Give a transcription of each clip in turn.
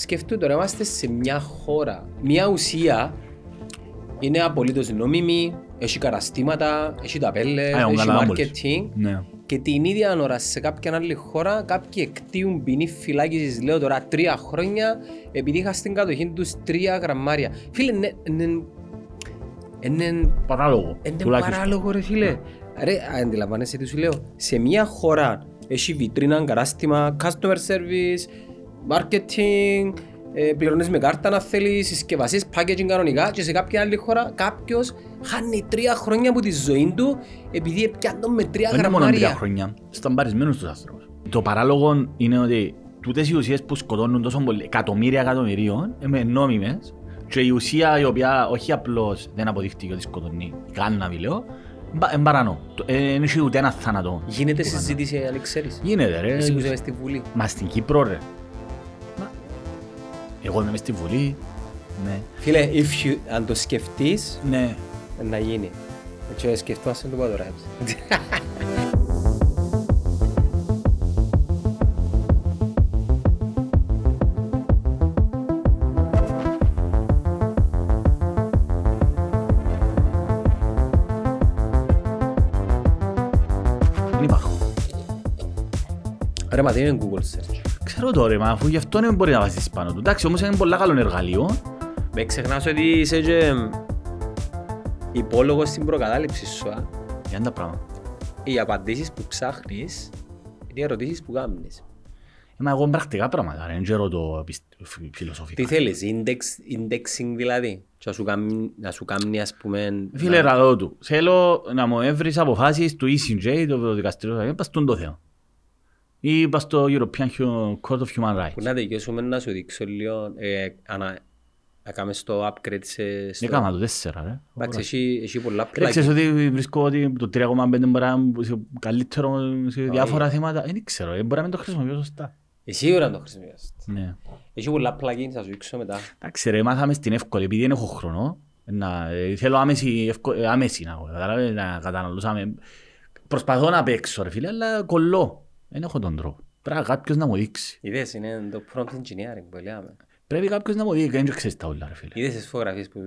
σκεφτείτε τώρα, είμαστε σε μια χώρα, μια ουσία είναι απολύτως νόμιμη, έχει καταστήματα, έχει ταπέλες, Α, έχει καλά, marketing Ναι. και την ίδια ώρα σε κάποια άλλη χώρα κάποιοι εκτίουν ποινή φυλάκισης, λέω τώρα, τρία χρόνια επειδή είχα στην κατοχή τους τρία γραμμάρια. Φίλε, ναι, ναι, είναι Παράλογο. είναι τουλάχιστον. παράλογο ρε φίλε. Ρε, αντιλαμβάνεσαι τι σου λέω. Σε μια χώρα έχει βιτρίνα, κατάστημα, customer service, marketing, ε, πληρώνεις με κάρτα να θέλεις, συσκευασίες, packaging κανονικά και σε κάποια άλλη χώρα κάποιος χάνει τρία χρόνια από τη ζωή του επειδή έπιανε με τρία Δεν είναι μόνο τρία γραμμάρια. χρόνια. Σταμπαρισμένους τους άνθρωπους. Το παράλογο είναι ότι τούτες οι ουσίες που σκοτώνουν τόσο πολύ, εκατομμύρια εκατομμυρίων, είναι νόμιμες και η ουσία η οποία όχι απλώς δεν αποδείχτηκε ότι σκοτώνει, κάναβι λέω, είναι παρανό. Το- ε, Δεν έχει ούτε ένα θάνατο. Γίνεται που συζήτηση αν ξέρεις. κάνει. Γίνεται ρε. Εσύ που είσαι μες στη Βουλή. Μα στην Κύπρο ρε. Μα, Εγώ είμαι μες στη Βουλή. Ναι. Φίλε, if you, αν το σκεφτείς, Ναι. να γίνει. Έτσι, σκεφτόμαστε το πω τώρα. έτσι. Δεν υπάρχω. Ρε, μα δεν είναι Google search; Ξέρω το ρε, μα αφού γι' αυτό δεν μπορεί να βάζεις πάνω του. Εντάξει, όμως είναι πολύ καλό εργαλείο. Με ξεχνάς ότι είσαι και υπόλογος στην προκατάληψη σου. α. Για τα πράγματα. Οι απαντήσεις που ψάχνεις είναι οι ερωτήσεις που κάνεις. Ε, Μα εγώ πρακτικά πράγματα, ρε, δεν ξέρω το επισ- φι- φιλοσοφικά. Τι θέλεις, index, indexing δηλαδή, και να σου κάνει, να σου κάνει ας πούμε... Φίλε, να- ρατώ του. Θέλω να μου έβρεις αποφάσεις του ECJ, το δικαστήριο, ε, πας στον το θέμα. Ή πας στο European Hu- Court of Human Που Rights. να τελειώσουμε να σου δείξω λίγο, ε, ανα, να κάνουμε στο upgrade σε... στο- Έκανα το τέσσερα, ρε. Εντάξει, έχει, έχει πολλά Ρε, ξέρεις plugins. ότι βρίσκω ότι το 3,5 μπορεί να είναι καλύτερο σε διάφορα θέματα. Δεν ξέρω, ε, μπορεί να μην το χρησιμοποιώ σωστά. Εσύ σίγουρα το χρησιμοποιείς. Ναι. Έχει πολλά plugins, θα σου δείξω μετά. Εντάξει ρε, μάθαμε στην εύκολη, επειδή δεν έχω χρόνο. Να, ε, θέλω άμεση, ευκο, ε, άμεση να, έχω, κατάλαβες, να καταναλώσω. άμε- Προσπαθώ να παίξω ρε φίλε, αλλά κολλώ. Δεν έχω τον τρόπο. Πρέπει κάποιος να μου δείξει. Είδες, είναι το prompt engineering που λέμε. Πρέπει κάποιος να μου δείξει, δεν ξέρεις τα όλα ρε φίλε. Είδες τις φωτογραφίες που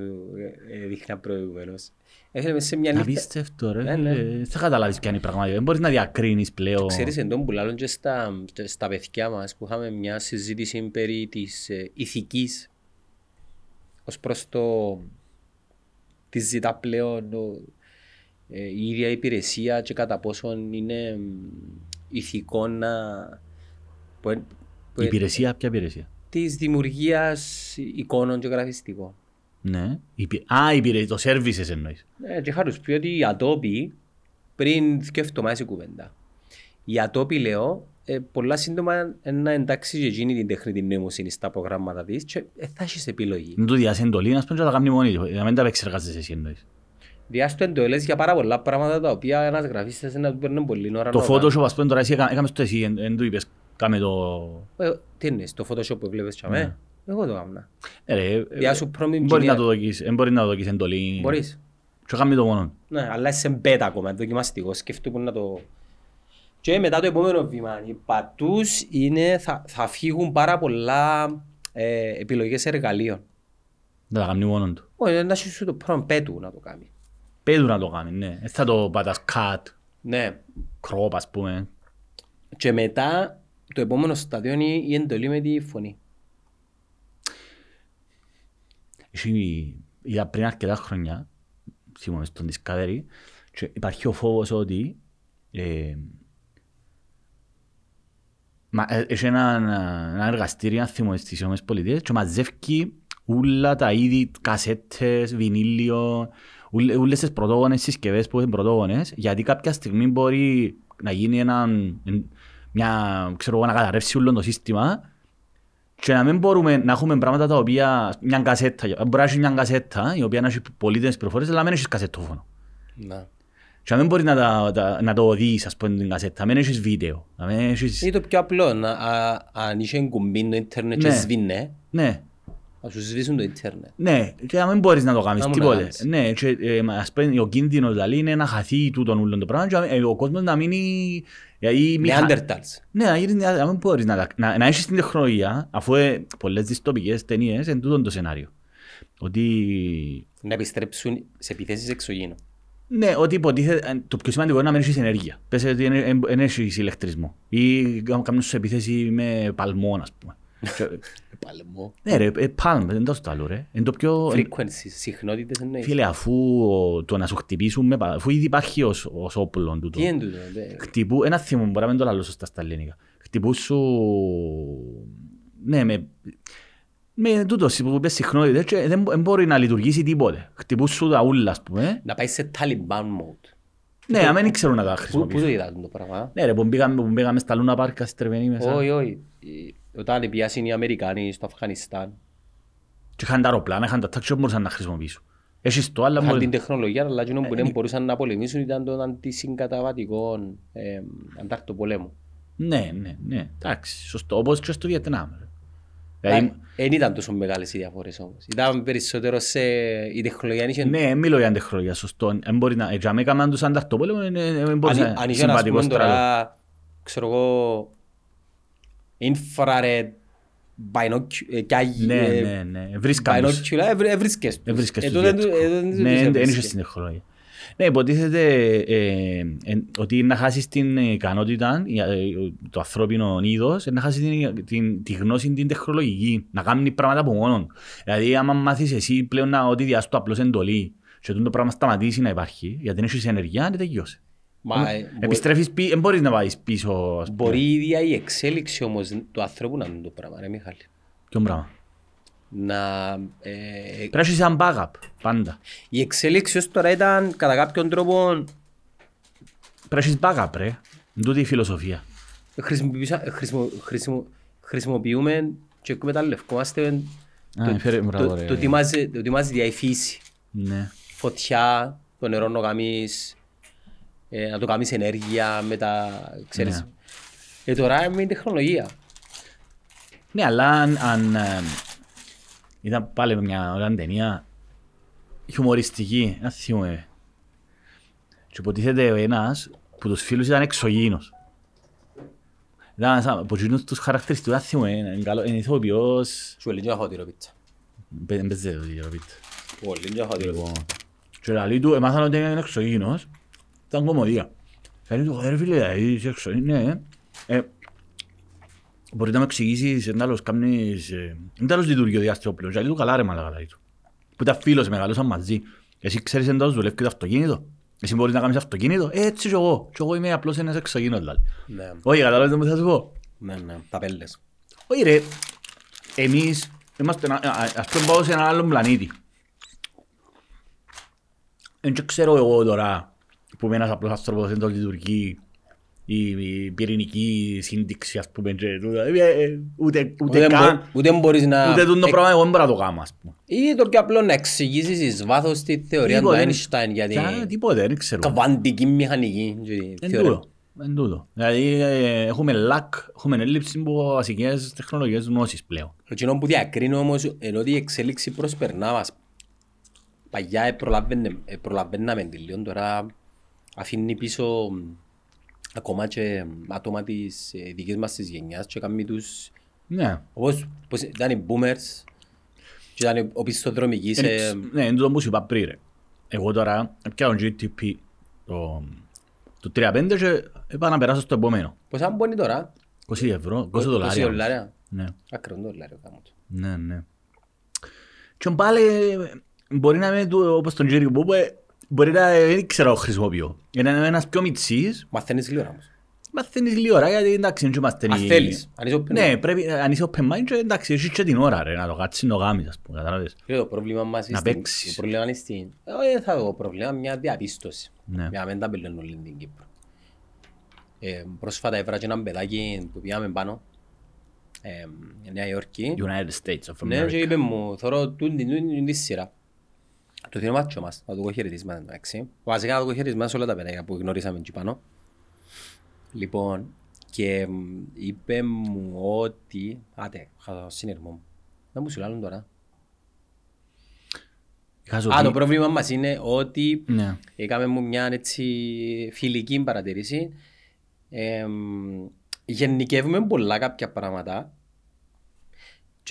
ε, ε, δείχνα προηγουμένως. Έφερε μέσα σε μια Να νύχτα. πίστευτο ρε, Ναι, ναι. φίλε. δεν θα καταλάβεις ποια είναι η πραγματικότητα. Δεν μπορείς να διακρίνεις πλέον. Ξέρεις εντός που λάλλον και στα, και στα παιδιά μας που είχαμε μια συζήτηση περί της ε, ηθικής ως προς το τι ζητά πλέον ο, ε, η ίδια υπηρεσία και κατά πόσον είναι μ, ηθικό να που, εν- που, Η υπηρεσία, ποια υπηρεσία; της δημιουργίας εικόνων και γραφιστικών. Ναι. Η υπη- Α, η υπηρεσία, το services εννοείς. Ε, και είχα τους πει ότι η Adobe, πριν δύο εβδομάδες η κουβέντα, η Adobe λέω, ε, πολλά σύντομα ε, να εντάξει και εκείνη την τεχνητή νοημοσύνη στα προγράμματα της και ε, θα έχεις επιλογή. Δεν του διάσει εντολή, να πούμε και να τα κάνει μόνη του. Να μην τα επεξεργάζεσαι εσύ εννοείς. Διάστο εντολές για πάρα πολλά πράγματα τα οποία ένας γραφίστας να του παίρνουν πολύ ώρα. Το να κάνει. Photoshop, ας πούμε, τώρα εσύ έκαμε- έκαμες το εσύ, δεν του είπες, κάμε το... Ε, Τι είναι, το Photoshop που βλέπεις και Ναι. αμέ. Εγώ το έκανα. Ε, ρε, ε, Διά σου prompt Μπορείς να engineer. το δοκίσεις, δεν μπορείς να το δοκίσεις εντολή. Μπορείς. Και κάνει το μόνο. Ναι, αλλά είσαι σε beta ακόμα, δοκιμαστικός, σκέφτομαι να το... Και μετά το επόμενο βήμα, οι πατούς είναι, θα, θα φύγουν πάρα πολλά ε, επιλογές εργαλείων. Δεν τα κάνει μόνο του. Όχι, να σου το πρώτο πέτου να το κάνει. Πέτου να το κάνει, ναι. Δεν θα το πατάς cut, Ναι. crop, ας πούμε. Και μετά το επόμενο στάδιο είναι η εντολή με τη φωνή. Έχει, είδα πριν αρκετά χρόνια, θυμάμαι στον Discovery, και υπάρχει ο φόβος ότι ε, μα, ε, έχει ένα, ένα εργαστήριο, αν θυμάμαι, στις Ηνωμένες Πολιτείες και μαζεύει όλα τα είδη, κασέτες, βινίλιο, ούλε- όλες τις πρωτόγονες συσκευές που είναι πρωτόγονες, γιατί κάποια στιγμή μπορεί να γίνει ένα, μια, ξέρω εγώ, να καταρρεύσει όλο το σύστημα και να μην μπορούμε να έχουμε πράγματα τα οποία, μια κασέτα, μπορεί να έχεις μια κασέτα η οποία να έχει πολύτιμες πληροφορίες, αλλά να μην έχεις κασετόφωνο. Να. Και να μην μπορεί να, τα, τα, να το δεις, ας πούμε, την κασέτα, να μην έχεις βίντεο, να μην έχεις... Είναι το πιο απλό, να, α, αν είσαι κουμπί το ίντερνετ και Ναι. σβήνε, Ναι, Να σου σβήσουν το ίντερνετ. Ναι, και να μην μπορείς να το κάνεις Να μου τίποτε. να κάνεις. Ναι, και ε, ας πούμε, ο κίνδυνος δηλαδή είναι να χαθεί τούτον ούλον το πράγμα και ε, ο κόσμος να μείνει... γιατί μη χα- Νεάντερταλς. Ναι, να, γίνεις, να μην μπορείς να, τα- να, να έχεις την τεχνολογία, αφού ε, πολλές δυστοπικές ταινίες είναι τούτο το σενάριο. Ότι, Να επιστρέψουν σε επιθέσεις εξωγήινων. ναι, ότι υποτίθεται, ε, το πιο σημαντικό είναι να μην έχεις ενέργεια. Πες ότι δεν έχεις ηλεκτρισμό. Ή κάνουν σε επίθεση με παλμό, ας πούμε. Και- Παλμό. ναι ρε, ε, palm, δεν το άλλο ρε. Είναι το πιο... Frequencies, συχνότητες εννοείς. Φίλε, αφού ο- το να σου χτυπήσουν, με, πα- αφού ήδη υπάρχει ως, ως όπλο τούτο. Τι είναι τούτο. δε. Χτυπού, ένα θυμό, μπορεί να μην το λαλώ σωστά στα ελληνικά. Χτυπού σου, ναι, με, με τούτο που πες συχνότητες και δεν, δεν μπορεί να λειτουργήσει τίποτε. Χτυπού σου τα ούλα, ας πούμε. Να πάει σε Taliban mode. Ναι, αν δεν ξέρουν να τα Πού, πού το χρησιμοποιήσουν. είδατε το πράγμα; Ναι ρε, που μπήκαμε, που μπήκαμε στα Λούνα Πάρκα στρεβενή μέσα. Όχι, όχι. Ε, Όταν πιάσουν οι Αμερικάνοι στο Αφγανιστάν, Και είχαν τα αεροπλάνα, είχαν τα τάξια που μπορούσαν να χρησιμοποιήσουν. Έχεις το άλλο, είχαν μπορεί... την τεχνολογία, αλλά εκείνο που Ε, δεν μπορούσαν να πολεμήσουν ήταν το αντισυγκαταβατικό ε, αντάρτοπολέμο. Ναι, ναι, ναι, εντάξει, σωστό. Όπως και στο Βιετνάμ. ρε. Δηλαδή, Δεν ήταν τόσο μεγάλες οι διαφορές όμως. Ήταν περισσότερο σε... Η τεχνολογία είχε... Ναι, δεν μιλώ για τεχνολογία, σωστό. Δεν μπορεί να... Έτσι, αν έκαναν τους ανταρτοπόλεμο, δεν μπορείς Αν, να αν είναι είχε ας συμβατικό πούμε στράτο. τώρα, ξέρω εγώ, infrared binocu- ε, κι άγι- Ναι, ε, ναι, ναι. Βρίσκαν τους. binocular, έβρι- έβρισκες τους. Έβρισκες Ε, τους τότε διάτσικο. του- ε, τότε τους Ναι, δεν έβρισκες. είσαι στην τεχνολογία. Ναι, υποτίθεται ε, ε, ότι να χάσεις την ικανότητα, ε, ε, το ανθρώπινο είδος, ε, να χάσεις την, την, τη γνώση την τεχνολογική, να κάνει πράγματα από μόνον. Δηλαδή, άμα μάθεις εσύ πλέον να, ότι διάσου το απλώς εντολή και το πράγμα σταματήσει να υπάρχει, γιατί δεν έχεις ενεργεία, δεν τελειώσει. Μα, ε, μπο- Επιστρέφεις πίσω, δεν μπορείς να πάεις πίσω. ας πούμε. Μπορεί η ίδια η εξέλιξη όμως του ανθρώπου να είναι το πράγμα, ρε Μιχάλη. Ποιον πράγμα; Να, ε, Πρέπει να έχεις ένα backup, πάντα. η εξέλιξη ως τώρα ήταν κατά κάποιον τρόπο Πρέπει να έχεις backup, ρε. Είναι τούτη η φιλοσοφία. χρησιμοποιούσα- χρησιμο- χρησιμο- χρησιμοποιούμε και εκμεταλλευκόμαστε Α, το, φέρε- μπράβο, το, ρε. το, τι μας, το τι μας διάει η φύση. Ναι. Φωτιά, το νερό να το κάνεις, ε, να το κάνεις ενέργεια με τα, ξέρεις. Ναι. Ε, τώρα με την τεχνολογία. Ναι, αλλά αν, αν ε, ήταν πάλι μια ωραία ταινία χιουμοριστική, να θυμούμε. Και υποτίθεται ο ένας που τους φίλους ήταν εξωγήινος. Ήταν ένας από εκείνους τους χαρακτηριστικούς, να θυμούμε, είναι καλό- είναι ηθοποιός, Σου έλεγε να έχω τη ροπίτσα. δεν παίζει το ίδιο, πείτε. Πολύ να έχω τη ροπίτσα. Λοιπόν, και λέει του, έμαθαν ότι είναι εξωγήινος, ήταν κομμωδία. Λέει του, ρε φίλε, δηλαδή, είσαι εξωγήινος, ναι. Ε, Μπορεί να μου εξηγήσεις, εν τέλος κάνεις, ε, εν τέλος λειτουργεί ο διάστημα πλέον. Και λέει του, καλά ρε μαλάκα, λέει του. Που ήταν φίλος, μεγαλώσαν μαζί. Εσύ ξέρεις εν τέλος δουλεύει και το αυτοκίνητο. Εσύ μπορείς να κάνεις αυτοκίνητο. Ε, έτσι κι εγώ. Και εγώ είμαι απλώς ένας εξωγήινος, δηλαδή. Ναι, Όχι, καταλάβεις τι θα σου πω. ναι, ναι, τα πέλες. Όχι ρε, εμείς είμαστε, ένα- α- ας πούμε πάω σε έναν άλλον πλανήτη. Δεν και ξέρω εγώ τώρα που είμαι ένας απλός άνθρωπος δεν το λειτουργεί η, η πυρηνική σύνδεξη ας πούμε και τούτα. Ε, ε, ούτε, ούτε, Ούτε, καν, μπο- ούτε μπορείς να... ούτε τούτο ε, πράγμα εγώ δεν μπορώ να το κάνω ας πούμε. Ή το πιο απλό να εξηγήσεις εις βάθος τη θεωρία του Τίποτε, Einstein για Κα- την Τίποτε, δεν ξέρω. καβαντική μηχανική και τη Εν θεωρία. τούτο. Εν τούτο. Δηλαδή ε, έχουμε λακ, έχουμε έλλειψη από βασικές τεχνολογίες γνώσης πλέον. Εκείνο που διακρίνω όμως ενώ ότι η εξέλιξη προσπερνά μας. Παγιά ε, προλαβαίνε- ε, προλαβαίναμε τη λίγο, τώρα αφήνει πίσω μ, ακόμα και μ, άτομα της ε, δικής μας της γενιάς και κάνει τους Ναι. όπως πώς ήταν οι boomers και ήταν οι οπισθοδρομικοί σε... Είναι- Ναι, είναι το που σου είπα πριν. ρε. Εγώ τώρα πιάω GTP το, το 35 και είπα να περάσω στο επόμενο. Πόσα μπώνει τώρα, 20 ευρώ, 20 20 δολάρια. δολάρια. Ναι, Άκρον δολάριο κάνω το. ναι, ναι. Και πάλι μπορεί να είμαι του- όπως τον Τζέρι που είπε, μπορεί να δεν ξέρω να το χρησιμοποιώ. Είναι ένας πιο μητσής, Μαθαίνεις λίγο όμως. μαθαίνεις λίγη ώρα γιατί εντάξει δεν είμαστε... Αν θέλεις, αν είσαι open Ναι, πρέπει, αν είσαι open mind και εντάξει, έχεις και την ώρα ρε, να το κάτσεις να το γάμεις, ας πούμε, κατάλαβες. Και το πρόβλημα μας Να είναι παίξεις. το πρόβλημα είναι στην... Όχι, δεν θα το πρόβλημα, μια διαπίστωση. Ναι. Για να μην τα πελώνω όλη την Κύπρο. Ε, πρόσφατα έφερα και έναν παιδάκι που πήγαμε πάνω, ε, Νέα Υόρκη. United States of Ναι, και America. είπε μου, θωρώ τούτη τούτη τη σειρά. Το δίνω μάτσο μας, να του πω χαιρετίσμα εντάξει. Βασικά να του πω χαιρετίσμα σε όλα τα παιδάκια που γνωρίσαμε εκεί πάνω. Λοιπόν, και μ, είπε μου ότι... Άτε, είχα το συνειρμό μου. Δεν μου σου λάλλουν τώρα. Είχα σου Α, το πει- πρόβλημα μας είναι ότι Ναι. έκαμε μου μια έτσι φιλική παρατηρήση. Εμ, γενικεύουμε πολλά κάποια πράγματα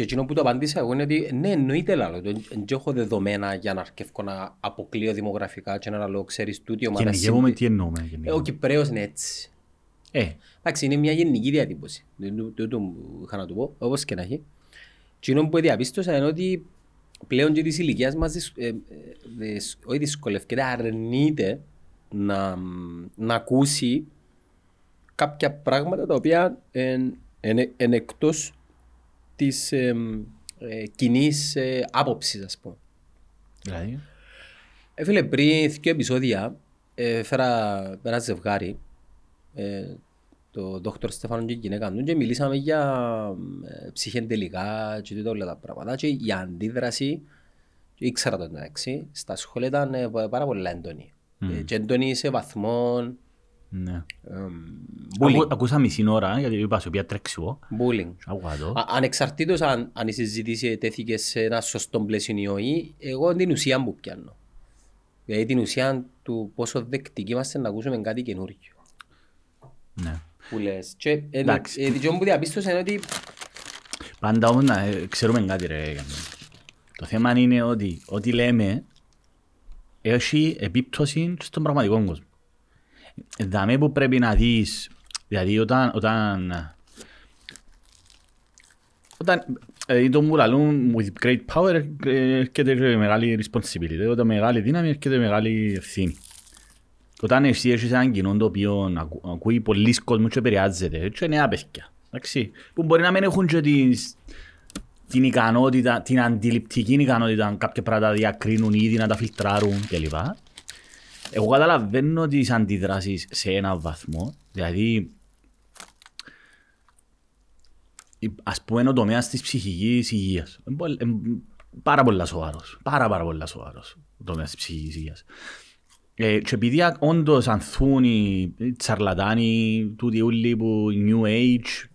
και εκείνο που το απαντήσα εγώ είναι ότι ναι εννοείται λάλο το δεν έχω δεδομένα για να αρκεύω να αποκλείω δημογραφικά και να λέω ξέρεις τούτη η ομάδα Γενικεύουμε συμπι- τι εννοούμε. Ε, Ο γενικεύουμε. Κυπρέος είναι έτσι. Ε, Εντάξει, είναι μια γενική διατύπωση. Δεν το- δεν το είχα να το πω, όπως και να έχει. Και εκείνο που διαπίστωσα είναι ότι πλέον και της ηλικίας μας δυσ- ε, ε, δυσ- όχι δυσκολεύεται, αρνείται να, να ακούσει κάποια πράγματα τα οποία είναι εν, εκτός της ε, ε, κοινής ε, άποψης, ας πούμε. δηλαδή, Ε, φίλε, πριν δύο επεισόδια ε, φέρα ένα ζευγάρι, ε, το δόκτωρ Στεφάνο και η γυναίκα του και μιλήσαμε για ε, ψυχεντελικά και όλα τα πράγματα και η αντίδραση, και ήξερα το εντάξει, στα σχόλια ήταν ε, πάρα πολύ έντονη. Ε, και έντονη σε βαθμό ναι. εμ, Ακού- bullying. Ακούσα μισή ώρα, γιατί είπα σου πια τρέξω. bullying. Άκουγα το. Α- Ανεξαρτήτως αν, αν η συζήτηση τέθηκε σε ένα σωστό πλαίσιο ή όχι, εγώ την ουσία που πιάνω. Δηλαδή την ουσία του πόσο δεκτικοί είμαστε να ακούσουμε κάτι καινούργιο. Ναι. Που λες. Και ε, Εντάξει. ε, το που διαπίστωσα είναι ότι Πάντα όμως να ε, ξέρουμε κάτι ρε. Γιάννη. Το θέμα είναι ότι ό,τι λέμε έχει επίπτωση στον πραγματικό κόσμο. Δαμέ που πρέπει να δεις, δηλαδή όταν, όταν, όταν δηλαδή το μου λαλούν with great power ε, έρχεται και μεγάλη responsibility, όταν μεγάλη δύναμη έρχεται μεγάλη ευθύνη. Όταν εσύ έχεις έναν κοινό το οποίο ακού- ακούει πολλοί κόσμο και επηρεάζεται, και νέα παιδιά, εντάξει, που μπορεί να μην έχουν και τις, την ικανότητα, την αντιληπτική ικανότητα κάποια πράγματα να διακρίνουν ήδη, να τα φιλτράρουν κλπ. Εγώ καταλαβαίνω τις αντιδράσεις σε έναν βαθμό, δηλαδή η- ας πούμε ο τομέας της ψυχικής υγείας. Είναι πολλ- είναι πάρα πολλά σοβαρός, πάρα πάρα πολλά σοβαρός ο τομέας της ψυχικής υγείας. Ε, και επειδή α- όντως ανθούν οι οι τσαρλατάνοι, τούτοι ούλοι που New Age,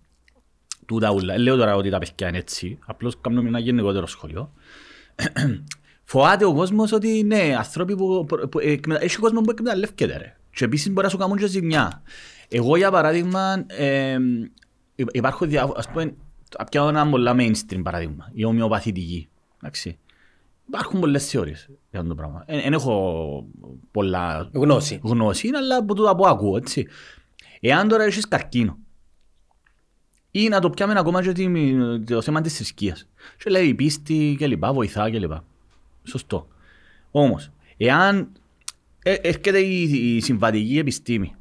τούτα ούλα. Δεν Λέω τώρα ότι τα παιδιά είναι έτσι, απλώς κάνουμε ένα γενικότερο σχόλιο. Φοβάται ο κόσμος ότι ναι, άνθρωποι που, που, που εκμετα- έχει κόσμος που εκμεταλλεύκεται ρε. Και επίσης μπορεί να σου κάνουν και ζημιά. Εγώ για παράδειγμα, ε, υ- υπάρχουν διάφορα, ας πούμε, πιάνω ένα πολλά mainstream παράδειγμα, η ομοιοπαθητική. Εντάξει. Υπάρχουν πολλές θεωρίες για αυτό το πράγμα. Δεν έχω πολλά γνώση. γνώση, αλλά από τούτα που ακούω, έτσι. Εάν τώρα έχεις καρκίνο, ή να το πιάμε ακόμα και τη- το θέμα της θρησκείας. Και λέει η πίστη και λοιπά, βοηθά και λοιπά. Σωστό. Όμως, εάν ε, έρχεται η, η συμβατική επιστήμη,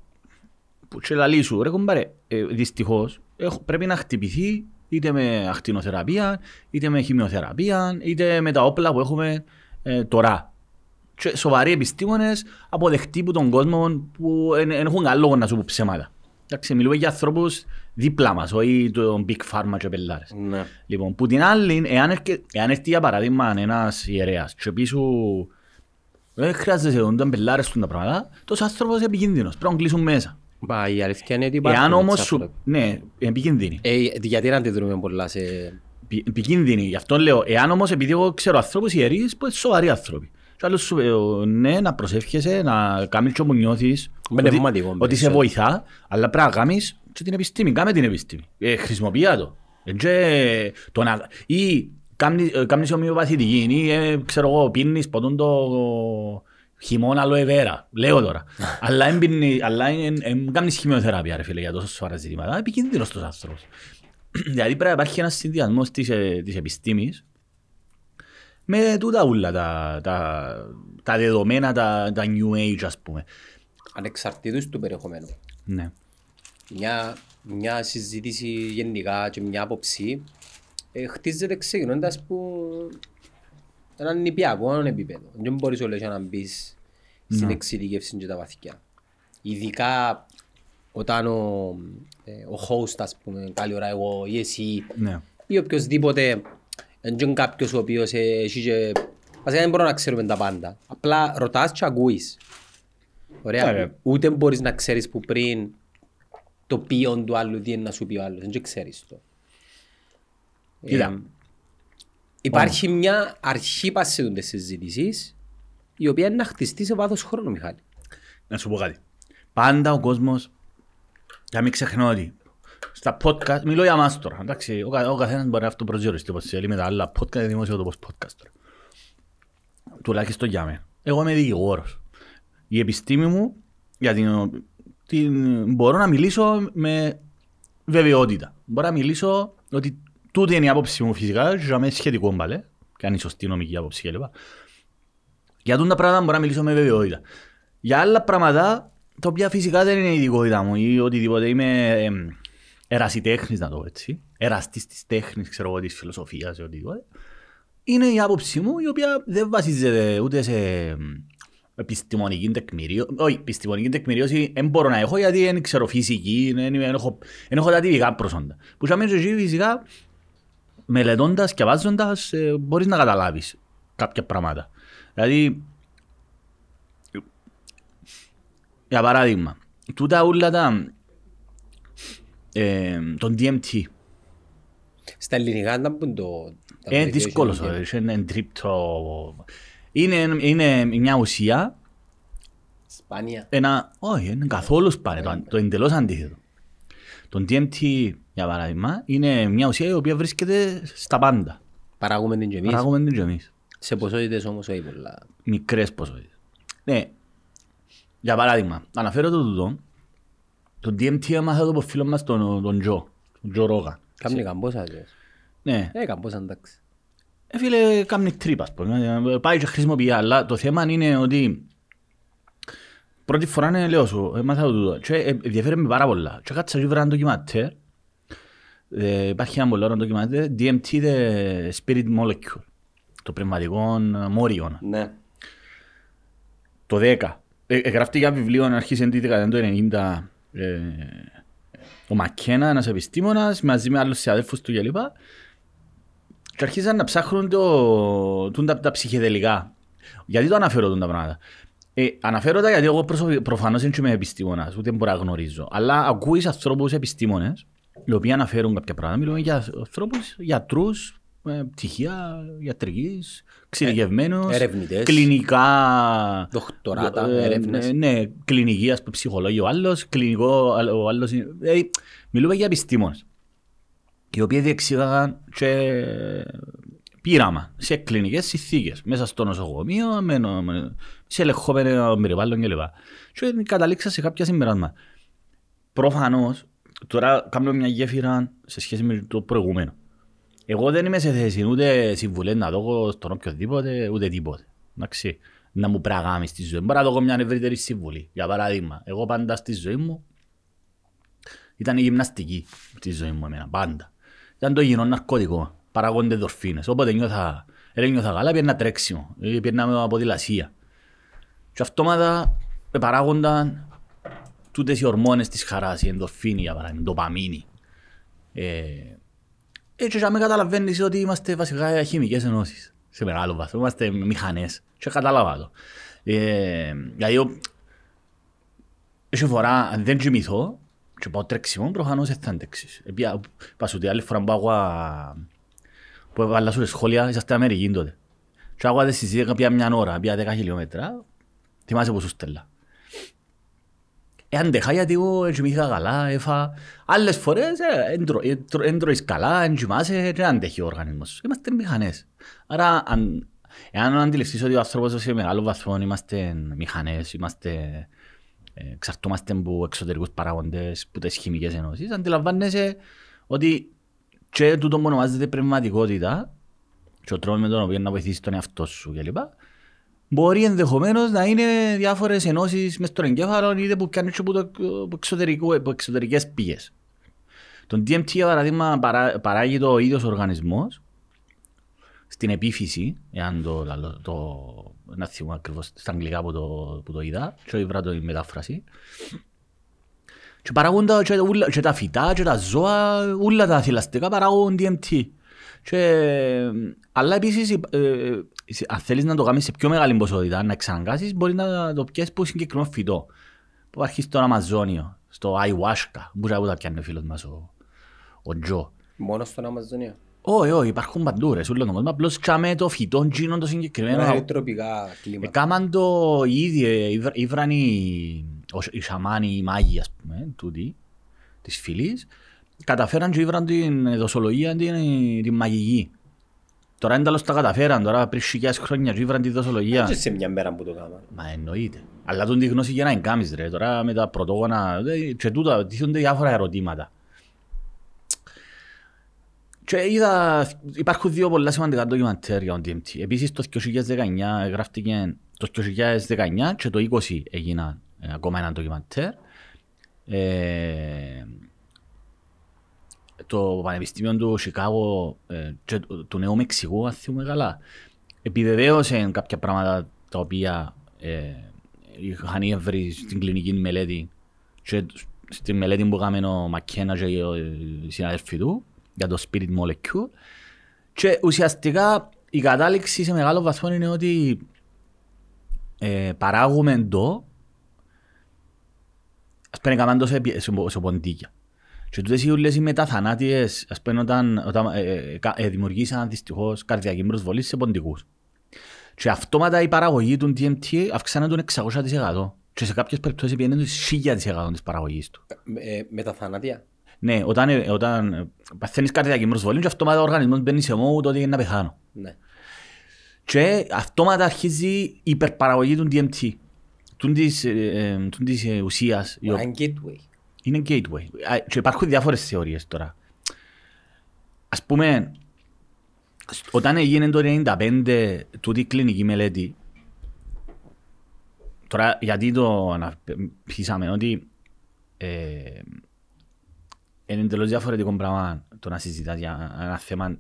που και λαλεί σου, ρε κομπάρε, ε, δυστυχώς έχ- πρέπει να χτυπηθεί είτε με ακτινοθεραπεία, είτε με χημειοθεραπεία, είτε με τα όπλα που έχουμε ε, τώρα. Και σοβαροί επιστήμονες αποδεχτεί που τον κόσμο που δεν έχουν άλλο λόγο να σου πω ψέματα. Εντάξει, μιλούμε για ανθρώπους δίπλα μας, όχι τον Big Pharma και πελάρες. Ναι. Λοιπόν, που την άλλη, εάν, έρχε, εάν έρθει για παράδειγμα ένας ιερέας και πει σου δεν χρειάζεται όταν πελάρες του τα πράγματα, τόσος άνθρωπος είναι επικίνδυνος, πρέπει να κλείσουν μέσα. Μα η αλήθεια είναι ότι υπάρχουν Εάν όμως έτσι σου... άνθρωποι. Ναι, είναι επικίνδυνοι. Ε, γιατί να αντιδρούμε πολλά σε... Επι- Επικίνδυνοι. Γι' αυτό λέω, εάν όμως επειδή εγώ ξέρω ανθρώπους ιερείς που είναι σοβαροί άνθρωποι. Και άλλος σου λέω, ναι, να προσεύχεσαι, να κάνεις και όπου νιώθεις ότι, Πνευματικό, ότι σε περισσότερο. βοηθά, αλλά πρέπει να κάνεις και την επιστήμη. Κάμε την επιστήμη. Ε, χρησιμοποιεί το. Ε, και το να... Ή κάνεις, ε, κάνεις ομοιοπαθητική ή ε, ξέρω εγώ, πίνεις ποτούν το χειμώνα aloe vera. Λέω τώρα. αλλά δεν πίνει- αλλά δεν κάνεις χημειοθεραπεία ρε φίλε για τόσο σοβαρά ζητήματα. Επικίνδυνος τους άνθρωπος. Δηλαδή πρέπει να υπάρχει ένας συνδυασμός της, ε, της επιστήμης με τούτα ούλα τα, τα, τα δεδομένα, τα, τα new age ας πούμε. ανεξαρτήτως του περιεχομένου. Ναι. Μια, μια συζήτηση γενικά και μια άποψη ε, χτίζεται ξεκινώντας που έναν νηπιακό επίπεδο. Δεν μπορείς όλες να μπεις στην εξειδικεύση και τα βαθιά. Ειδικά όταν ο, ε, ο host, ας πούμε, καλή ώρα εγώ ή εσύ Ναι. ή οποιοςδήποτε δεν είναι κάποιος ο οποίος ε, έχει και... Βασικά δεν μπορούμε να ξέρουμε τα πάντα. Απλά ρωτάς και ακούεις. Ωραία. Ωραία. Ούτε μπορείς να ξέρεις που πριν το ποιόν του άλλου τι είναι να σου πει ο άλλος. Δεν ξέρεις το. Κοίτα. Ε, Υπάρχει μια αρχή πάση της συζήτησης η οποία είναι να χτιστεί σε βάθος χρόνου, Μιχάλη. Να σου πω κάτι. Πάντα ο κόσμος, για μην ξεχνώ ότι στα podcast, μιλώ για μας τώρα, εντάξει, ο, κα- ο καθένας μπορεί να αυτοπροσδιοριστεί όπως θέλει με τα άλλα podcast, δημόσιο το podcast τώρα. Τουλάχιστον για μένα. Εγώ είμαι δικηγόρος. Η επιστήμη μου, για την, την, μπορώ να μιλήσω με βεβαιότητα. Μπορώ να μιλήσω ότι τούτη είναι η άποψη μου φυσικά, και για μένα σχετικό μπαλέ, και αν είναι σωστή νομική άποψη κλπ. Για τούτα πράγματα μπορώ να μιλήσω με βεβαιότητα. Για άλλα πράγματα, τα οποία φυσικά δεν είναι η ειδικότητα μου ή οτιδήποτε, είμαι ε, ερασιτέχνης να το πω έτσι, εραστής της τέχνης, ξέρω εγώ, της φιλοσοφίας ή οτιδήποτε, είναι η άποψή μου η οποία δεν βασίζεται ούτε σε ε, επιστημονική τεκμηρίωση. Όχι, επιστημονική τεκμηρίωση δεν μπορώ να έχω γιατί δεν ξέρω φυσική, δεν είμαι- δεν έχω, δεν έχω τα τυπικά προσόντα. Που σαν μέσα εκεί φυσικά μελετώντας και βάζοντας ε, μπορείς να καταλάβεις κάποια πράγματα. Δηλαδή, για παράδειγμα, τούτα όλα τα ε, τον DMT Στα ελληνικά ήταν που το... τα είναι βοηθήσει δύσκολος, και- είναι τρίπτο. Είναι, είναι μια ουσία, Σπάνια. ένα, όχι, είναι καθόλου σπάνιο, το, το εντελώς αντίθετο. Το DMT, για παράδειγμα, είναι μια ουσία η οποία βρίσκεται στα πάντα. Παράγουμε την και εμείς. Παράγουμε την και εμείς. Σε ποσότητες όμως όχι πολλά. μικρές ποσότητες. Ναι, για παράδειγμα, αναφέρω το τούτο, το DMT έμαθα το από φίλο μας τον, τον Τζο, τον Τζο Ρόγα. Κάμνει καμπόσα και... Ναι, Ε, καμπόσα εντάξει. Ε, φίλε, κάνει τρύπα, ας πούμε. Ε, πάει και χρησιμοποιεί, αλλά το θέμα είναι ότι πρώτη φορά ναι, λέω σου, έμαθα το τούτο και ε, ενδιαφέρει με πάρα πολλά. Και κάτσα και βρω ένα ντοκιματέρ, ε, υπάρχει ένα πολύ ωραίο ντοκιματέρ, DMT, the spirit molecule, το πνευματικό μόριο. Ναι. το 10. Ε, ε, γράφτηκε ένα βιβλίο να αρχίσει τη δεκαετία του 90 ε, ο Μακένα, ένας επιστήμονας, μαζί με άλλους συναδέλφους του κλπ. Και αρχίσαν να ψάχνουν το, τούν τα, τα ψυχεδελικά. Γιατί το αναφέρω τούν τα πράγματα. Ε, αναφέρω τα γιατί εγώ προσωπι- προφανώς δεν είμαι επιστήμονας, ούτε μπορώ να γνωρίζω. Αλλά ακούεις ανθρώπους επιστήμονες, οι οποίοι αναφέρουν κάποια πράγματα. Μιλούμε για ανθρώπους, γιατρούς, ε, πτυχία ιατρικής, εξειδικευμένους, ερευνητές. κλινικά Δοκτοράτα, ε, έρευνες. ε, Ναι, κλινική, ας πούμε, ψυχολόγιο ο άλλος, κλινικό ο άλλος. είναι- ε, μιλούμε για επιστήμονες, οι οποίοι διεξήγαγαν και πείραμα σε κλινικές συνθήκες, μέσα στο νοσοκομείο, με, νο- με- σε ελεγχόμενο περιβάλλον κλπ. Και καταλήξα σε κάποια συμπεράσματα. Προφανώς, τώρα κάνω μια γέφυρα σε σχέση με το προηγούμενο. Εγώ δεν είμαι σε θέση ούτε συμβουλές να δω στον οποιοδήποτε, ούτε τίποτε. Εντάξει, να μου πραγάμεις στη ζωή. Μπορώ να δω μια ευρύτερη συμβουλή. Για παράδειγμα, εγώ πάντα στη ζωή μου ήταν η γυμναστική στη ζωή μου εμένα, πάντα. Ήταν το υγιεινό ναρκωτικό, παραγόνται δορφίνες. Όποτε νιώθα, δεν νιώθα καλά, πήγαινα τρέξιμο, ή πήγαινα με ποδηλασία. Και αυτόματα ε, παράγονταν τούτες οι ορμόνες της χαράς, η ενδορφίνη για παράδειγμα, η ντοπαμίνη. Ε, έτσι και με καταλαβαίνεις ότι είμαστε βασικά χημικές ενώσεις σε μεγάλο βαθμό, είμαστε μηχανές και κατάλαβα το. Ε, δηλαδή, ο- έχει φορά αν δεν κοιμηθώ και πάω τρέξιμο, προφανώς δεν θα αντέξεις. Επία, πας ότι άλλη φορά που άγουα που έβαλα σου σχόλια, είσαστε Αμερικοί τότε. Και άγουα δεν συζήτηκα πια μια ώρα, πια 10 χιλιόμετρα, θυμάσαι που σου στέλνα. Ε, αντέχα γιατί εγώ κοιμήθηκα καλά, έφα. Άλλες φορές δεν τρώεις καλά, δεν κοιμάσαι, δεν αντέχει ο οργανισμός σου. Είμαστε μηχανές. Άρα, αν, εάν αντιληφθείς ότι ο άνθρωπος σε μεγάλο βαθμό είμαστε μηχανές, είμαστε, ε, εξαρτώμαστε από εξωτερικούς παράγοντες, από τις χημικές ενώσεις, αντιλαμβάνεσαι ότι και τούτο που ονομάζεται πνευματικότητα και ο τρόπος με τον οποίο να βοηθήσεις τον εαυτό σου κλπ. Μπορεί ενδεχομένως να είναι διάφορες ενώσεις μες στον εγκέφαλο είτε που πιάνει από, το, από, εξωτερικό, από εξωτερικές πηγές. Το DMT, για παράδειγμα, παρά, παράγει το ίδιος οργανισμός στην επίφυση, εάν το, το, το να θυμώ ακριβώς στα αγγλικά που το, που το είδα, και όχι βρω το η μετάφραση. Και παράγουν τα, και, ούλα- και τα φυτά και τα ζώα, όλα τα θηλαστικά παράγουν DMT. Και, αλλά επίσης, ε, ε, σε- αν θέλεις να το κάνεις σε πιο μεγάλη ποσότητα, να εξαναγκάσεις, μπορείς να το πιέσεις από συγκεκριμένο φυτό. Που υπάρχει στο Αμαζόνιο, στο Ayahuasca, που θα τα πιάνει ο φίλος μας ο, ο Τζο. Μόνος στον Αμαζονία. Όχι, όχι, υπάρχουν παντού ρε, σε όλο τον κόσμο. Απλώς τσάμε το φυτό γίνον το συγκεκριμένο. Είναι τροπικά κλίματα. Εκάμαν το ήδη, ε, ήβρα- ήβραν οι, ο- οι σαμάνοι, οι μάγοι, ας πούμε, τούτοι, της φυλής, καταφέραν και ήβραν την δοσολογία την, την μαγική. Τώρα ένταλος τα καταφέραν, τώρα πριν χιλιάδες χρόνια και ήβραν τη δοσολογία. Και σε μια μέρα που το κάναμε. Μα εννοείται. Αλλά τον τη γνώση για να εγκάμεις ρε. Τώρα με τα πρωτόγωνα δε, και τούτα τίθονται διάφορα ερωτήματα. Και είδα, υπάρχουν δύο πολλά σημαντικά ντοκιμαντέρ για τον DMT. Επίσης το 2019 γράφτηκε, το 2019 και το 20 έγιναν ε, ακόμα ένα ντοκιμαντέρ. Ε, το Πανεπιστήμιο του Σικάγο ε, και του- του Νέου Μεξικού, αν θυμούμε καλά, επιβεβαίωσε κάποια πράγματα τα οποία ε, είχαν βρει στην κλινική μελέτη και στη μελέτη που έκαμε ο Μακένα και οι συναδελφοί του για το spirit molecule και ουσιαστικά η κατάληξη σε μεγάλο βαθμό είναι ότι ε, παράγουμε το ας πούμε έκαναν το σε, πι- σε, σε ποντίκια. Και τούτες οι ούλες οι μεταθανάτιες, ας πούμε, όταν, όταν ε, ε, κα- ε, δημιουργήσαν δυστυχώς καρδιακή προσβολή σε ποντικούς. Και αυτόματα η παραγωγή του DMT αυξάνε τον 600%. Και σε κάποιες περιπτώσεις πήγαινε το 1000% της παραγωγής του. Ε, με τα θανάτια; Ναι, όταν, ε, όταν ε, παθαίνεις καρδιακή προσβολή και αυτόματα ο οργανισμός μπαίνει σε mode ότι είναι να πεθάνω. Ναι. Και αυτόματα αρχίζει η υπερπαραγωγή του DMT. Τούν της, ε, ε, τούν της ε, ουσίας, η οποία- Ένα gateway. είναι gateway. Α, Και υπάρχουν διάφορες θεωρίες τώρα. Ας πούμε, σ- όταν έγινε το 95 τούτη η κλινική μελέτη, τώρα γιατί το αναπτύσσαμε ότι ε, είναι εντελώς διαφορετικό πράγμα το να συζητάς για ένα θέμα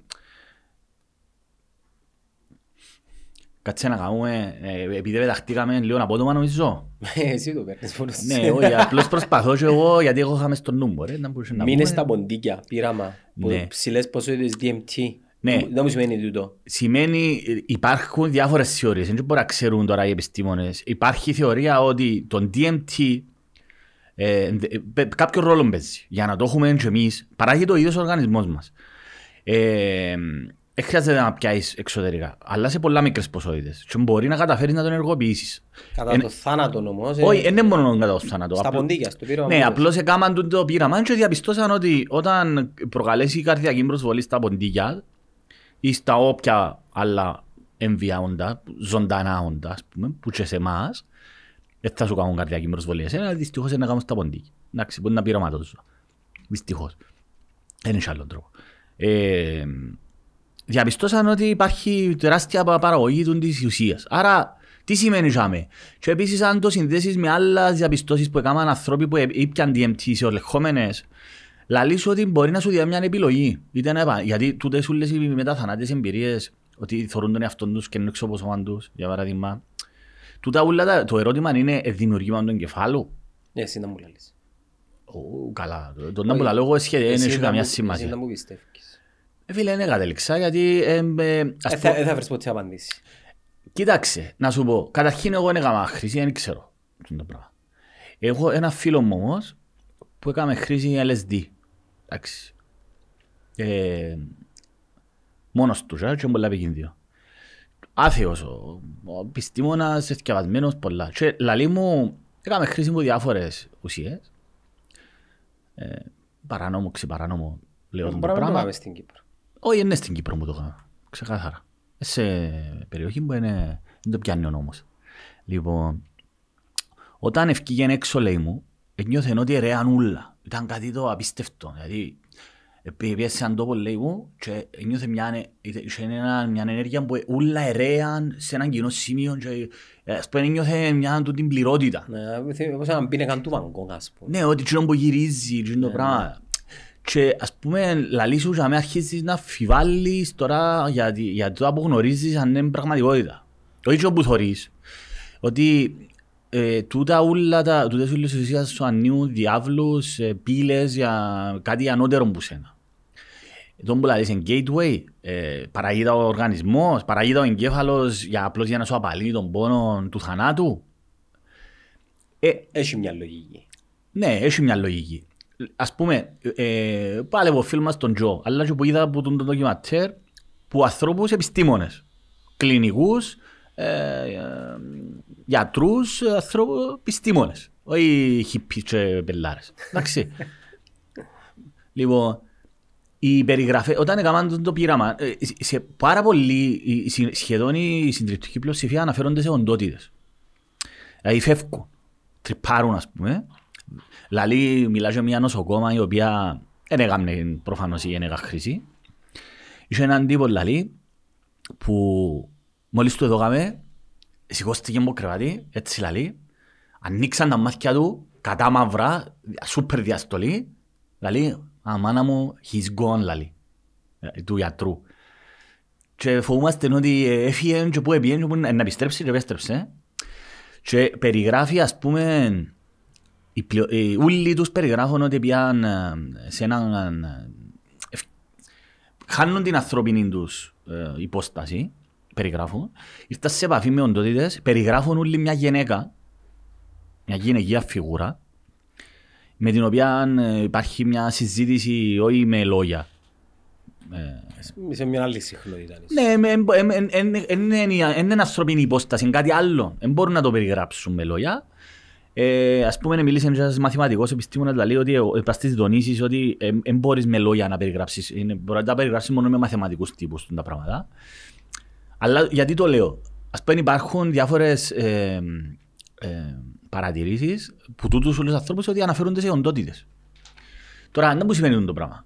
Κάτσε να κάνουμε, ε, επειδή πεταχτήκαμε λίγο απότομα νομίζω. Εσύ το παίρνεις μόνος σου. Ναι, όχι, απλώς προσπαθώ και εγώ γιατί εγώ είχαμε στο νου μου, ρε, να μπορούσε να Μείνε πούμε. στα ποντίκια, πείραμα. που Ναι. Ψηλές ποσότητες DMT. Ναι. Δεν μου σημαίνει τούτο. Σημαίνει ε, υπάρχουν διάφορες θεωρίες, δεν μπορεί να ξέρουν τώρα οι επιστήμονες. Υπάρχει θεωρία ότι το DMT ε, δε- ε, κάποιο ρόλο παίζει. Για να το έχουμε και εμείς, παράγει το ίδιος ο οργανισμός μας. Ε, δεν χρειάζεται να πιάσεις εξωτερικά, αλλά σε πολλά μικρές ποσότητες. Και μπορεί να καταφέρεις να τον ενεργοποιήσεις. Κατά Εν- το θάνατο όμως. ε, Όχι, δεν είναι μόνο κατά το θάνατο. Στα Απλ- ποντίκια, στο πείραμα. Ναι, που απλώς έκαναν τούτο το πείραμα και διαπιστώσαν ότι όταν προκαλέσει η καρδιακή προσβολή στα ποντίκια ή στα όποια άλλα έμβια όντα, ζωντανά όντα, ας πούμε, που και σε εμάς, δεν θα σου κάνουν καρδιακή προσβολή. Εσένα δυστυχώς είναι να κάνουν στα ποντίκια. Εντάξει, μπορεί να πειραματώσουν. Δυστυχώς. Δεν έχει άλλον τρόπο. Ε, διαπιστώσαν ότι υπάρχει τεράστια πα- παραγωγή του της ουσίας. Άρα, τι σημαίνει ζάμε. Και επίσης αν το συνδέσεις με άλλες διαπιστώσεις που έκαναν άνθρωποι που ήπιαν DMT σε ολεχόμενες, λαλείς σου ότι μπορεί να σου δει μια επιλογή. Είτε να επα... Γιατί τούτες όλες οι μεταθανάτες εμπειρίες, ότι θεωρούν τον εαυτόν τους και είναι εξωποσώμαν τους, για παράδειγμα. Τούτα ούλα, τα- το ερώτημα είναι ε, δημιουργήμα του εγκεφάλου. Ναι, εσύ να μου λαλείς. Ω, καλά. Το- Το να μου λέω σχεδόν δεν Εσύ έχει να καμία μου- Εσύ σημασία. να μου πιστεύεις. Ε, Φίλε, είναι κατέληξα γιατί... ε, ε, ας Ε, πω- θα- Δεν θα βρεις ποτέ απαντήσει. Κοίταξε, να σου πω. Καταρχήν εγώ δεν έκανα χρήση, δεν ξέρω αυτό το πράγμα. Έχω ένα φίλο μου όμως που έκαμε χρήση LSD. Εντάξει. Ε, μόνος τους, ε, και πολλά επικίνδυνο. Άθεος, ο, ο επιστήμονας, εθιαβασμένος, πολλά. Και λαλή μου, έκαμε χρήση από διάφορες ουσίες. Ε, παράνομο, ξεπαράνομο, λέω το Μπορούμε να το πράγμα. κάνουμε στην Κύπρο. Όχι, είναι στην Κύπρο που το κάνω. Ξεκάθαρα. Σε περιοχή που είναι, δεν το πιάνει ο νόμος. Λοιπόν, όταν ευκήγεν έξω, λέει μου, νιώθεν ότι ρέαν ούλα. Ήταν κάτι το απίστευτο. Δηλαδή, πήγε σε έναν τόπο, λέει μου, και νιώθε μια, ανε- είχε ένα- μια ενέργεια που ούλα ερέαν σε έναν κοινό σημείο και ε, ας πούμε νιώθε μια τούτη την πληρότητα. Ναι, θε- Όπως έναν πίνακα του Βαγκόγκ, ας πούμε. Ναι, ότι εκείνο που γυρίζει, εκείνο το πράγμα. Και ας πούμε, λαλή σου για μένα αρχίζεις να φιβάλλεις τώρα γιατί, για το που γνωρίζεις αν είναι πραγματικότητα. Όχι και όπου θωρείς. Ότι ε, τούτα ούλα, τα, τούτες ούλες οι ουσίες σου ανίουν διάβλους, ε, πύλες για κάτι ανώτερο που σένα. Το που λαλείς είναι gateway, ε, παραγείται ο οργανισμός, παραγείται ο εγκέφαλος για απλώς για να σου απαλύνει τον πόνο του θανάτου. Ε, Έχει μια λογική. ναι, έχει μια λογική. ας πούμε, ε, πάλι από φίλο μας τον Τζο, αλλά και που είδα από τον ντοκιματέρ, που ανθρώπους επιστήμονες, κλινικούς, ε, ε, γιατρούς, ανθρώπους, επιστήμονες, όχι χιππί και πελάρες. Εντάξει. λοιπόν, η περιγραφή, όταν έκαναν το πείραμα, ε, σε πάρα πολύ, σχεδόν η συντριπτική πλειοψηφία αναφέρονται σε οντότητες. Δηλαδή φεύγουν, τρυπάρουν ας πούμε. Δηλαδή μιλά για μια νοσοκόμα η οποία δεν έκαμε προφανώς η γενέκα χρήση. Είχε έναν τύπο λαλή που μόλις του έδωκαμε, σηκώστηκε από κρεβάτι, έτσι λαλή, ανοίξαν τα μάτια του, κατά μαυρά, σούπερ διαστολή, λαλή, α, μάνα μου, he's gone, λαλή, ε, του γιατρού. Και φοβούμαστε ότι έφυγε και που έπιε, να επιστρέψει και επέστρεψε. Και περιγράφει, ας πούμε, οι ούλοι τους περιγράφουν ότι πιάν σε έναν... Χάνουν την ανθρώπινη τους υπόσταση, περιγράφουν. Ήρθαν σε επαφή με οντότητες, περιγράφουν όλοι μια γυναίκα, μια γυναικεία φιγούρα, με την οποία υπάρχει μια συζήτηση όχι με λόγια. Σε μια άλλη συχνότητα. Ναι, είναι ανθρώπινη υπόσταση, είναι κάτι άλλο. Δεν μπορούν να το περιγράψουν με λόγια. Ε, ας πούμε, μίλησε ένας μαθηματικός επιστήμονας, λέει ότι επαστήσεις τονίσεις ότι δεν μπορείς με λόγια να περιγράψεις. Είναι, μπορεί να τα περιγράψεις μόνο με μαθηματικούς τύπους τα πράγματα. Αλλά γιατί το λέω; Ας πούμε, υπάρχουν διάφορες ε, ε, παρατηρήσεις που τούτους όλους τους ανθρώπους ότι αναφέρονται σε οντότητες. Τώρα, δεν μου σημαίνει το πράγμα.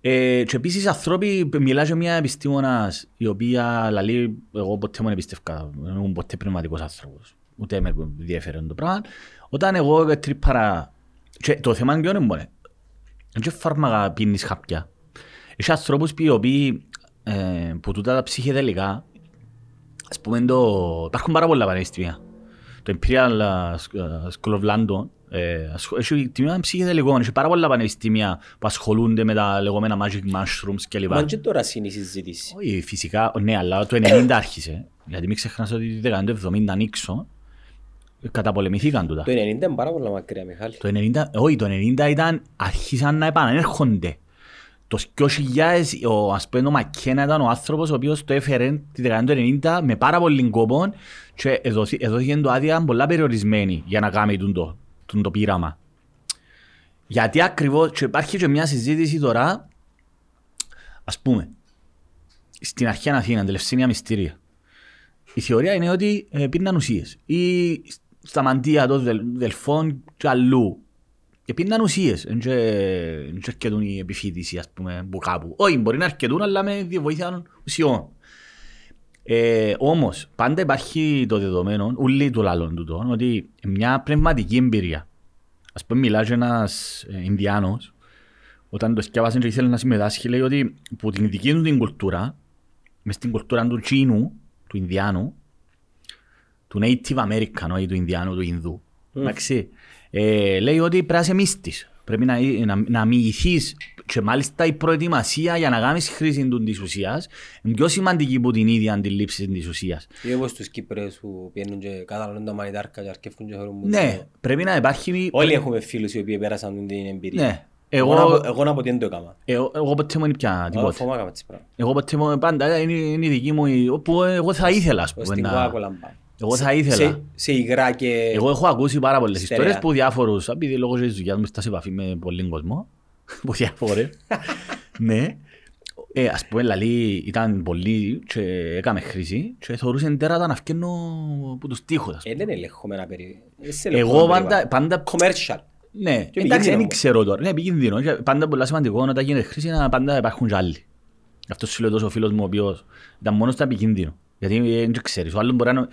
Ε, και επίσης ανθρώποι, μιλά για μια επιστήμονας η οποία λέει, εγώ ποτέ μου εμπιστεύκα, δεν ήμουν ποτέ πνευματικός άνθρωπος ούτε με ενδιαφέρον το πράγμα. Όταν εγώ τρύπαρα, και το θέμα είναι ποιο είναι μόνο, δεν φάρμακα πίνεις χαπιά. Έχει ανθρώπους που, οποίοι, ε, που τούτα τα ψυχεδελικά, ας πούμε το, υπάρχουν πάρα πολλά πανεπιστήμια. Το Imperial School of London, ε, έχει τιμήμα ψυχεδελικών, έχει πάρα πολλά πανεπιστήμια που ασχολούνται με τα λεγόμενα magic mushrooms κλπ. Μα και τώρα είναι η συζήτηση. Όχι, φυσικά, ναι, αλλά το 90 άρχισε. Γιατί μην ξεχνάς ότι τη δεκαετία του 70 ανοίξω καταπολεμηθήκαν τούτα. Το 90 είναι πάρα πολύ μακριά, Μιχάλη. Το 90, όχι, το 90 ήταν, άρχισαν να επανέρχονται. Το 2000 ο, ας πούμε, ο Μακένα ήταν ο άνθρωπος ο οποίος το έφερε τη δεκαετία του 90 με πάρα πολύ κόπο και εδόθηκε το άδεια πολλά περιορισμένη για να κάνει τον το, τον το πείραμα. Γιατί ακριβώς, και υπάρχει και μια συζήτηση τώρα, ας πούμε, στην αρχαία Αθήνα, την Λευσίνια Μυστήρια. Η θεωρία είναι ότι ε, πήρναν ουσίες. Ή στα μαντία των δελφών και αλλού. Επίναν ουσίες, δεν αρκετούν η επιφύτηση ας πούμε που κάπου. Όχι, μπορεί να αρκετούν αλλά με βοήθεια ουσιών. Ε, Όμως, πάντα υπάρχει το δεδομένο, ούλοι του λαλών του ότι μια πνευματική εμπειρία. Α πούμε, μιλάει ένας ε, Ινδιάνος, όταν το σκιάβασε και ήθελε να συμμετάσχει, λέει ότι που την δική του την κουλτούρα, μες στην κουλτούρα του Τσίνου, του Ινδιάνου, του Native American, ή του Ινδιάνου, του Ινδού. Mm. Ε, λέει ότι πρέπει να είσαι μύστης. Πρέπει να, να, να μοιηθείς και μάλιστα η προετοιμασία για να κάνεις χρήση του της ουσίας είναι πιο σημαντική από την ίδια αντιλήψη της ουσίας. Ή όπως τους Κύπρες που πιένουν και καταλαβαίνουν τα μανιτάρκα και αρκεύουν και χωρούν Ναι, πρέπει να υπάρχει... Όλοι έχουμε φίλους οι οποίοι πέρασαν την εμπειρία. Ναι. Εγώ, εγώ, εγώ να πω τι δεν το έκανα. Εγώ, εγώ ποτέ μου είναι πια τίποτα. Φοβάμαι τις πράγματα. Εγώ ποτέ μου πάντα είναι, είναι η δική μου, όπου εγώ θα ήθελα ας πούμε. Στην Coca-Cola εγώ θα ήθελα. Σε, σε υγρά και... Εγώ έχω ακούσει πάρα πολλές στερεά. ιστορίες που διάφορους, επειδή λόγω της δουλειάς μου στα σε επαφή με πολλοί κόσμο, που διάφορες, ναι, ε, ας πούμε, λαλή ήταν πολύ και έκαμε χρήση και θεωρούσε τέρατα να φκένω από τους τείχους. Ε, δεν ελεγχόμενα περί... Εγώ πάντα... πάντα... Commercial. Ναι, εντάξει, δεν ξέρω τώρα. Ναι, επικίνδυνο. Πάντα πολλά σημαντικό όταν γίνεται χρήση να πάντα υπάρχουν και άλλοι. Αυτός σου λέω τόσο φίλος μου ο οποίος ήταν μόνος στα επικίνδυνο. Γιατί δεν ξέρεις, ο άλλος μπορεί να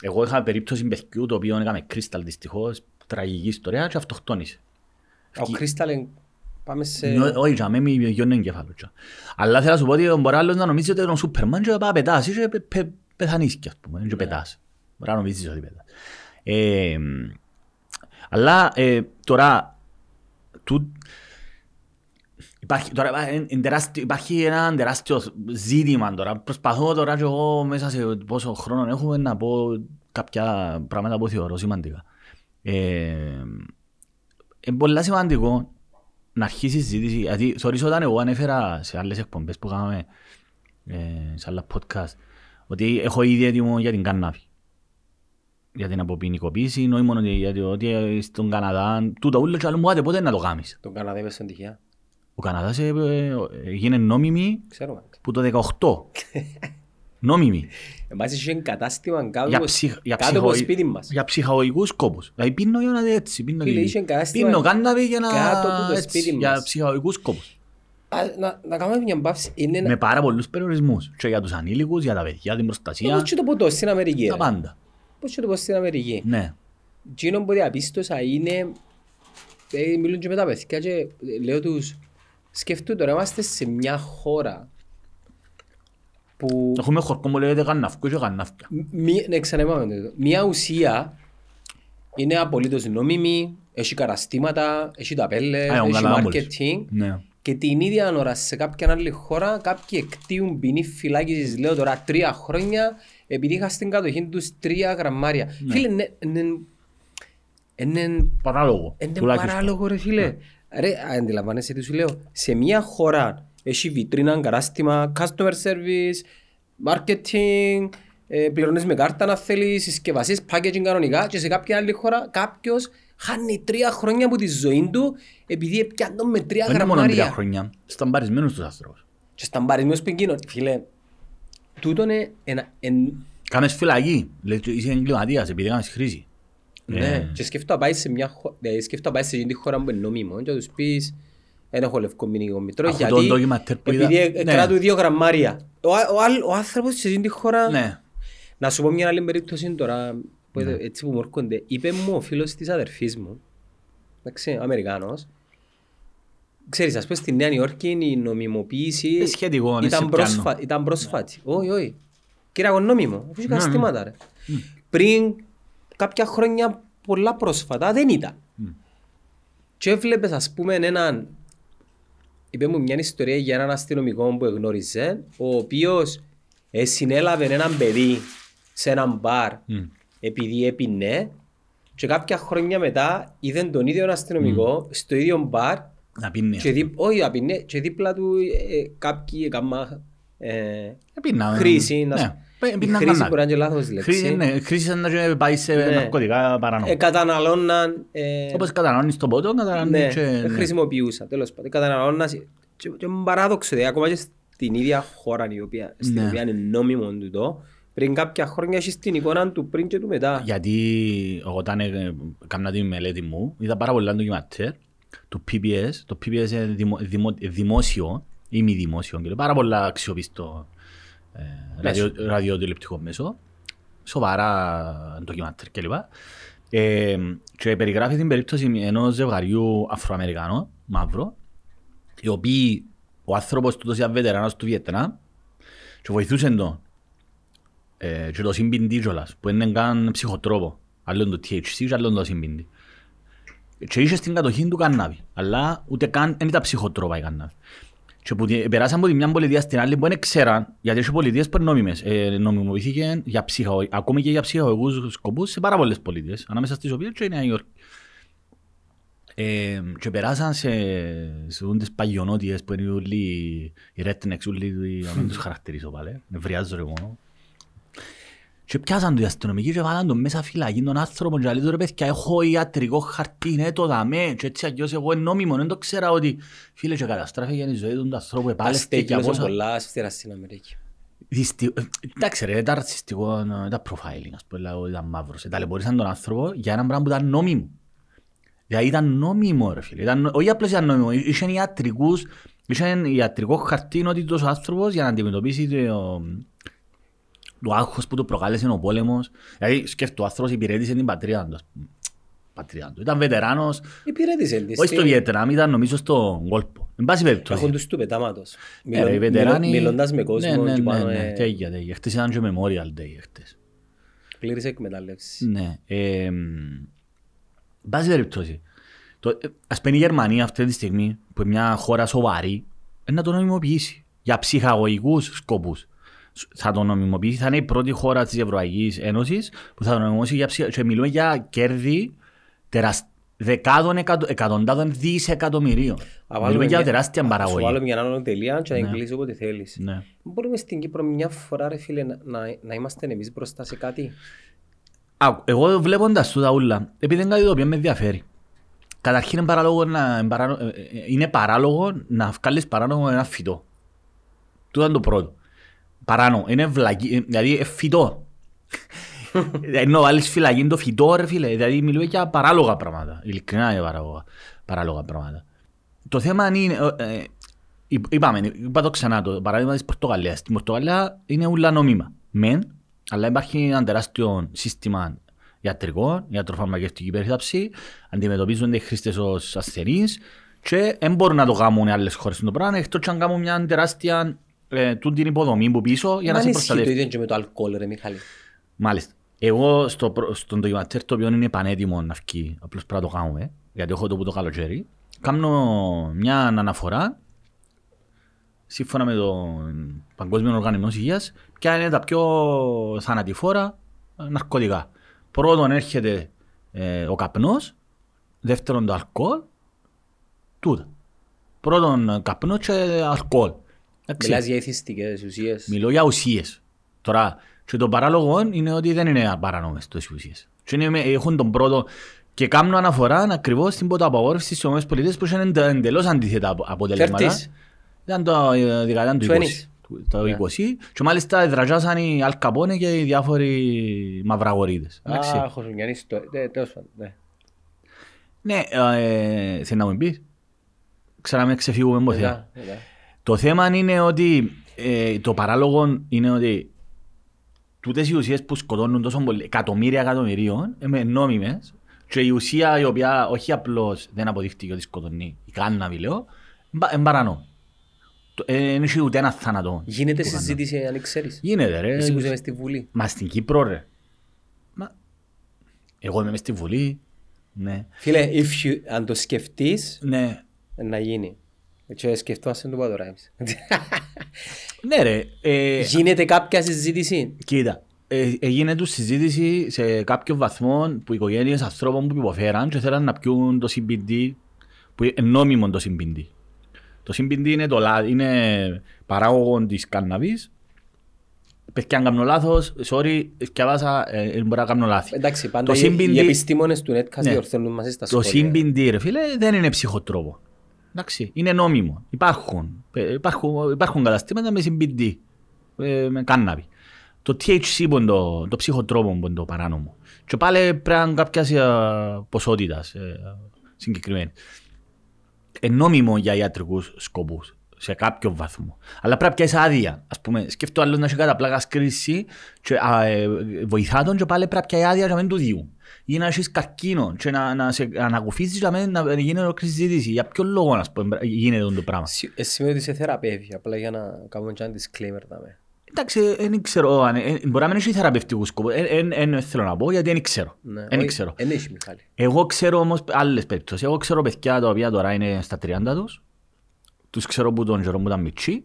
εγώ είχα περίπτωση παιδιού το οποίο έκαμε κρίσταλ δυστυχώς, τραγική ιστορία και αυτοκτόνησε. Ο κρίσταλ πάμε σε... Όχι, για μένα γιώνει εγκέφαλο. Αλλά θέλω να σου πω ότι μπορεί άλλος να νομίζεις ότι είναι ο Σούπερμαν και πάει πετάς και πεθανείς και ας πούμε, και ναι. πετάς. Μπορεί να νομίζεις ότι πετάς. Ε, αλλά ε, τώρα, Υπάρχει, τώρα, υπάρχει ένα τεράστιο ζήτημα τώρα. Προσπαθώ τώρα και εγώ μέσα σε πόσο χρόνο έχουμε να πω κάποια πράγματα που θεωρώ σημαντικά. Ε, είναι πολύ σημαντικό να αρχίσει η συζήτηση. Γιατί θεωρείς όταν εγώ ανέφερα σε άλλες εκπομπές που κάναμε, ε, σε άλλα podcast, ότι έχω ήδη έτοιμο για την κάναβη. Για την αποποινικοποίηση, όχι μόνο ότι, γιατί ότι στον Καναδά, τούτα ούλο και άλλο μου άτε πότε να το κάνεις. Τον Καναδά είπες στον τυχαία. Ο Καναδάς ε, ε, έγινε νόμιμη Ξέρουμε. που το 18. νόμιμη. Εμάς είχε κατάστημα κάτω, Για, από- ψυχ, για, κάτω από το ψυχο- σπίτι μας. για ψυχαγωγικούς σκόπους. Δηλαδή πίνω για να δει έτσι. Πίνω, Φίλε, και- είχε κατάστημα πίνω κάναβη για να... κάτω από το έτσι, σπίτι Για μας. ψυχαγωγικούς σκόπους. Α, Να, να κάνουμε μια μπαύση. Είναι ένα... Με πάρα πολλούς περιορισμούς. Και για τους ανήλικους, για τα παιδιά, την προστασία, Πώς και το ποτό στην Αμερική. τα ρε. πάντα. Πώς και το πω στην Αμερική. Ναι. Εκείνο που διαπίστωσα είναι, ε, μιλούν και με τα παιδιά και ε, λέω τους, σκεφτούν τώρα είμαστε σε μια χώρα που Έχουμε χορκό που λέγεται γανναύκο και γανναύκια. μη, ναι, ξαναπάμε το. Μια ουσία είναι απολύτως νόμιμη, έχει καταστήματα, έχει ταπέλες, Α, ο έχει Καναδά μόλις. marketing Ναι. και την ίδια ώρα σε κάποια άλλη χώρα κάποιοι εκτίουν ποινή φυλάκισης, λέω τώρα τρία χρόνια, επειδή είχα στην κατοχή τους τρία γραμμάρια. Φίλε, ναι, ναι, είναι Παράλογο. είναι τουλάχιστον. παράλογο ρε φίλε. Ρε, αντιλαμβάνεσαι τι σου λέω. Σε μια χώρα έχει βιτρίνα, κατάστημα, customer service, marketing, ε, πληρώνεις με κάρτα να θέλεις, συσκευασίες, packaging κανονικά και σε κάποια άλλη χώρα κάποιος χάνει τρία χρόνια από τη ζωή του επειδή πιάνει με τρία Δεν είναι μόνο τρία γραμμάρια. χρόνια. Σταμπαρισμένους τους άνθρωπους. Και σταμπαρισμένος πingίνο. Φίλε, τούτο είναι ένα... εν- Κάμες φυλακή. Λέει, είσαι εγκληματίας επειδή κάνεις χρήση. Ναι, και σκέφτομαι να πάει σε μια χώρα, δηλαδή σκέφτομαι να πάει σε εκείνη τη χώρα που είναι νόμιμο και να τους πεις δεν έχω λευκό μηνικό μητρός Αχού, γιατί το ντοκιμαντέρ που είδα- επειδή Ναι. κράτου δύο γραμμάρια. Ο, α- ο, άλλ- ο άνθρωπος σε εκείνη τη χώρα, Ναι. να σου πω μια άλλη περίπτωση τώρα, που, Ναι. έτσι που μου έρχονται, είπε μου ο φίλος της αδερφής μου, εντάξει, Αμερικάνος, Ξέρεις, ας πούμε στη Νέα Υόρκη η νομιμοποίηση Ε, σχετικό, ναι, σε ήταν, πιάνω. πρόσφα, ήταν πρόσφατη. Όχι, όχι. Κύριε νόμιμο, αφού είχε Ναι, ναι. καταστήματα ρε. Πριν κάποια χρόνια πολλά πρόσφατα δεν ήταν. Και έβλεπες ας πούμε έναν, είπε μου μια ιστορία για έναν αστυνομικό που εγνώριζε, ο οποίος ε, συνέλαβε έναν παιδί σε έναν μπαρ Μμ. επειδή έπινε και κάποια χρόνια μετά είδε τον ίδιο αστυνομικό στο ίδιο μπαρ Να πίνει. και, δι... όχι, απεινέ, και δίπλα του ε, κάποιοι έκαμα ε, Πίναμε. χρήση. Να... Ναι. σου- Ε, Η πίναν χρήση κανάλι. μπορεί να είναι και λάθος Χρήση, λέξη. ναι, χρήση σαν να και πάει σε Ναι. ναρκωτικά παράνομα. Ε, καταναλώναν... Ε, Όπως καταναλώνεις το πότο, ναι, καταναλώνεις και... ε, ναι. χρησιμοποιούσαν, τέλος πάντων. Καταναλώναν... Και, και είναι παράδοξο, δηλαδή, ακόμα και στην ίδια χώρα η οποία, στην Ναι. οποία είναι νόμιμο τούτο, πριν κάποια χρόνια έχεις την εικόνα του πριν και του μετά. Γιατί εγώ όταν ε, έκανα τη μελέτη μου, είδα πάρα πολλά ντοκιματέρ του PBS. Το PBS είναι δημο, δημο, δημόσιο ή μη δημόσιο, και είναι πάρα πολλά αξιοπιστό ε, ραδιο, ραδιοτηλεπτικό μέσο. Σοβαρά ντοκιματέρ κλπ. Ε, και περιγράφει την περίπτωση ενός ζευγαριού Αφροαμερικάνων, μαύρο, οι οποίοι ο άνθρωπος του ήταν βετεράνος του Βιετνάμ και βοηθούσε τον ε, και το συμπιντή κιόλας, που είναι καν ψυχοτρόπο. Άλλο είναι το THC και άλλο είναι το συμπιντή. Και είχε στην κατοχή του κανάβη, αλλά ούτε καν δεν ήταν ψυχοτρόπα η κανάβη. Και που τη- περάσαν από τη μια πολιτεία στην άλλη που δεν ξέραν, γιατί είχε πολιτείες που είναι νόμιμες. Ε, νομιμοποιήθηκε για ψυχο, ακόμη και για ψυχολογικούς σκοπούς σε πάρα πολλές πολιτείες, ανάμεσα στις οποίες και η Νέα Υόρκη. Ε, και περάσαν σε, σε τις παγιονότητες που είναι όλοι οι rednecks, όλοι οι- να μην τους χαρακτηρίσω πάλι, νευριάζω ρε μόνο. Και πιάσαν το οι αστυνομικοί και βάλαν τον μέσα φυλακή τον άνθρωπο και λέει του ρε παιδιά έχω ιατρικό χαρτί, είναι το δαμέ και έτσι αγιώς εγώ είναι νόμιμο, δεν το ξέρα ότι φίλε και καταστράφηκε η ζωή του ανθρώπου, Τα επάλευκε για στέκυλος είναι πόσα... πολλά αυστηρά στην Αμερική. Δυστι- ε, Εντάξει ρε, ήταν ρατσιστικό, ε, ήταν profiling, ας πούμε, δηλαδή, ήταν μαύρος. Ταλαιπωρήσαν τον άνθρωπο για έναν πράγμα που ήταν νόμιμο. Δηλαδή ήταν νόμιμο ρε φίλε, ήταν, όχι απλώς ήταν νόμιμο, είχαν ιατρικούς, είχαν ιατρικό χαρτί ότι τόσο άνθρωπος για να αντιμετωπίσει το, το άγχος που του προκάλεσε ο πόλεμος. Δηλαδή σκέφτομαι, ο άνθρωπος υπηρέτησε την πατρίδα του, ας πούμε. πατρίδα του. Ήταν βετεράνος, Υπηρέτησε τη. όχι στο Βιετνάμ, ήταν νομίζω στο κόλπο. Εν πάση περιπτώσει. Έχουν τους του πετάματος. Ε, ρε, οι Μιλων- βετεράνοι- μιλων- Μιλώντας με κόσμο Ναι, ναι, και ναι, πάνω ναι, ε, Τέγια, τέγια. Χτες ήταν και Memorial Day χτες. πλήρης εκμετάλλευσης. Ναι. Ε, Εν πάση περιπτώσει. Το, ε, ας πούμε η Γερμανία αυτή τη στιγμή, που είναι μια χώρα σοβαρή, είναι να το νομιμοποιήσει. Για ψυχαγωγικούς σκοπούς. Θα το νομιμοποιήσει, θα είναι η πρώτη χώρα της Ευρωπαϊκής Ένωσης που θα το νομιμοποιήσει για ψυχα... και μιλούμε για κέρδη τερασ... δεκάδων εκατο, εκατοντάδων δισεκατομμυρίων. Α, Μιλούμε για μια- τεράστια α, Σου παραγωγή. βάλω μια άλλη τελεία και να Ναι. εγκλείσει όποτε θέλεις. Ναι. Μπορούμε στην Κύπρο μια φορά ρε φίλε να, να, να είμαστε εμείς μπροστά σε κάτι; Α, εγώ βλέποντας τούτα ούλα, επειδή είναι κάτι το οποίο με ενδιαφέρει. Καταρχήν είναι παράλογο να, είναι παράλο- ε, ε, είναι παράλογο να βγάλεις παράνομο ένα φυτό. Τούτο είναι το πρώτο. Παράνομο. Είναι βλακή, ε, δηλαδή ε, φυτό. Ενώ βάλεις φυλακή το φυτό ρε φίλε, δηλαδή μιλούμε για παράλογα πράγματα. Ειλικρινά είναι παράλογα, παράλογα πράγματα. Το θέμα είναι, ε, ε, είπ- είπαμε, είπα το ξανά το παράδειγμα της Πορτογαλίας. Στην Πορτογαλία είναι ούλα νόμιμα. Μεν, αλλά υπάρχει ένα τεράστιο σύστημα ιατρικό, ιατροφαρμακευτική περίθαψη, αντιμετωπίζονται οι χρήστες ως ασθενείς και δεν μπορούν να το κάνουν οι άλλες χώρες το πράγμα, εκτός και αν κάνουν μια τεράστια ε, τούτη ποδομή που πίσω για να Μα σε αν ισχύει το προστατεύει. ίδιο και με το αλκοόλ ρε Μιχάλη. Μάλιστα. Εγώ στο, προ- στον ντοκιματέρ το οποίο είναι πανέτοιμο να βγει, απλώς πρέπει να το κάνουμε, γιατί έχω το που το καλοκαίρι, κάνω μια αναφορά σύμφωνα με τον Παγκόσμιο Οργανισμό Υγείας ποια είναι τα πιο θανατηφόρα ναρκωτικά. Πρώτον έρχεται ε, ο καπνός, δεύτερον το αλκοόλ, τούτα. Πρώτον καπνός και αλκοόλ. Εντάξει. Μιλάς για ηθιστικές ουσίες. Μιλώ για ουσίες. Τώρα, και το παράλογο είναι ότι δεν είναι παράνομες τόσες ουσίες. Και είναι, με- έχουν τον πρώτο και κάνω αναφορά ακριβώς στην ποταπαγόρευση στις ΗΠΑ που είναι εντε- εντελώς αντίθετα απο- αποτελέσματα. Φέρτης. Ήταν το ε, δεκαετία του 20s. 20. του- Το Ναι. 20. Και μάλιστα δραζάσαν οι Αλκαπόνε και οι διάφοροι μαυραγορείτες. Εντάξει. Α, έχω σου μια ιστορία. Ε, Τέλος πάντων, ναι. Ναι, ε, θέλεις να μου πεις; Ξέρω να μην ξεφύγουμε από θέμα. Μετά, μετά. Το θέμα είναι ότι ε, το παράλογο είναι ότι τούτες οι ουσίες που σκοτώνουν τόσο πολύ, εκατομμύρια εκατομμυρίων, είναι νόμιμες και η ουσία η οποία όχι απλώς δεν αποδείχτηκε ότι σκοτώνει, η κάνναβη λέω, είναι παράνομο. Το- ε, Δεν έχει ούτε ένα θάνατο. Γίνεται που κάνουν. συζήτηση αν ξέρεις. Γίνεται ρε. Εσύ που είσαι μες στη Βουλή. Μα στην Κύπρο ρε. Μα... Εγώ είμαι μες στη Βουλή. Ναι. Φίλε, if you, αν το σκεφτείς, Ναι. να γίνει. Και σκεφτόμαστε το πάω τώρα εμείς. Ναι ρε. Ε, Γίνεται κάποια συζήτηση; Κοίτα, ε, έγινε τους συζήτηση σε κάποιο βαθμό που οι οικογένειες ανθρώπων που υποφέραν και θέλαν να πιούν το CBD που είναι νόμιμο το CBD. Το CBD είναι, το, λα- είναι παράγωγο της κάνναβης. Παιδιά, αν κάνω λάθος, sorry, σκιαβάσα, ε, ε, μπορεί να κάνω λάθη. Εντάξει, πάντα Το οι, CBD οι επιστήμονες του Netcast Ναι. διορθώνουν μαζί στα Το σχόλια. CBD, ρε φίλε, δεν είναι ψυχοτρόπο. Εντάξει, είναι νόμιμο. Υπάρχουν, ε, υπάρχουν, υπάρχουν καταστήματα με CBD, ε, με κάνναβη. Το THC που είναι το, το ψυχοτρόπο που είναι το παράνομο. Και πάλι πρέπει να είναι κάποιας ε, ποσότητας ε, συγκεκριμένη. Είναι νόμιμο για ιατρικούς σκοπούς σε κάποιο βαθμό. Αλλά πρέπει να πιάσεις άδεια. Ας πούμε, σκέφτομαι άλλος να έχει κατά πλάκα κρίση και α, ε, βοηθά τον και πάλι πρέπει να πιάσει άδεια για να μην του διούν. Ή να έχεις καρκίνο και να, να σε ανακουφίσεις για να μην να γίνει ολόκληρη συζήτηση. Για ποιο λόγο ας πούμε, γίνεται το πράγμα; Συ- ε, Σημαίνει ότι σε θεραπεύει, απλά για να κάνουμε και ένα disclaimer. δάμε. Εντάξει, δεν ξέρω. αν- ε, Μπορεί να μην έχει θεραπευτικού σκοπού. Δεν θέλω να πω γιατί δεν ξέρω. Ναι, Δεν όχι, ξέρω. Εν έχει, Μιχάλη. Εγώ ξέρω όμως άλλες περιπτώσεις. Εγώ ξέρω παιδιά τα οποία τώρα είναι στα 30 τους. Τους ξέρω που τον καιρό που ήταν μητσί,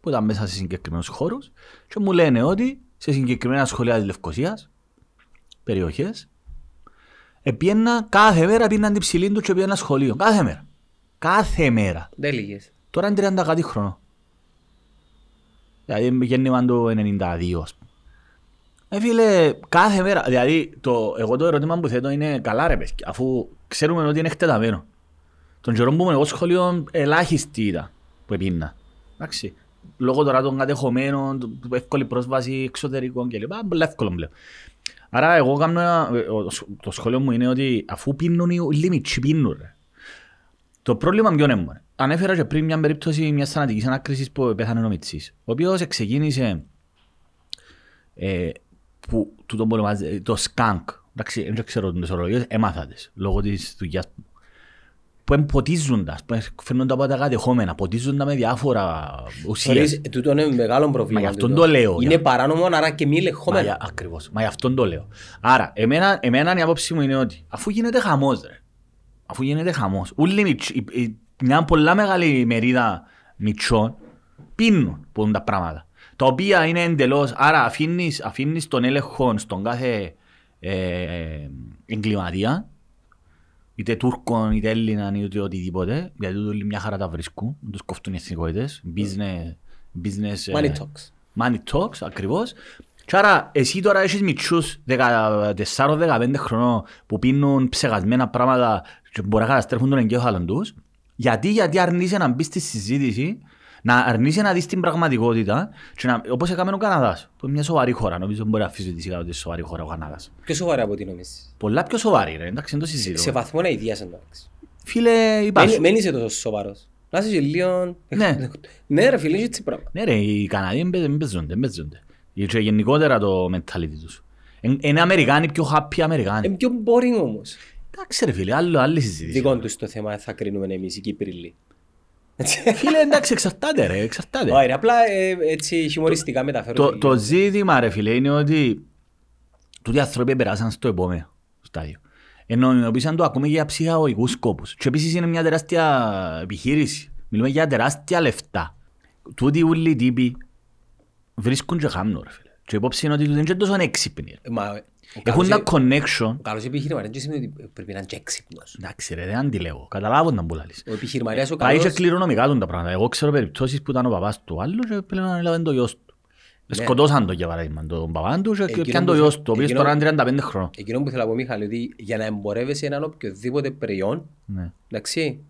που ήταν μέσα σε συγκεκριμένους χώρους και μου λένε ότι σε συγκεκριμένα σχολεία της Λευκοσίας, περιοχές, επίαινα κάθε μέρα πήγαιναν την ψηλή του και πήγαιναν ένα σχολείο. Κάθε μέρα. Κάθε μέρα. Δεν λίγες. Τώρα είναι 30 κάτι χρόνο. Δηλαδή γέννημα το 92 ας πούμε. Ε, φίλε, κάθε μέρα, δηλαδή το, εγώ το ερώτημα που θέτω είναι καλά ρε παιδιά, αφού ξέρουμε ότι είναι εκτεταμένο. Τον καιρό που ήμουν εγώ σχολείο ελάχιστη ήταν που επίνα. Εντάξει. Λόγω τώρα των κατεχομένων, του- του εύκολη πρόσβαση εξωτερικών κλπ. Πολύ εύκολο πλέον. Άρα εγώ κάνω, ένα- ε, ο- το σχόλιο μου είναι ότι αφού πίνουν οι λίμιτσοι πίνουν ρε. Το πρόβλημα ποιο είναι μόνο. Ανέφερα και πριν μια περίπτωση μιας θανατικής ανάκρισης που πέθανε ο Μιτσής. Ο οποίος ξεκίνησε ε, που του τον ονομάζει, το σκάνκ. Εντάξει, δεν ξέρω τις ορολογίες, έμαθα τις λόγω της δουλειάς μου. Που εμποτίζοντας, που φέρνονται από τα κατεχόμενα, ποτίζοντα με διάφορα ουσίες. Θεωρείς, ε, τούτο είναι μεγάλο πρόβλημα. Μα γι' αυτόν τούτο. το λέω, Είναι για- παράνομο, άρα και μη Μα, λεγχόμενο. για- ακριβώς. Μα γι' αυτόν το λέω. Άρα, εμένα, εμένα η άποψη μου είναι ότι αφού γίνεται χαμός, ρε, αφού γίνεται χαμός, ούλοι μιτς- η- η- μια πολλά μεγάλη μερίδα μητσών πίνουν που είναι τα πράγματα. Τα οποία είναι εντελώς, άρα αφήνεις, αφήνεις τον έλεγχο στον κάθε ε, εγκληματία είτε Τούρκων, είτε Έλληναν, είτε οτιδήποτε, γιατί τούτοι μια χαρά τα βρίσκουν, τους κόφτουν οι εθνικότητες, business, business Money ε, talks. money talks, ακριβώς. Και άρα εσύ τώρα έχεις μητσούς 14-15 χρονών που πίνουν ψεγασμένα πράγματα και μπορεί να καταστρέφουν τον εγκέφαλο τους. Γιατί, γιατί αρνείσαι να μπεις στη συζήτηση, να αρνείσαι να δεις την πραγματικότητα και να, όπως έκαμε ο Καναδάς, που είναι μια σοβαρή χώρα, νομίζω μπορεί να αφήσει ότι είναι σοβαρή χώρα ο Καναδάς. Πιο σοβαρά από ό,τι νομίζεις. Πολλά πιο σοβαρή ρε, εντάξει, δεν το συζητώ. Σε βαθμό να ιδίας εντάξει. Φίλε, Μένει- υπάρχουν. Μένει είσαι τόσο σοβαρός. Να είσαι και λίγο... Ναι. Ναι ρε φίλε, είναι έτσι πράγμα. Ναι ρε, οι Καναδοί δεν παίζονται, δεν παίζονται. Και γενικότερα το mentality τους. Εν- Είναι Αμερικάνοι πιο happy Αμερικάνοι. Είναι πιο boring όμως. Εντάξει ρε φίλε, άλλο, άλλη συζήτηση. Δικό τους το θέμα θα κρίνουμε εμείς οι Κύπριλοι. Φίλε, εντάξει, εξαρτάται ρε, εξαρτάται. Όχι, ρε, απλά ε, έτσι χιουμοριστικά μεταφέρω. Το, το ζήτημα ρε φίλε είναι ότι τούτοι οι άνθρωποι περάσαν στο επόμενο στάδιο. Ενώ εννοήσαν το ακούμε για ψυχαγωγικούς σκόπους. Και επίσης είναι μια τεράστια επιχείρηση. Μιλούμε για τεράστια λεφτά. Τούτοι όλοι οι τύποι βρίσκουν και χάμνο ρε φίλε. Και υπόψη είναι ότι δεν είναι τόσο έξυπνοι. ρε. Ε, Μα, ο Έχουν καλός τα ε- connection. Ο καλός επιχειρηματίας δεν σημαίνει ότι πρέπει να είναι και έξυπνος. Εντάξει ρε, δεν αντιλέγω. Καταλάβω να που λαλείς. Ο επιχειρηματίας ο Πάει και καλός... κληρονομικά του τα πράγματα. Εγώ ξέρω περιπτώσεις που ήταν ο παπάς του άλλου και πλέον ανέλαβε το γιος του. Ναι. Σκοτώσαν τον για παράδειγμα τον παπά τους και Εκείνο πιάνε το που- γιος του, ο οποίος εκείνο- τώρα είναι 35 χρόνων. Εκείνο που θέλω να πω Μιχάλη, ότι για να εμπορεύεσαι έναν οποιοδήποτε προϊόν, Ναι. εντάξει,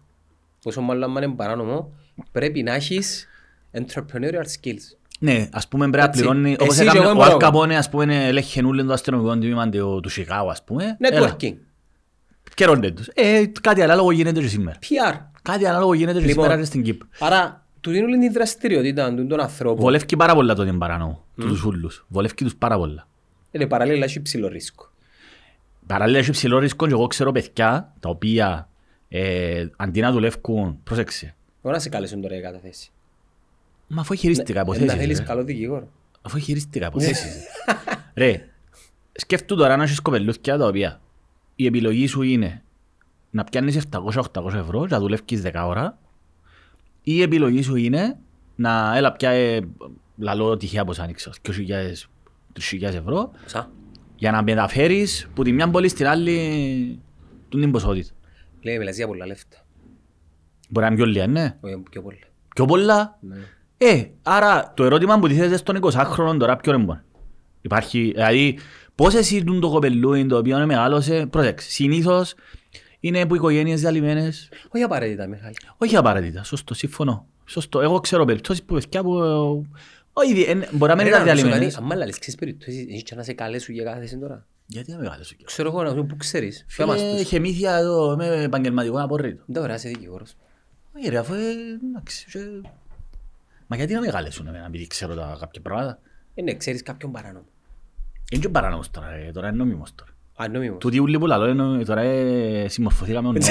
πόσο μάλλον αν είναι παράνομο, πρέπει να έχεις entrepreneurial skills. Ναι, ας πούμε πρέπει να Έτσι. πληρώνει, όπως Εσύ και έκαμε εγώ ο μπορώ. Αλκαπόνε, ας πούμε, ελέγχε νουλlen το αστυνομικό τμήμα του του Σικάγου, ας πούμε. Έλα, Networking, καιρώνται τους. Ε, κάτι ανάλογο γίνεται και σήμερα. PR. Κάτι ανάλογο γίνεται και Λοιπόν. σήμερα και στην Κύπρο. Άρα, του δίνουν όλη τη δραστηριότητα του των ανθρώπων. Βολεύει πάρα πολλά το ότι είναι παράνομο, τους ούλους. Βολεύει τους πάρα πολλά. Είναι παράλληλα έχει υψηλό ρίσκο. Παράλληλα έχει ψηλό ρίσκο και εγώ ξέρω παιδιά τα οποία ε, αντί να δουλεύουν, πρόσεξε, Εγώ να σε καλέσουν τώρα για καταθέση. Μα αφού χειρίστηκα Ε, υποθέσεις. Να θέλεις ρε. καλό δικηγόρο. Αφού χειρίστηκα υποθέσεις. Ρε, σκέφτου τώρα να έχεις κοπελούθια τα οποία η επιλογή σου είναι να πιάνεις 700-800 ευρώ και να δουλεύεις 10 ώρα ή η επιλογή σου είναι να έλα πια ε, λαλό τυχαία πως άνοιξα 2.000 ευρώ Σα. για να μεταφέρεις που τη μια πόλη στην άλλη του την ποσότητα. Λέει, μιλάς για πολλά λεφτά. Μπορεί να είναι πιο λίγα, ναι. Όχι, πιο πολλά. Πιο πολλά. Ναι. Ε, άρα το ερώτημα που τίθεται στον 20χρονο τώρα ποιο είναι μόνο. Υπάρχει, δηλαδή, πώς εσύ τούν το κοπελούιν το οποίο μεγάλωσε, πρόσεξε, συνήθως είναι που οι οικογένειες διαλυμένες, Όχι απαραίτητα, Μιχάλη. όχι απαραίτητα, σωστό, συμφωνώ. Σωστό, εγώ ξέρω περιπτώσεις που παιδιά που, ε, όχι, δι- εν- μπορεί να μην Ρε, ήταν να ρωτήσω διαλυμένες. κάτι, Αν μάλλα λες, ξέρεις περιπτώσεις, έχεις και να σε καλέσουν για κάθε θέση τώρα. Γιατί να μεγάλωσε κιόλας. Ξέρω εγώ να σου πού ξέρεις. Φέρ μας Φίλε, τους. χεμήθεια εδώ με επαγγελματικό απορρίτο. Δεν ωραία, είσαι δικηγόρος. Όχι ρε, αφού, ε, εντάξει, και- Μα γιατί να μεγάλεσουν εμένα, επειδή ξέρω τα κάποια πράγματα; Ε, ναι, ξέρεις κάποιον παράνομο. Είναι και παράνομος τώρα, ρε, τώρα είναι νόμιμος τώρα. Α, νόμιμος. Τούτοι ούλοι που λαλώ είναι τώρα ε, συμμορφωθήκαμε ο νόμος.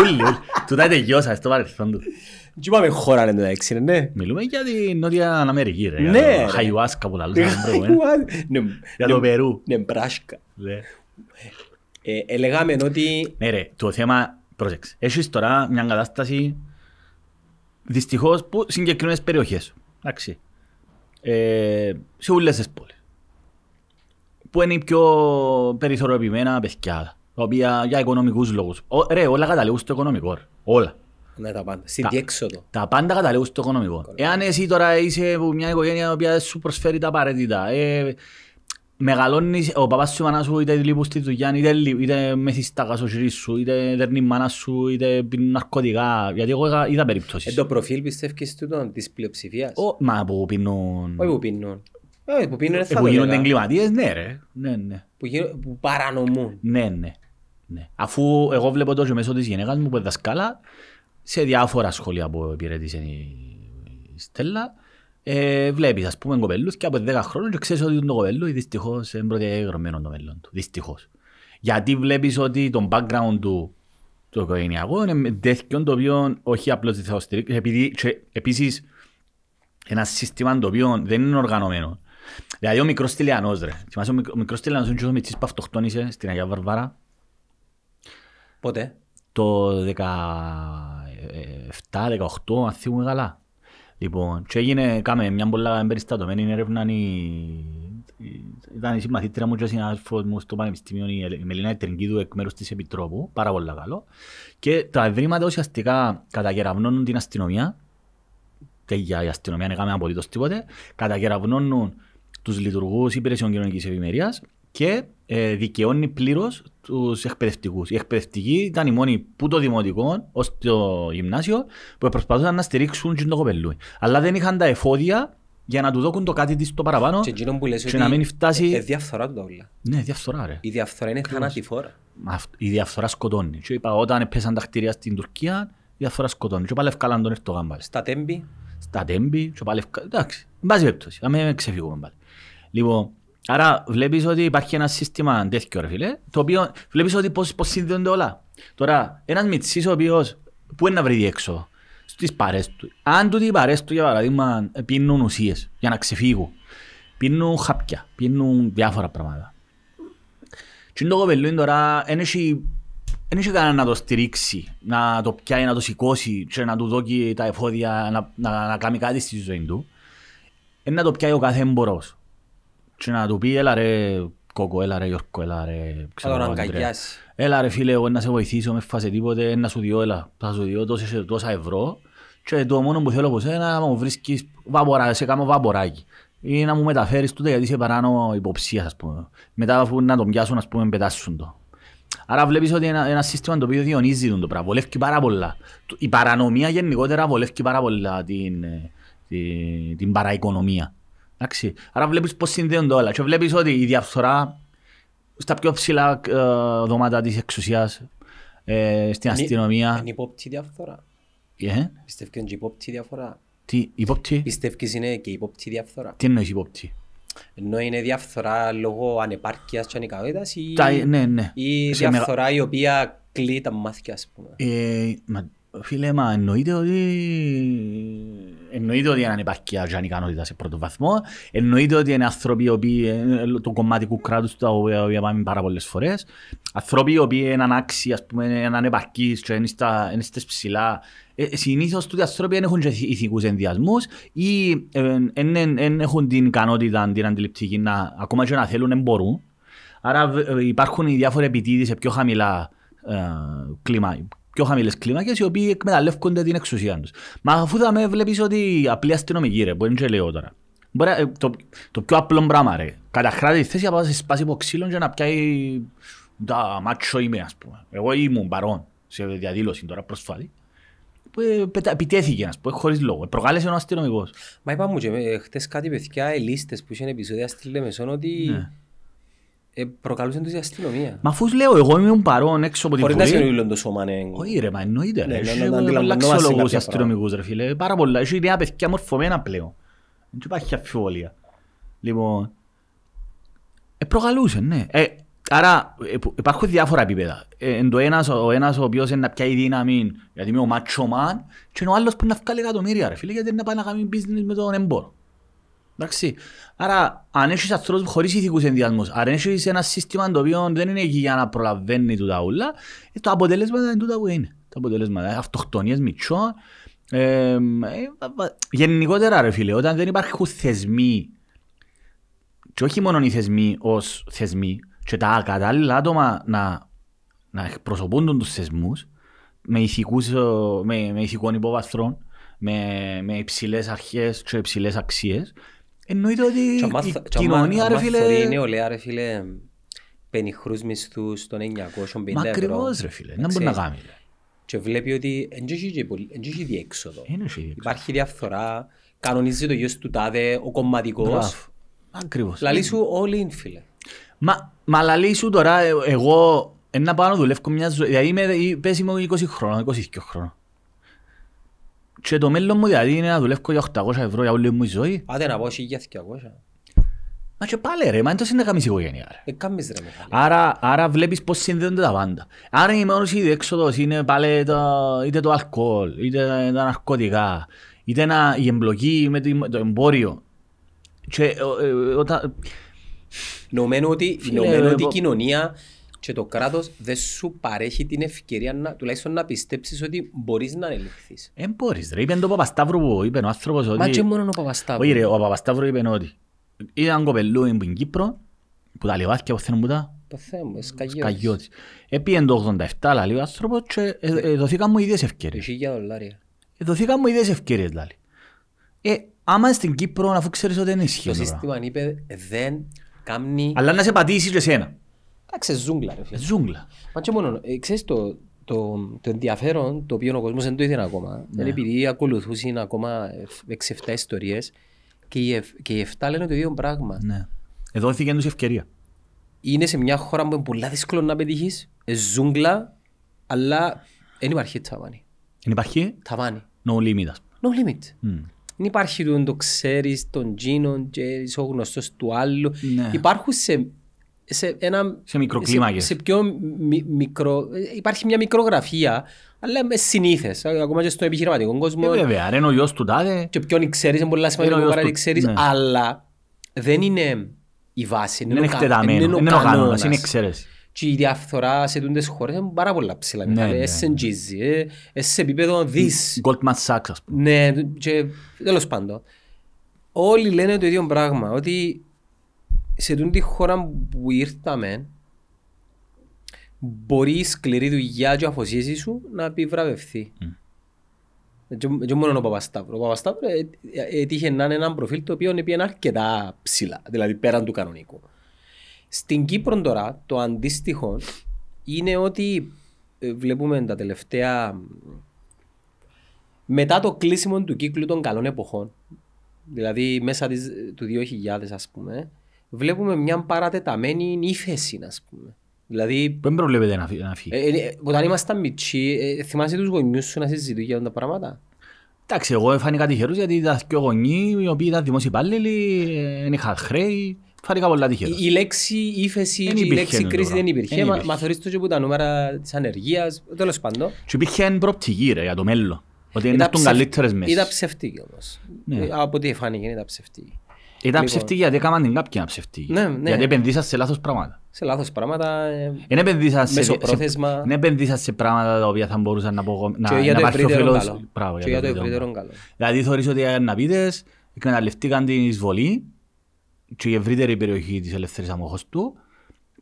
Ούλοι, ούλοι. Τούτα τελειώσα στο παρελθόν του. Τι πάμε χώρα είναι το έξι, ναι. Μιλούμε για την Νότια Αμερική ρε. Ναι, για ρε. το Χαϊουάσκα που λαλούσαμε προηγουμένως. Ναι, Για το Περού. Ναι, μπράσκα. Ναι. Ε, Ελεγάμε ότι Ναι ρε, το θέμα, πρόσεξε. Έχεις τώρα μια κατάσταση δυστυχώς που συγκεκριμένες περιοχές. Εντάξει. Ε, σε όλες τις πόλεις. Που είναι οι πιο περιθωριοποιημένα παιδιά. Τα οποία για οικονομικούς λόγους. Ο, ρε, όλα καταλήγουν στο οικονομικό. Ρε. Όλα. Ναι, τα πάντα. Στην Τα- διέξοδο. Τα πάντα καταλήγουν στο οικονομικό. Εάν εσύ τώρα είσαι από μια οικογένεια η οποία σου προσφέρει τα απαραίτητα, ε, μεγαλώνεις, ο παπάς σου, η μάνα σου, είτε λείπουν στη δουλειά, είτε, λείπ- είτε μεθυστάκα στο χέρι σου, είτε δέρνει η μάνα σου, είτε πίνουν ναρκωτικά. Γιατί εγώ είδα- είδα Ε, περιπτώσεις. το προφίλ πιστεύεις τούτο της πλειοψηφίας; Ω, Μα που πίνουν... Όχι που πίνουν. Όχι που πίνουν, ε, θα Που το γίνονται έλεγα. εγκληματίες, ναι ρε. Ναι, ναι. Που γίνουν- Που παρανομούν. Ναι, ναι. ναι. Αφού εγώ βλέπω το και μέσω της γυναίκας μου που είναι δασκάλα σε διάφορα σχόλια που υπηρέτησε η η Στέλλα ε, βλέπεις ας πούμε κοπέλους και από 10 χρόνων και ξέρεις ότι το κοπέλου δυστυχώς είναι πρωτεγραμμένο το μέλλον του. Δυστυχώς. Γιατί βλέπεις ότι το background του το οικογενειακό είναι τέτοιο το οποίο όχι απλώς δεν θα το στηρίξει επειδή και επίσης ένα σύστημα το οποίο δεν είναι οργανωμένο. Δηλαδή ο μικρός Τηλιανός ρε. Θυμάσαι ο μικ- ο μικρός Τηλιανός είναι και ο Μητσής που αυτοκτόνησε στην Αγία Βαρβάρα; Πότε; το 17-18 αν θυμούμε καλά. Λοιπόν, και έγινε, κάμε μια πολλά εμπεριστατωμένη έρευνα η, η ήταν η συμμαθήτρια μου και συνάδελφος μου στο Πανεπιστήμιο η Ελ- η Μελίνα Ετριγκίδου εκ μέρους της Επιτρόπου, πάρα πολύ καλό. Και τα ευρήματα ουσιαστικά καταγεραυνώνουν την αστυνομία, και για η αστυνομία δεν έκαμε απολύτως τίποτε, καταγεραυνώνουν τους λειτουργούς υπηρεσιών κοινωνικής ευημερίας και ε, δικαιώνει πλήρως τους εκπαιδευτικούς. Οι εκπαιδευτικοί ήταν οι μόνοι που το δημοτικό ως το γυμνάσιο που προσπαθούσαν να στηρίξουν και το κοπελούι. Αλλά δεν είχαν τα εφόδια για να του δώκουν το κάτι της το παραπάνω Και εκείνο που λες και ότι να μην φτάσει... ε, διαφθορά του τα όλα. Ναι, διαφθορά ρε. Η διαφθορά είναι θανατηφόρα. Αυτ- Η διαφθορά σκοτώνει. Και είπα όταν πέσαν τα κτίρια στην Τουρκία, η διαφθορά σκοτώνει. Και πάλι ευκάλαν τον Ερτογάν πάλι. Στα τέμπη, Στα τέμπη, και πάλι ευκάλαν. Εντάξει, εν πάση περιπτώσει, να μην ξεφύγουμε πάλι. Λοιπόν, άρα βλέπεις ότι υπάρχει ένα σύστημα τέτοιο ρε φίλε, το οποίο βλέπεις ότι πώς, πώς συνδέονται όλα. Τώρα, ένας μητσής ο οποίος, πού είναι να βρει διέξοδο, στις παρές του. Αν τούτοι οι παρές του, για παράδειγμα, πίνουν ουσίες για να ξεφύγουν, πίνουν χάπια, πίνουν διάφορα πράγματα. Και το κοπελούιν τώρα δεν έχει δεν έχει κανένα να το στηρίξει, να το πιάει, να το σηκώσει και να του δώσει τα εφόδια να, να, να κάνει κάτι στη ζωή του. Είναι να το πιάει ο κάθε έμπορος. Και να του πει, έλα ρε Κόκο, έλα ρε Γιώργο, έλα ρε... θα ξέρω τον εγώ, Ανδρέα. αγκαλιάσει. Έλα ρε φίλε, εγώ να σε βοηθήσω, με φάσε τίποτε, να σου διώ, έλα, θα σου διώ τόσες, τόσα ευρώ και το μόνο που θέλω από σένα να μου βρίσκεις βάπορα, σε κάνω βάποράκι ή να μου μεταφέρεις τούτο γιατί είσαι παράνομο υποψίας, ας πούμε. Μετά αφού να τον πιάσουν, ας πούμε, πετάσουν το. Άρα βλέπεις ότι είναι ένα σύστημα το οποίο διονύζει τον το πράγμα, βολεύει πάρα πολλά. Η παρανομία γενικότερα βολεύει πάρα πολλά την, ε, την, την παραοικονομία. Εντάξει. Άρα βλέπεις πώς συνδέονται όλα και βλέπεις ότι η διαφθορά στα πιο ψηλά ε, δωμάτια της εξουσίας, ε, στην Είναι- αστυνομία. Είναι υπόπτη διαφθορά. Ε, Πιστεύεις είναι και υπόπτη διαφορά. τι, υπόπτη, Πιστεύεις είναι και υπόπτη διαφθορά; τι εννοείς υπόπτη; Ενώ είναι διαφθορά λόγω ανεπάρκειας και ανικαβέτας ή, Τα, ναι, ναι. ή Σε μεγα- διαφθορά η οποία κλεί τα μάτια, ας πούμε. Ε, μα, φίλε, μα εννοείται ότι εννοείται ότι είναι ανεπαρκεία και ανικανότητα σε πρώτο βαθμό. Εννοείται ότι είναι άνθρωποι οι οποίοι ε, το κομματικού κράτους τα οποία πάμε πάρα πολλές φορές. Άνθρωποι οι οποίοι είναι ανάξιοι, ας πούμε, είναι ανεπαρκείς και είναι, στα, είναι στις ψηλά. Ε, συνήθως τούτοι οι άνθρωποι δεν έχουν και ηθικούς ενδιασμούς ή δεν έχουν την ικανότητα, την αντιληπτική να ακόμα και να θέλουν δεν μπορούν. Άρα β- ε, υπάρχουν οι διάφοροι επιτίδοι σε πιο χαμηλά ε, κλίμα, πιο χαμηλές κλίμακες οι οποίοι εκμεταλλεύονται την εξουσία τους. Μα αφού θα με βλέπεις ότι απλή αστυνομική ρε, που είναι και λέω τώρα. Μπορεί, να- ε, το, το πιο απλό πράγμα ρε, καταχράτη τη θέση να πάει σε σπάση από ξύλων και να πιάει τα μάτσο είμαι ας πούμε. Εγώ ήμουν παρόν σε διαδήλωση τώρα προσφάτη. Που ε, πετα- επιτέθηκε ας πούμε, χωρίς λόγο. Προκάλεσε ο αστυνομικός. Μα είπα μου και ε, χτες κάτι παιδιά, οι λίστες που είχαν επεισόδια στη Λεμεσόν ότι Ναι. Ε, προκαλούσαν τους η αστυνομία. Μα αφού σου λέω εγώ ήμουν παρόν έξω από τη Χωρίς να Βουλή. σημαίνει όλο το σώμα, ναι. Όχι ρε, μα εννοείται Ναι, ρε. ναι, Έχει ναι, ναι, πολλά αντιλαμβανόμαστε αξιολόγους κάποια αστυνομικούς ρε φίλε. Πάρα πολλά. Έχει νέα παιδιά μορφωμένα πλέον. Δεν υπάρχει αμφιβολία. Λοιπόν, ε, προκαλούσε, ναι. Ε, άρα ε, που- υπάρχουν διάφορα επίπεδα. Ε, εν το ένας, ο ένας ο οποίος είναι να πιάει δύναμη γιατί είμαι ο macho man και είναι ο άλλος που είναι να βγάλει εκατομμύρια ρε φίλε γιατί είναι να πάει να κάνει business με τον εμπόρο. Εντάξει. Άρα, αν έχεις ανθρώπους χωρίς ηθικούς ενδιασμούς, αν έχεις ένα σύστημα το οποίο δεν είναι εκεί για να προλαβαίνει τούτα ούλα, ε, το αποτελέσμα είναι τούτα που είναι. Το αποτελέσμα είναι αυτοκτονίες μητσών. Ε, ε, βα- βα- γενικότερα ρε φίλε, όταν δεν υπάρχουν θεσμοί και όχι μόνο οι θεσμοί ως θεσμοί και τα κατάλληλα άτομα να, να εκπροσωπούν τους θεσμούς με, ηθικούς, ε, με, με ηθικών υποβαθρών, με, με υψηλές αρχές και υψηλές αξίες, εννοείται ότι Και άμα η θ- και άμα- κοινωνία ρε άμα θωρεί η φίλε... νεολαία ρε φίλε πενιχρούς μισθούς των 950 Μα ευρώ ακριβώς ρε φίλε, να μπορεί να κάνει. ρε. και βλέπει ότι δεν έχει και πολύ- δεν έχει διέξοδο. Είναι εσύ. Υπάρχει διαφθορά, κανονίζει το γιος του τάδε, ο κομματικός. Μπράβο. Ακριβώς. Λαλή σου όλοι είναι φίλε. Μα, μα λαλή σου τώρα, ε, εγώ ένα πάω να δουλεύω μια ζωή, δηλαδή είμαι, ε, πες είμαι 20 χρόνων, 22 χρόνων. Και το μέλλον μου δηλαδή είναι να δουλεύω για 800 ευρώ για όλη μου η ζωή. Άντε να πω 1200. Μα και πάλι ρε, μα είναι τόσο να κάνεις οικογένεια ρε. Ε, κάμεις ρε μεγάλη. Άρα, άρα βλέπεις πώς συνδέονται τα πάντα. Άρα η μόνος διέξοδος είναι πάλι το, είτε το αλκοόλ, είτε τα ναρκωτικά, είτε ένα, η εμπλοκή με το, το εμπόριο. Και ε, ε, όταν, Νομένου ότι, Φίλε, νομένου ότι η εγώ- κοινωνία και το κράτος δεν σου παρέχει την ευκαιρία να, τουλάχιστον να πιστέψεις ότι μπορείς να ελεγχθείς. δεν μπορείς ρε. Είπε το Παπασταύρου που είπε ο άνθρωπος ότι... Μα και μόνο ο Παπασταύρου. Όχι ρε, ο Παπασταύρου είπε ότι ήταν κοπελούι που είναι Κύπρο Που τα λιβάθηκια που θέλουν που τα Το θέμα μου, σκαγιώτης. σκαγιώτης. Επίεν το 87 λαλεί ο άνθρωπος και ε, ε, δοθήκαν μου ίδιες Το ευκαιρίες. χίλια δολάρια. Ε, Δοθήκαν μου ίδιες ευκαιρίες λαλεί. Ε, άμα στην Κύπρο αφού ξέρεις ότι δεν ισχύει Το το πράγμα. σύστημα είπε δεν κάνει... Αλλά να σε πατήσει και εσένα. Εντάξει, ζούγκλα ρε φίλε. Ζούγκλα. Μα και μόνο, ε, ξέρεις το, το, το ενδιαφέρον το οποίο ο κόσμος δεν το είδε ακόμα. Ναι. Είναι επειδή ακολουθούσαν ακόμα 6-7 ιστορίες και οι, εφ- και οι 7 λένε το ίδιο πράγμα. Ναι. Ε, Δόθηκε τους ευκαιρία. Είναι σε μια χώρα που είναι πολύ δύσκολο να πετύχεις, ε, ζούγκλα, αλλά δεν υπάρχει ταβάνι. Δεν υπάρχει; Ταβάνι. no limit. ας πούμε. No limit. Μμ. Δεν υπάρχει το, το ξέρεις, τον Τζίνον και είσαι ο γνωστός του άλλου. Ναι. Υπάρχουν σε, σε ένα... Σε μικροκλίμακες. Σε, σε πιο μι- μικρό... ε, Υπάρχει μια μικρογραφία, αλλά με συνήθες. Ακόμα και στον επιχειρηματικό κόσμο. Ε, βέβαια, ρε, είναι ο γιος του τάδε. και ποιον ξέρεις είναι πολύ σημαντικό Είναι ο παρά γιος τι του- ξέρεις, ναι. αλλά δεν είναι η βάση. Είναι ο κα- εκτεταμένος. είναι ο Είναι ο κανόνας. κανόνας. Είναι εξαίρεση. Και η διαφθορά σε τούντες χώρες είναι πάρα πολλά ψηλά. Ναι, Μιχάλη. ναι, Έσαι εγγύζει, ες, έσαι σε επίπεδο δις. Goldman Sachs, ας πούμε. Ναι, και τέλος πάντων. Όλοι λένε το ίδιο πράγμα, ότι σε τούτη χώρα που ήρθαμε, μπορεί η σκληρή δουλειά και η αφοσίεση σου να επιβραβευθεί. Και, και μόνο ο Παπασταύρου. Ο Παπασταύρου ε, ε, έτυχε να είναι ένα προφίλ το οποίο πήγαινε αρκετά ψηλά, δηλαδή πέραν του κανονικού. Στην Κύπρο τώρα το αντίστοιχο είναι ότι ε, βλέπουμε τα τελευταία μετά το κλείσιμο του κύκλου των καλών εποχών, δηλαδή μέσα της, του 2000 ας πούμε, βλέπουμε μια παρατεταμένη ύφεση ας πούμε. Δηλαδή, Που δεν προβλέπεται να φύ- να φύγει. ε, ε, όταν ήμασταν μητσί, ε, θυμάσαι τους γονιούς σου να συζητούν για αυτά τα πράγματα; Εντάξει, εγώ φάνηκα τυχερός γιατί ήταν και γονείς οι οποίοι ήταν δημόσιοι υπάλληλοι, ε, δεν είχαν χρέη. Φάνηκα πολλά τυχερός. Η, η λέξη ύφεση Δεν και η υπήρχε λέξη το κρίση πράγμα. δεν υπήρχε. Δεν Μα, υπήρχε. μα θεωρείς το και που τα νούμερα της ανεργίας, τέλος πάντων. Και υπήρχε προοπτική ρε, για το μέλλον. Ότι είναι Ήταν έρθουν ψευ- καλύτερες μέσεις. Ήταν ψευτική όμως. Ναι. Ε, Από ό,τι φάνηκε ήταν ψευτική. Ήταν Λοιπόν. ψευτική γιατί έκαναν την κάποια ψευτική. Ναι, ναι. Γιατί επενδύσαν σε λάθος πράγματα. Σε λάθος πράγματα, ε, Δεν επενδύσαν σε, Μεσοπρόθεσμα. σε, δεν επενδύσαν σε πράγματα τα οποία θα μπορούσαν να, απογω... να, και να για το υπάρχει ευρύτερο όφελος. καλό. Μπράβο, Και για το ευρύτερο καλό. καλό. Δηλαδή θεωρείς ότι οι αναπήτες εκμεταλλευτήκαν την εισβολή και η ευρύτερη περιοχή της ελεύθερης αμοχωστού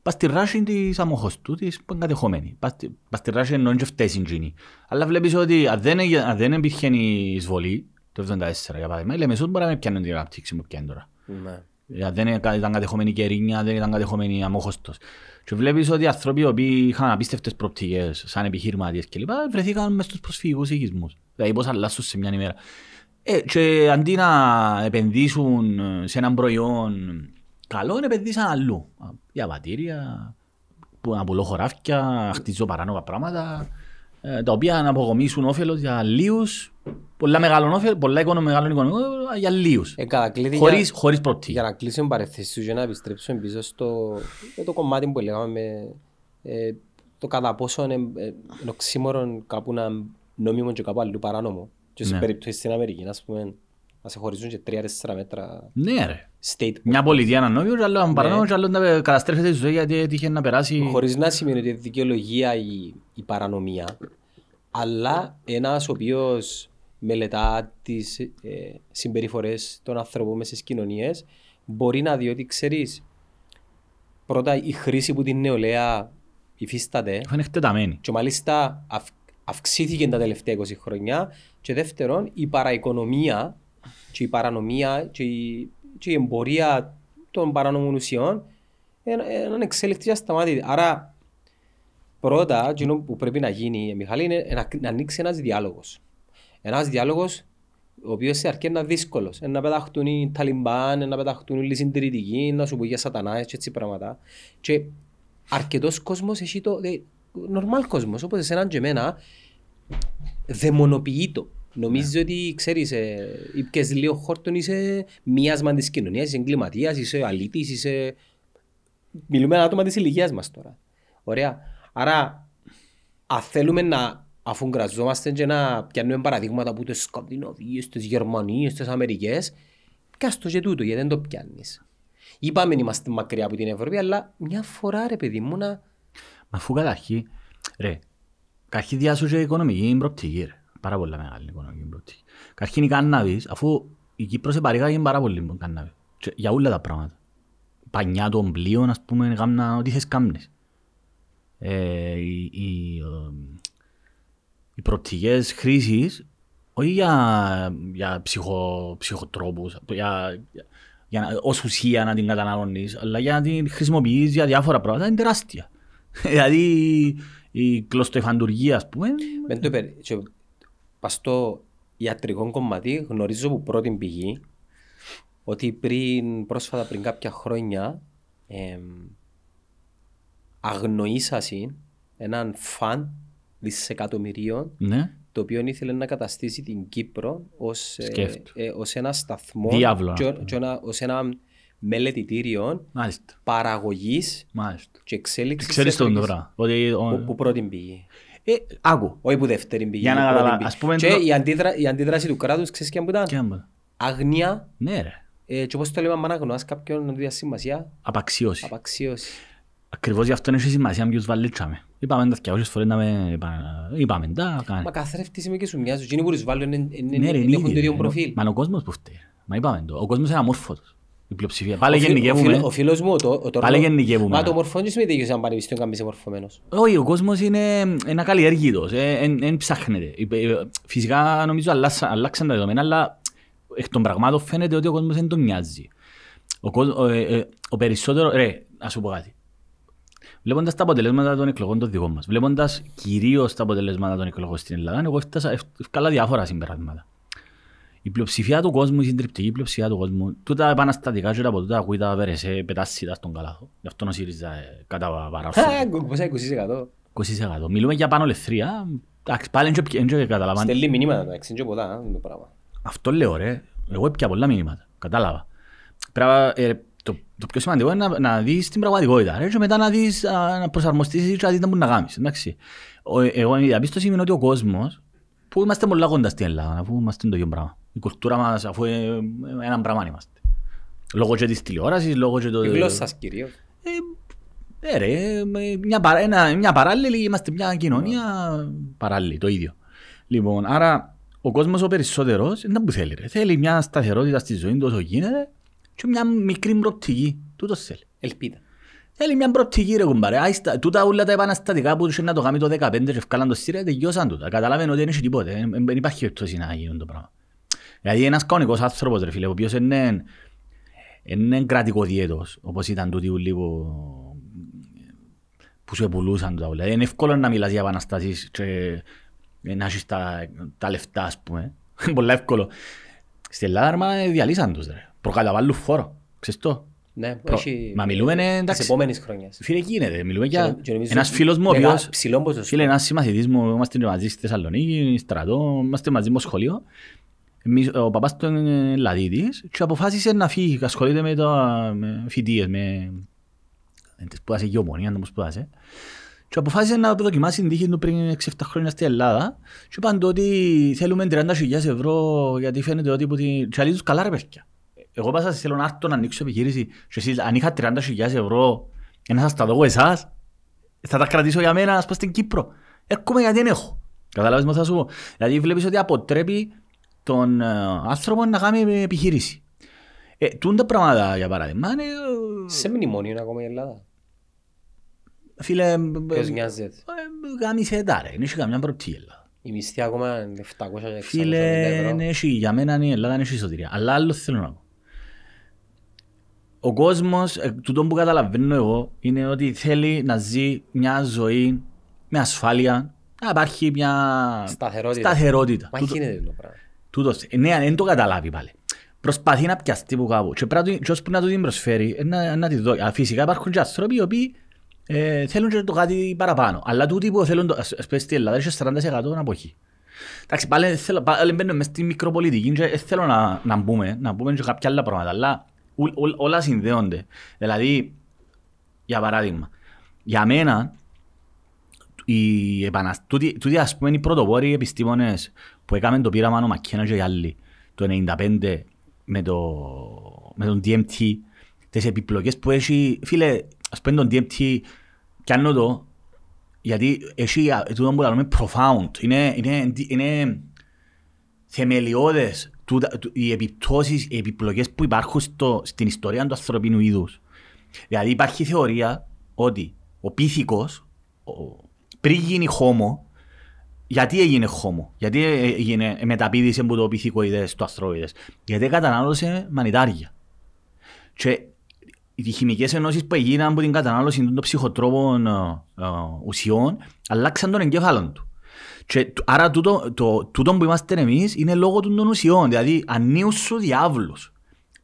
πας στη ράση της αμοχωστού της που είναι κατεχόμενη. Πας στη- πας στη ράση εννοεί και φταίεις συγκίνη. Αλλά βλέπεις ότι αν δεν, έγε- αν δεν υπήρχε η εισβολή το 1974 για παράδειγμα, οι Λεμεσούς μπορεί να μην πιάνουν την ανάπτυξη που πιάνουν τώρα. Ναι. Ε, δεν ήταν κατεχόμενη κερίνια, δεν ήταν κατεχόμενη αμόχωστος. Και βλέπεις ότι οι άνθρωποι οι οποίοι είχαν απίστευτες προοπτικές σαν επιχειρηματίες κλπ. βρεθήκαν μες στους προσφυγικούς οικισμούς. Δηλαδή πώς αλλάσουν σε μια ημέρα. Ε, και αντί να επενδύσουν σε έναν προϊόν καλό, επενδύσαν αλλού. Διαβατήρια, που να πουλώ χωράφια, να χτίζω παράνομα πράγματα, ε, τα οποία να αποκομίσουν όφελος για λίγους, πολλά μεγάλο όφελο, πολλά οικονομικό, μεγάλο οικονομικό, για λίγους. Ε, κατά κλείδι, Χωρίς, για, χωρίς προοπτική. για να κλείσουμε παρεθέσεις σου και να επιστρέψουμε πίσω στο με το κομμάτι που λέγαμε με ε, το κατά πόσο είναι ε, είναι οξύμορον κάπου να νόμιμο και κάπου αλλού παράνομο. Και σε Ναι. περίπτωση στην Αμερική, ας πούμε, να σε χωρίζουν και τρία-τέσσερα μέτρα Ναι ρε. state Μια πολιτεία να νόμιο και άλλο Ναι. να παράνομο και άλλο να καταστρέφεται η ζωή γιατί έτυχε να περάσει... Χωρίς να σημαίνει ότι είναι δικαιολογία η, η παρανομία, αλλά ένας ο οποίος μελετά τις ε, συμπεριφορές των ανθρώπων μέσα στις κοινωνίες μπορεί να δει ότι ξέρεις πρώτα η χρήση που την νεολαία υφίσταται Αφού είναι εκτεταμένη. και μάλιστα αυ, αυξήθηκε τα τελευταία 20 χρόνια και δεύτερον η παραοικονομία και η παρανομία και η, και η εμπορία των παράνομων ουσιών είναι είναι εξέλιξη ασταμάτητη. Άρα πρώτα εκείνο που πρέπει να γίνει Μιχάλη είναι να, να ανοίξει ένας διάλογος. Ένας διάλογος ο οποίος σε αρκεί να δύσκολος. Ε, Να πεταχτούν οι Ταλιμπάν, να πεταχτούν οι συντηρητικοί, να σου πω για σατανάες και έτσι πράγματα. Και αρκετός κόσμος έχει το... δε- Νορμάλ κόσμος, όπως εσέναν και εμένα, δαιμονοποιεί το. Νομίζεις ότι, ξέρεις, ε, ήπιες λίγο χόρτον, είσαι μίασμα της κοινωνίας, είσαι εγκληματίας, είσαι αλήτης, είσαι... Μιλούμε άτομα της ηλικίας μας τώρα. Ωραία. Άρα, αν θέλουμε να αφού γκραζόμαστε και να πιάνουμε παραδείγματα από τις Σκανδιναβίες, τις Γερμανίες, τις Αμερικές, κάς το και τούτο, γιατί δεν το πιάνεις. Είπαμε είμαστε μακριά από την Ευρώπη, αλλά μια φορά ρε παιδί μου να... Μα αφού καταρχήν, ρε, καταρχήν διάσου και οικονομική προοπτική, ρε. Πάρα πολλά μεγάλη οικονομική προοπτική. Καταρχήν η κάναβης, αφού η Κύπρος επαρήγαγε πάρα πολύ με κάναβη. Και Για όλα τα πράγματα. πανιά των πλοίων, ας πούμε, κάμνα ό,τι θες κάμνες. Ε, οι, οι, ε, οι προοπτικές χρήσεις, όχι για, για ψυχο, ψυχοτρόπους, για, για, για να, ως ουσία να την καταναλώνεις, αλλά για να την χρησιμοποιείς για διάφορα πράγματα, είναι τεράστια. δηλαδή η κλωστοεφαντουργία, ας πούμε. Μεν το είπε, και πας στο ιατρικό κομμάτι γνωρίζω από πρώτη πηγή ότι πριν, πρόσφατα πριν κάποια χρόνια εμ, αγνοήσασαι έναν φαν δισεκατομμυρίων Ναι, το οποίο ήθελε να καταστήσει την Κύπρο ως, ε, Σκέφτο. ε, ως ένα σταθμό Διάβλο, και, να πούμε. και ένα- ως ένα μελετητήριο μάλιστα. παραγωγής μάλιστα. και εξέλιξης Ξέρεις τον ιατρικής. τώρα. Ότι, ο- Που, που πρώτη πηγή. ε, άκου. Όχι που δεύτερη πηγή. Για να που πρώτη καταλα- πηγή. ας πούμε και το- η, αντίδρα, η αντίδραση του κράτους ξέρεις και που ήταν; Και άμα- Αγνία Ναι ρε. ε, και όπως το λέμε αν αγνωάς κάποιον να του διάσει σημασία Απαξίωση. απαξίωση. Ακριβώς γι' αυτό έχει σημασία ποιους βαλίτσαμε. Είπαμε τα 200 φορές να με... είπα- Είπαμε τα... κάνε. Μα καθρέφτης είμαι και σου μοιάζω. Εκείνοι που τους βάλουν είναι- είναι- Ναι, ρε, είναι- είναι έχουν το ήδη, ίδιο ρε. προφίλ. Μα είναι ο κόσμος που φταίει. Μα είπαμε το. Ο κόσμος είναι αμόρφωτος. Η πλειοψηφία. Πάλι Ο φι- ο γενικεύουμε. φίλο- Ο φίλος μου, ο το- ο το- Πάλι γενικεύουμε. Μα το μορφόν δεν σημαίνει ότι είσαι ένα πανεπιστήμιο και να είσαι μορφωμένος. Όχι, ο κόσμος είναι ένα καλλιέργητος. Δεν ψάχνεται. Ε, ε, Φυσικά νομίζω αλλάσα- αλλάξαν τα δεδομένα, αλλά εκ των πραγμάτων φαίνεται ότι ο κόσμος δεν τον νοιάζει. Ο, κόσμ- ο, ε, ε, ο περισσότερο... Ρε, να σου πω κάτι. Βλέποντας τα αποτελέσματα των εκλογών των δικών μας, βλέποντας κυρίως τα αποτελέσματα των εκλογών στην Ελλάδα, εγώ έφτασα, ευ- ευκάλα διάφορα συμπεράσματα. Η πλειοψηφία του κόσμου, η συντριπτική πλειοψηφία του κόσμου, τούτα επαναστατικά και από τούτα ακούει τα βερεσέ πετάσσιτα στον καλάθο. Γι' αυτό ο ΣΥΡΙΖΑ ε, κατά παράρφωνο. Α, Πόσα 20%. 20%. Μιλούμε για πάνω ελευθερία. Εντάξει, πάλι δεν και- δεν και καταλαβαίνω. Στέλνει μηνύματα εντάξει, είναι και πολλά α, το πράγμα. Αυτό λέω ρε. Εγώ έπια πολλά μηνύματα. Κατάλαβα. Πρέπει, ε, το, το πιο σημαντικό είναι να, να δεις την πραγματικότητα. Ρε, και μετά να δεις, α, να προσαρμοστείς και να δεις να μπορεί να κάνεις. Εντάξει. Ο, εγώ η διαπίστωση είναι ότι ο κόσμος, που είμαστε πολλά κοντά στην Ελλάδα, αφού είμαστε το ίδιο πράγμα. Η κουλτούρα μας, αφού ε, ε, έναν πράγμα είμαστε. Λόγω και της τηλεόρασης, λόγω και το... Η γλώσσα σας κυρίως. Ε, ρε, με μια, παρά, ένα, μια παράλληλη, είμαστε μια κοινωνία παράλληλη, το ίδιο. Λοιπόν, άρα ο κόσμος ο περισσότερος δεν που θέλει ρε. Θέλει μια σταθερότητα στη ζωή του όσο γίνεται και μια μικρή προοπτική. Τούτος θέλει. Ελπίδα. Θέλει μια προοπτική ρε κουμπάρε. Άιστα, τούτα όλα τα επαναστατικά που είχε να το κάνει το 15 και ευκάλαν το στήρια τελειώσαν τούτα. Καταλάβαινε ότι δεν έχει τίποτε. Ε, Δεν υπάρχει περίπτωση να γίνουν το πράγμα. Δηλαδή ένας κανονικός άνθρωπος ρε φίλε, ο οποίος είναι, είναι κρατικοδιέτος, όπως ήταν τούτοι ούλοι που, που σου επουλούσαν τα όλα. Είναι εύκολο να μιλάς για επαναστάσεις και να έχεις τα, τα λεφτά, ας πούμε. Είναι πολύ εύκολο. Στην Ελλάδα μα διαλύσαν τους ρε. Προκαταβάλουν φόρο. Ξέρεις το. Ναι, Προ- όχι. Μα μιλούμε, ε, Της εντάξει. επόμενης χρονιάς. Φίλε, γίνεται. Μιλούμε για Και νομίζω ένας φίλος μου, ο μεγα- οποίος... Ψηλό ποσοστό. Φίλε, ένας συμμαθητής μου, είμαστε και μαζί στη Θεσσαλονίκη, στρατό, είμαστε μαζί μου στο σχολείο. Εμείς, ο παπάς του είναι Λαδίτης και αποφάσισε να φύγει, και ασχολείται με, το, με φοιτίες, με... Δεν σπούδασε γεωμονία, να μου σπούδασε. Και αποφάσισε να δοκιμάσει την τύχη του πριν 6-7 χρόνια στην Ελλάδα και είπαν του ότι θέλουμε 30.000 ευρώ γιατί φαίνεται ότι... που την- Και λέει τους καλά ρε παιδιά. Εγώ πάσα σας θέλω να έρθω να ανοίξω επιχείρηση και εσείς αν είχα 30.000 ευρώ να σας τα δω εγώ εσάς θα τα κρατήσω για μένα ας πω στην Κύπρο. Έρχομαι γιατί δεν έχω. Καταλάβεις μου θα σου πω. Δηλαδή βλέπεις ότι αποτρέπει τον ε, άνθρωπο να κάνει επιχείρηση. Ε, τούν τα πράγματα για παράδειγμα είναι... ε, Σε μνημόνιο είναι ακόμα η Ελλάδα. Φίλε, Ποιος νοιάζεται; γάμισε τα ρε, δεν έχει καμιά προοπτική η Ελλάδα. Η μισθή ακόμα είναι 700-600 Φίλε, ευρώ. δεν έχει, για μένα η Ελλάδα δεν έχει σωτηρία. Αλλά άλλο θέλω να πω. Ο κόσμος, ε, τούτο που καταλαβαίνω εγώ, είναι ότι θέλει να ζει μια ζωή με ασφάλεια, να υπάρχει μια Σταθερότητα. σταθερότητα. Μα Τούτο- γίνεται το πράγμα. Τούτος, ε, ναι, αν δεν το καταλάβει πάλι. Προσπαθεί να πιαστεί που κάπου και πρέπει να του- και ώσπου να του την προσφέρει, ε, να, να τη δω. Α, Φυσικά υπάρχουν και άνθρωποι οι οποίοι ε, θέλουν και το κάτι παραπάνω. Αλλά τούτοι που θέλουν, το- ας ας πούμε στην Ελλάδα, έχει 40% αποχή. Εντάξει, πάλι, θέλω, πάλι μπαίνουμε μες στη μικροπολιτική και ε, θέλω να, να μπούμε, να μπούμε και κάποια άλλα πράγματα, αλλά ου- ου- όλα συνδέονται. Δηλαδή, για παράδειγμα, για μένα, οι επανασ... τούτοι, τούτοι ας πούμε οι πρωτοπόροι επιστήμονες που έκαμε το πείραμα ο Μακκένα και οι άλλοι το 1995 με, το, με τον DMT τις επιπλοκές που έχει φίλε ας πούμε τον DMT κάνω το γιατί έχει α, τούτο που λέμε profound είναι, είναι, είναι θεμελιώδες τούτα- του- οι επιπτώσεις, οι επιπλοκές που υπάρχουν στο, στην ιστορία του ανθρωπίνου είδους Δηλαδή υπάρχει θεωρία ότι ο πίθηκος ο- πριν γίνει χώμο, γιατί έγινε χώμο, γιατί έγινε μεταπίδηση από το πυθικοειδές του ανθρώπιδες, γιατί κατανάλωσε μανιτάρια. Και οι χημικές ενώσεις που έγιναν από την κατανάλωση των ψυχοτρόπων ε, ε, ουσιών αλλάξαν τον εγκέφαλο του. Και τ- άρα τούτο, το, τούτο που είμαστε εμείς είναι λόγω των των ουσιών, δηλαδή ανίους σου διάβλους.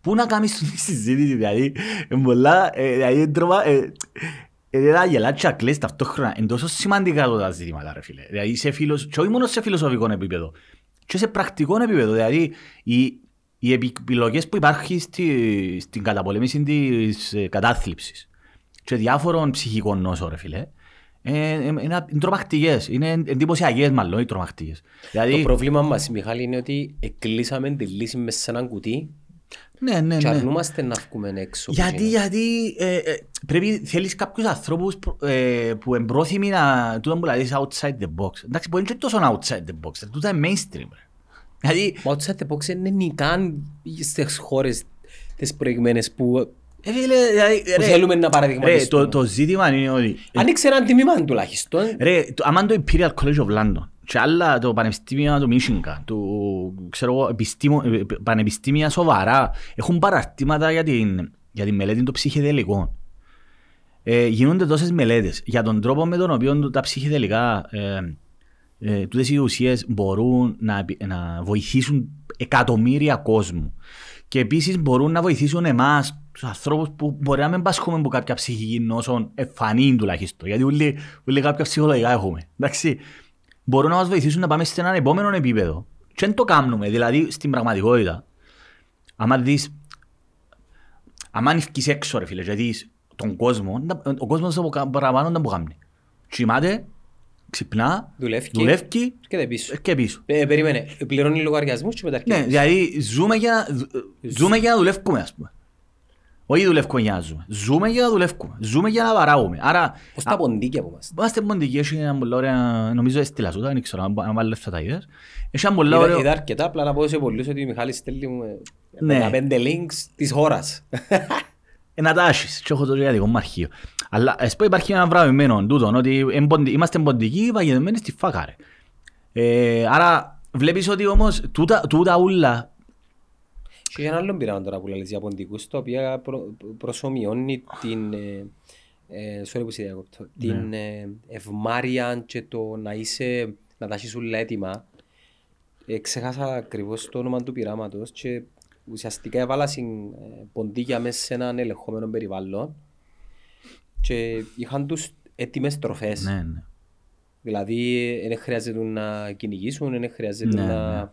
Πού να κάνεις τη συζήτηση, δηλαδή, είναι πολλά, ε, δηλαδή, τρώμα, ε, ε, δηλαδή, γελάς και ακλαίες ταυτόχρονα. Είναι τόσο σημαντικά εδώ τα ζητήματα, ρε φίλε. Δηλαδή, σε φιλοσ... και όχι μόνο σε φιλοσοφικό επίπεδο, και σε πρακτικό επίπεδο. Δηλαδή, οι, οι επιλογές που υπάρχουν στη, στην καταπολέμηση της ε, κατάθλιψης και διάφορων ψυχικών νόσων, ρε φίλε, ε, ε, ε, είναι, είναι τρομακτικές. Είναι εντυπωσιακές μάλλον, οι τρομακτικές. Το Δηλαδή, πρόβλημα μας, Μιχάλη, είναι ότι εκκλείσαμε τη λύση μέσα σε έναν κουτί ναι, ναι, και ναι. αρνούμαστε να βγούμε έξω. από Γιατί, εκείνο. γιατί ε, ε, πρέπει, θέλεις κάποιους ανθρώπους που, ε, που εμπρόθυμοι να τούτο που λέει outside the box. Εντάξει, μπορεί να είναι τόσο outside the box, ρε. τούτα είναι mainstream. Ρε. Δηλαδή, Μα outside the box είναι νικάν στις χώρες τις προηγμένες που, ε, φίλε, δηλαδή, που ρε, θέλουμε να ρε, παραδειγματιστούμε. το, το ζήτημα είναι ότι Άνοιξε έναν τιμήμα τουλάχιστον. Ρε, το, άμα το Imperial College of London και άλλα το πανεπιστήμια του Michigan, του, ξέρω εγώ, επιστήμο, ε, πανεπιστήμια σοβαρά, έχουν παραρτήματα για την, για την μελέτη των ψυχεδελικών. Ε, γίνονται τόσες μελέτες για τον τρόπο με τον οποίο τα ψυχεδελικά, ε, ε, τούτες οι ουσίες μπορούν να, επι- να βοηθήσουν εκατομμύρια κόσμου. Και επίσης μπορούν να βοηθήσουν εμάς, τους ανθρώπους που μπορεί να μην πασχούμε από κάποια ψυχική νόσο εφανή τουλάχιστον. Γιατί όλοι, όλοι κάποια ψυχολογικά έχουμε. Εντάξει. Μπορούν να μας βοηθήσουν να πάμε σε έναν επόμενο επίπεδο. Και δεν το κάνουμε. Δηλαδή στην πραγματικότητα. Άμα δεις άμα ανοιχκείς έξω ρε φίλε και δεις τον κόσμο, ο κόσμος από κα- παραπάνω δεν που κάνει. Κοιμάται, ξυπνά, Δουλεύει. δουλεύει Και δεν πίσω. και πίσω. Ε, περίμενε, πληρώνει λογαριασμούς και μετά Ναι, έρχεται. δηλαδή ζούμε για να, δου- ζούμε για να δουλεύουμε ας πούμε. Όχι δουλεύουμε για να ζούμε. Ζούμε για να δουλεύουμε. Ζούμε για να παράγουμε. Άρα, Ως τα ποντίκια που είμαστε. είμαστε ποντικοί, έχει ένα πολύ ωραία, νομίζω έστειλα σου, δεν ξέρω αν αν βάλεις θα τα είδες. Έχει ένα πολύ Είδα, ωραίο, είδα αρκετά, απλά να πω σε πολλούς ότι ο Μιχάλης στέλνει μου ε, Ναι. 15 links της χώρας. ε, να τα έχεις, και έχω το για δικό μου αρχείο. Αλλά ας πω υπάρχει ένα βραβευμένο τούτο, ότι εν ποντι- είμαστε ποντικοί παγιδεμένοι στη φάκα ρε. Ε, άρα βλέπεις ότι όμως τούτα, τούτα ούλα Και για ένα άλλο πειράμα τώρα που λες για ποντικούς, το οποίο προ, προσωμιώνει την, ε, ε, sorry που σε διακόπτω, την ε, ευμάρεια και το να είσαι, να τα έχεις όλα έτοιμα. Ε, ξέχασα ακριβώς το όνομα του πειράματος και ουσιαστικά έβαλα συν, ε, ποντίκια μέσα σε έναν ελεγχόμενο περιβάλλον και είχαν τους έτοιμες τροφές. ναι, ναι. Δηλαδή δεν χρειάζεται να κυνηγήσουν, δεν χρειάζεται Ναι, να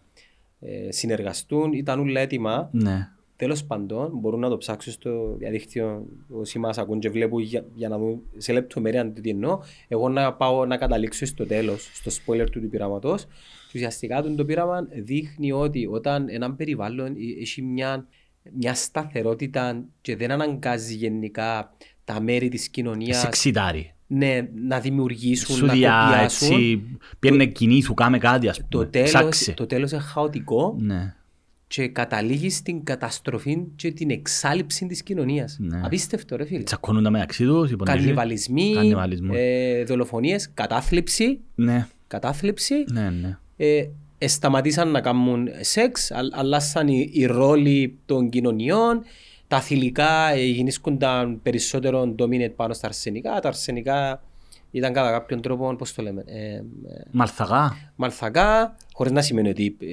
ε, συνεργαστούν, ήταν όλα έτοιμα. ναι. Τέλος πάντων, μπορούν να το ψάξουν στο διαδίκτυο όσοι μας ακούν και βλέπουν για, για να δουν σε λεπτομέρεια τι εννοώ. Εγώ να πάω να καταλήξω στο τέλος, στο spoiler του, του πειράματος. Και ουσιαστικά το, το πείραμα δείχνει ότι όταν ένα περιβάλλον ε- έχει μια, μια σταθερότητα και δεν αναγκάζει γενικά τα μέρη της Σε κοινωνίας εξητάρει. ναι, να δημιουργήσουν, Σου να διά κοπιάσουν. έτσι, πιένε κινήθου, κάμε κάτι ας Το πούμε. τέλος, Ψάξε. το τέλος είναι χαοτικό Ναι. και καταλήγεις στην καταστροφή και την εξάλληψη της κοινωνίας. Ναι. Απίστευτο ρε φίλε. Τσακώνονται μεταξύ τους. οι ποντικοί. Κανιβαλισμοί, Κανιβαλισμό. ε, δολοφονίες, κατάθλιψη, Ναι, κατάθλιψη. ναι, ναι. Ε, ε, σταματήσαν να κάνουν σεξ, αλ- αλλάσαν οι, οι ρόλοι των κοινωνιών, τα θηλυκά ε, γίνησκονταν περισσότερο dominate πάνω στα αρσενικά, τα αρσενικά ήταν κατά κάποιον τρόπο, πώς το λέμε, ε, ε, Μαλθαγά. μαλθακά, χωρίς να σημαίνει ότι... Ε,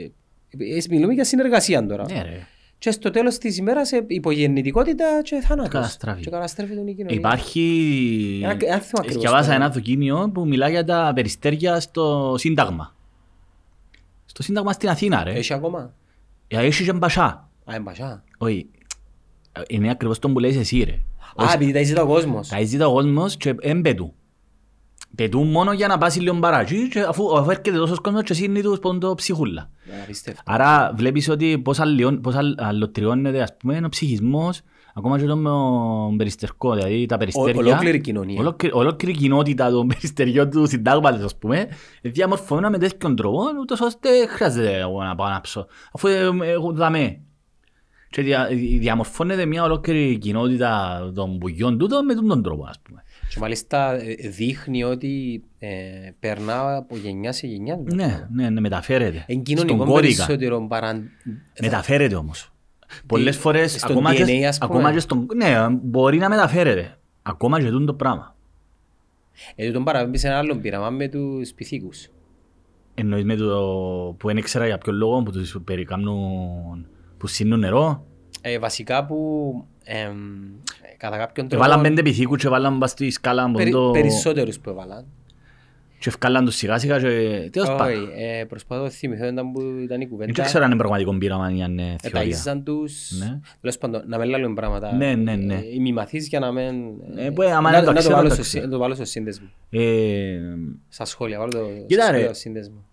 ε, ε, μιλούμε για συνεργασία τώρα. Ναι ρε. Και στο τέλος της ημέρας ε, υπογεννητικότητα και θάνατος. Καταστράφει. Και καταστρέφει την κοινωνία. Υπάρχει... Ένα- ένα θέμα ακριβώς Διαβάσα τώρα. ένα δοκίμιο που μιλά για τα περιστέρια στο Σύνταγμα. Στο Σύνταγμα στην Αθήνα ρε. Έχει ακόμα; Ε, Έχει και μπασά. Α, εμπασά. Όχι. Ε, Είναι ακριβώς το που λες εσύ ρε. Α, επειδή τα ζητά ο κόσμος. Τα ζητά ο κόσμος και δεν πετούν. Πετούν μόνο για να πάσει λίγο μπαράκι και αφού, αφού έρχεται τόσος κόσμος και σύνει τους πόντο ψυχούλα. Α, Απίστευτο. Άρα βλέπεις ότι πώς, αλλοιών, πώς αλλ- αλλοτριώνεται ας πούμε ο ψυχισμός ακόμα και το με τον περιστερικό, δηλαδή τα περιστέρια. ολόκληρη κοινωνία. Ολόκληρη, ολόκληρη κοινότητα των περιστεριών του συντάγματος ας πούμε διαμορφωμένα με τέτοιον τρόπο ούτως ώστε χρειάζεται εγώ να πάω να ψω. Αφού ε, εγώ δαμέ. Και δια, διαμορφώνεται μια ολόκληρη κοινότητα των πουγιών τούτο με τον τρόπο, ας πούμε. Και μάλιστα ε, δείχνει ότι ε, περνά από γενιά σε γενιά. Ναι, ναι, ναι, μεταφέρεται. Εν Στον κοινωνικό κώδικα. περισσότερο παρά... Μεταφέρεται όμως. Πολλές φορές, στον ακόμα, και, DNA ας πούμε. ακόμα και στον... Ναι, μπορεί να μεταφέρεται. Ακόμα και τούτο το πράγμα. Ε, τον παραπέμπει σε ένα άλλο πείραμα με τους πυθίκους. Εννοείς με το που δεν ήξερα για ποιο λόγο που τους περικάμνουν, που σύνουν νερό. Ε, βασικά που εμ, ε, κατά κάποιον τρόπο Έβαλαν πέντε πυθίκους και έβαλαν πας στη σκάλα από περι, το... περισσότερους που έβαλαν. και ευκάλαν τους σιγά σιγά και... Τι ως Όχι, πάντων. ε, προσπαθώ να θυμηθώ ήταν που ήταν η κουβέντα. Δεν ξέρω αν είναι πραγματικό πείραμα ή αν είναι Ε, θεωρία. ταΐζαν τους, Ναι. τέλος πάντων, να μην λάλλουν πράγματα. Ναι, ναι, ναι. Ε, μη μαθείς για να μην... Ε, που, άμα να, δεν το να, το ξέρω, βάλω το στο, ξέρω. σύ- να το βάλω στο σύνδεσμο. Ε, Στα σχόλια, βάλω το Κοίτα, στο ρε. σχόλιο σύνδεσμο.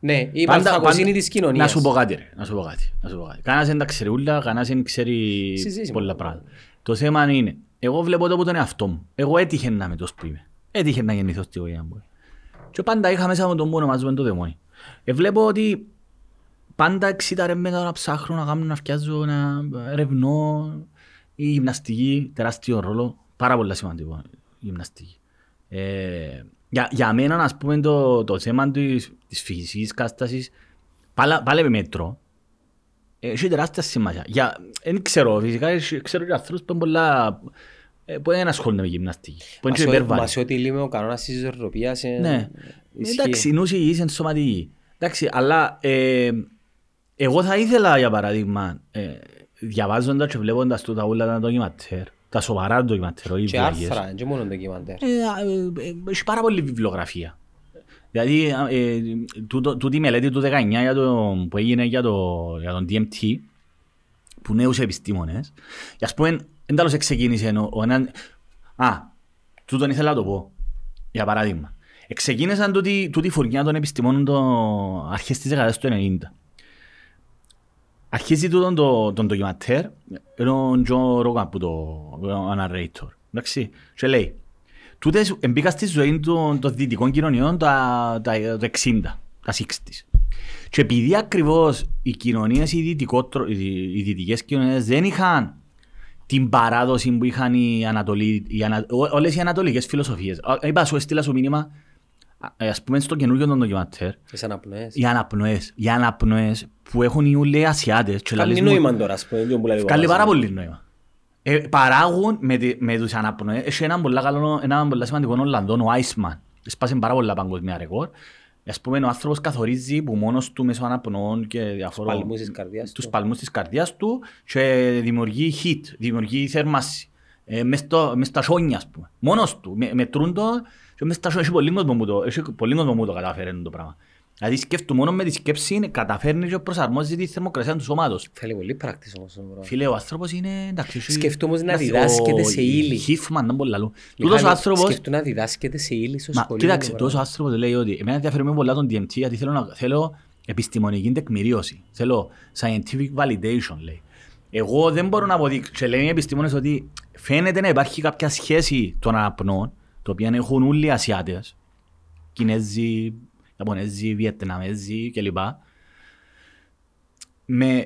Ναι, η πάντα- παλθακοσύνη πάντα- της κοινωνίας. Να σου πω κάτι ρε, να σου πω κάτι. Να σου πω κάτι. Κανένας δεν τα ξέρει ούλα, κανένας δεν ξέρει Συζήτηση πολλά μόνο. πράγματα. Το θέμα είναι, εγώ βλέπω το από τον εαυτό μου. Εγώ έτυχε να είμαι τόσος που είμαι. Έτυχε να γεννηθώ στη γωγιά μου. Και πάντα είχα μέσα μου τον πόνο μαζί με το δαιμόνι. Ε, βλέπω ότι πάντα εξήταρε με να ψάχνω, να κάνω, να φτιάζω, να ερευνώ. Η γυμναστική, τεράστιο ρόλο, πάρα πολύ σημαντικό η γυμναστική. Ε, για, για μένα, ας πούμε, το, το θέμα της, της φυσικής κατάστασης, πάλα- πάλι με μέτρο, έχει τεράστια σημασία. Για, δεν ξέρω, φυσικά έχει- ξέρω και ανθρώπους που είναι πολλά, ε, που δεν ασχολούνται με γυμναστική. Που Μα είναι και σε- υπέρβαροι. Μα σε ό,τι λέμε ο κανόνας της ισορροπίας ε, Ναι. ισχύει. Εντάξει, η νους υγιής είναι σωματική. Εντάξει, αλλά ε, εγώ θα ήθελα για παράδειγμα, ε, διαβάζοντας και βλέποντας τούτα όλα τα ντοκιματέρ, τα σοβαρά ντοκιματέρ, όχι Και βλακίες. άρθρα, και μόνο ντοκιμαντέρ. Ε, ε, ε, Έχει πάρα πολλή βιβλιογραφία. Δηλαδή, ε, τούτο- τούτη η μελέτη του 19 για το, που έγινε για, το, για τον DMT, που νέους επιστήμονες, και ας πούμε, εν τέλος ξεκίνησε ο, ο έναν... Α, τούτον ήθελα να το πω, για παράδειγμα. Ξεκίνησαν τούτη, τούτη φουρνιά των επιστημόνων το, αρχές της δεκαετίας του 90. Αρχίζει τούτον το, τον ντοκιματέρ, είναι ο Τζο Ρόγαν που το ο narrator. Εντάξει, και λέει, τούτες μπήκα στη ζωή των, των δυτικών κοινωνιών τα, τα, τα 60, τα 60s. Και επειδή ακριβώς οι κοινωνίες, οι, δυτικότρο- οι, οι δυτικές κοινωνίες δεν είχαν την παράδοση που είχαν οι, Ανατολοί, οι ανα, ό- όλες οι ανατολικές φιλοσοφίες. Α, Είπα, σου έστειλα σου μήνυμα, α, ε, ας πούμε στο καινούργιο των ντοκιματέρ, Τις αναπνοές. οι αναπνοές, οι αναπνοές που έχουν οι ούλοι Ασιάτες και Κάνει λαλείς μου- νόημα τώρα, ας πούμε, το που λέει ο Κάνει παπάς. πάρα πολύ νόημα. Ε, παράγουν με, τη- με τους αναπνοές. Έχει έναν πολύ, καλό, έναν πολύ σημαντικό Ολλανδόν, ο Άισμαν. Σπάσε πάρα πολλά παγκοσμία ρεκόρ. Ας πούμε, ο άνθρωπος καθορίζει που μόνος του μέσω αναπνοών και διαφόρων... παλμούς της καρδιάς τους του. παλμούς της καρδιάς του και δημιουργεί heat, δημιουργεί θέρμαση. Ε, μες, στο, μες στα σόνια, ας πούμε. Μόνος του. Με, μετρούν το και μες στα σόνια. Έχει πολύ κόσμο που το, έχει πολύ κόσμο που το καταφέρει το πράγμα. Δηλαδή σκέφτου μόνο με τη σκέψη καταφέρνει και προσαρμόζει τη θερμοκρασία του σώματος. Θέλει πολύ πράκτης όμως. το πράγμα. Φίλε, ο άνθρωπος είναι εντάξει. έχει- Σκεφτού όμως να ο- διδάσκεται σε ύλη. Χίφμαν, να μπορεί λαλού. Τούτος ο Μιχάλη, άνθρωπος, σκεφτού να διδάσκεται σε ύλη στο μα, σχολείο. κοίταξε, το τούτος ο πράγμα. άνθρωπος λέει ότι εμένα ενδιαφέρει με πολλά τον DMT γιατί θέλω, να, θέλω επιστημονική τεκμηρίωση. Θέλω scientific validation, λέει. Εγώ δεν μπορώ να αποδείξω. Και λένε οι επιστήμονες ότι φαίνεται να υπάρχει κάποια σχέση των αναπνών, το οποίο έχουν όλοι οι Ασιάτες, Κινέζοι, Ιαπωνέζοι, Βιετναμέζοι κλπ. Με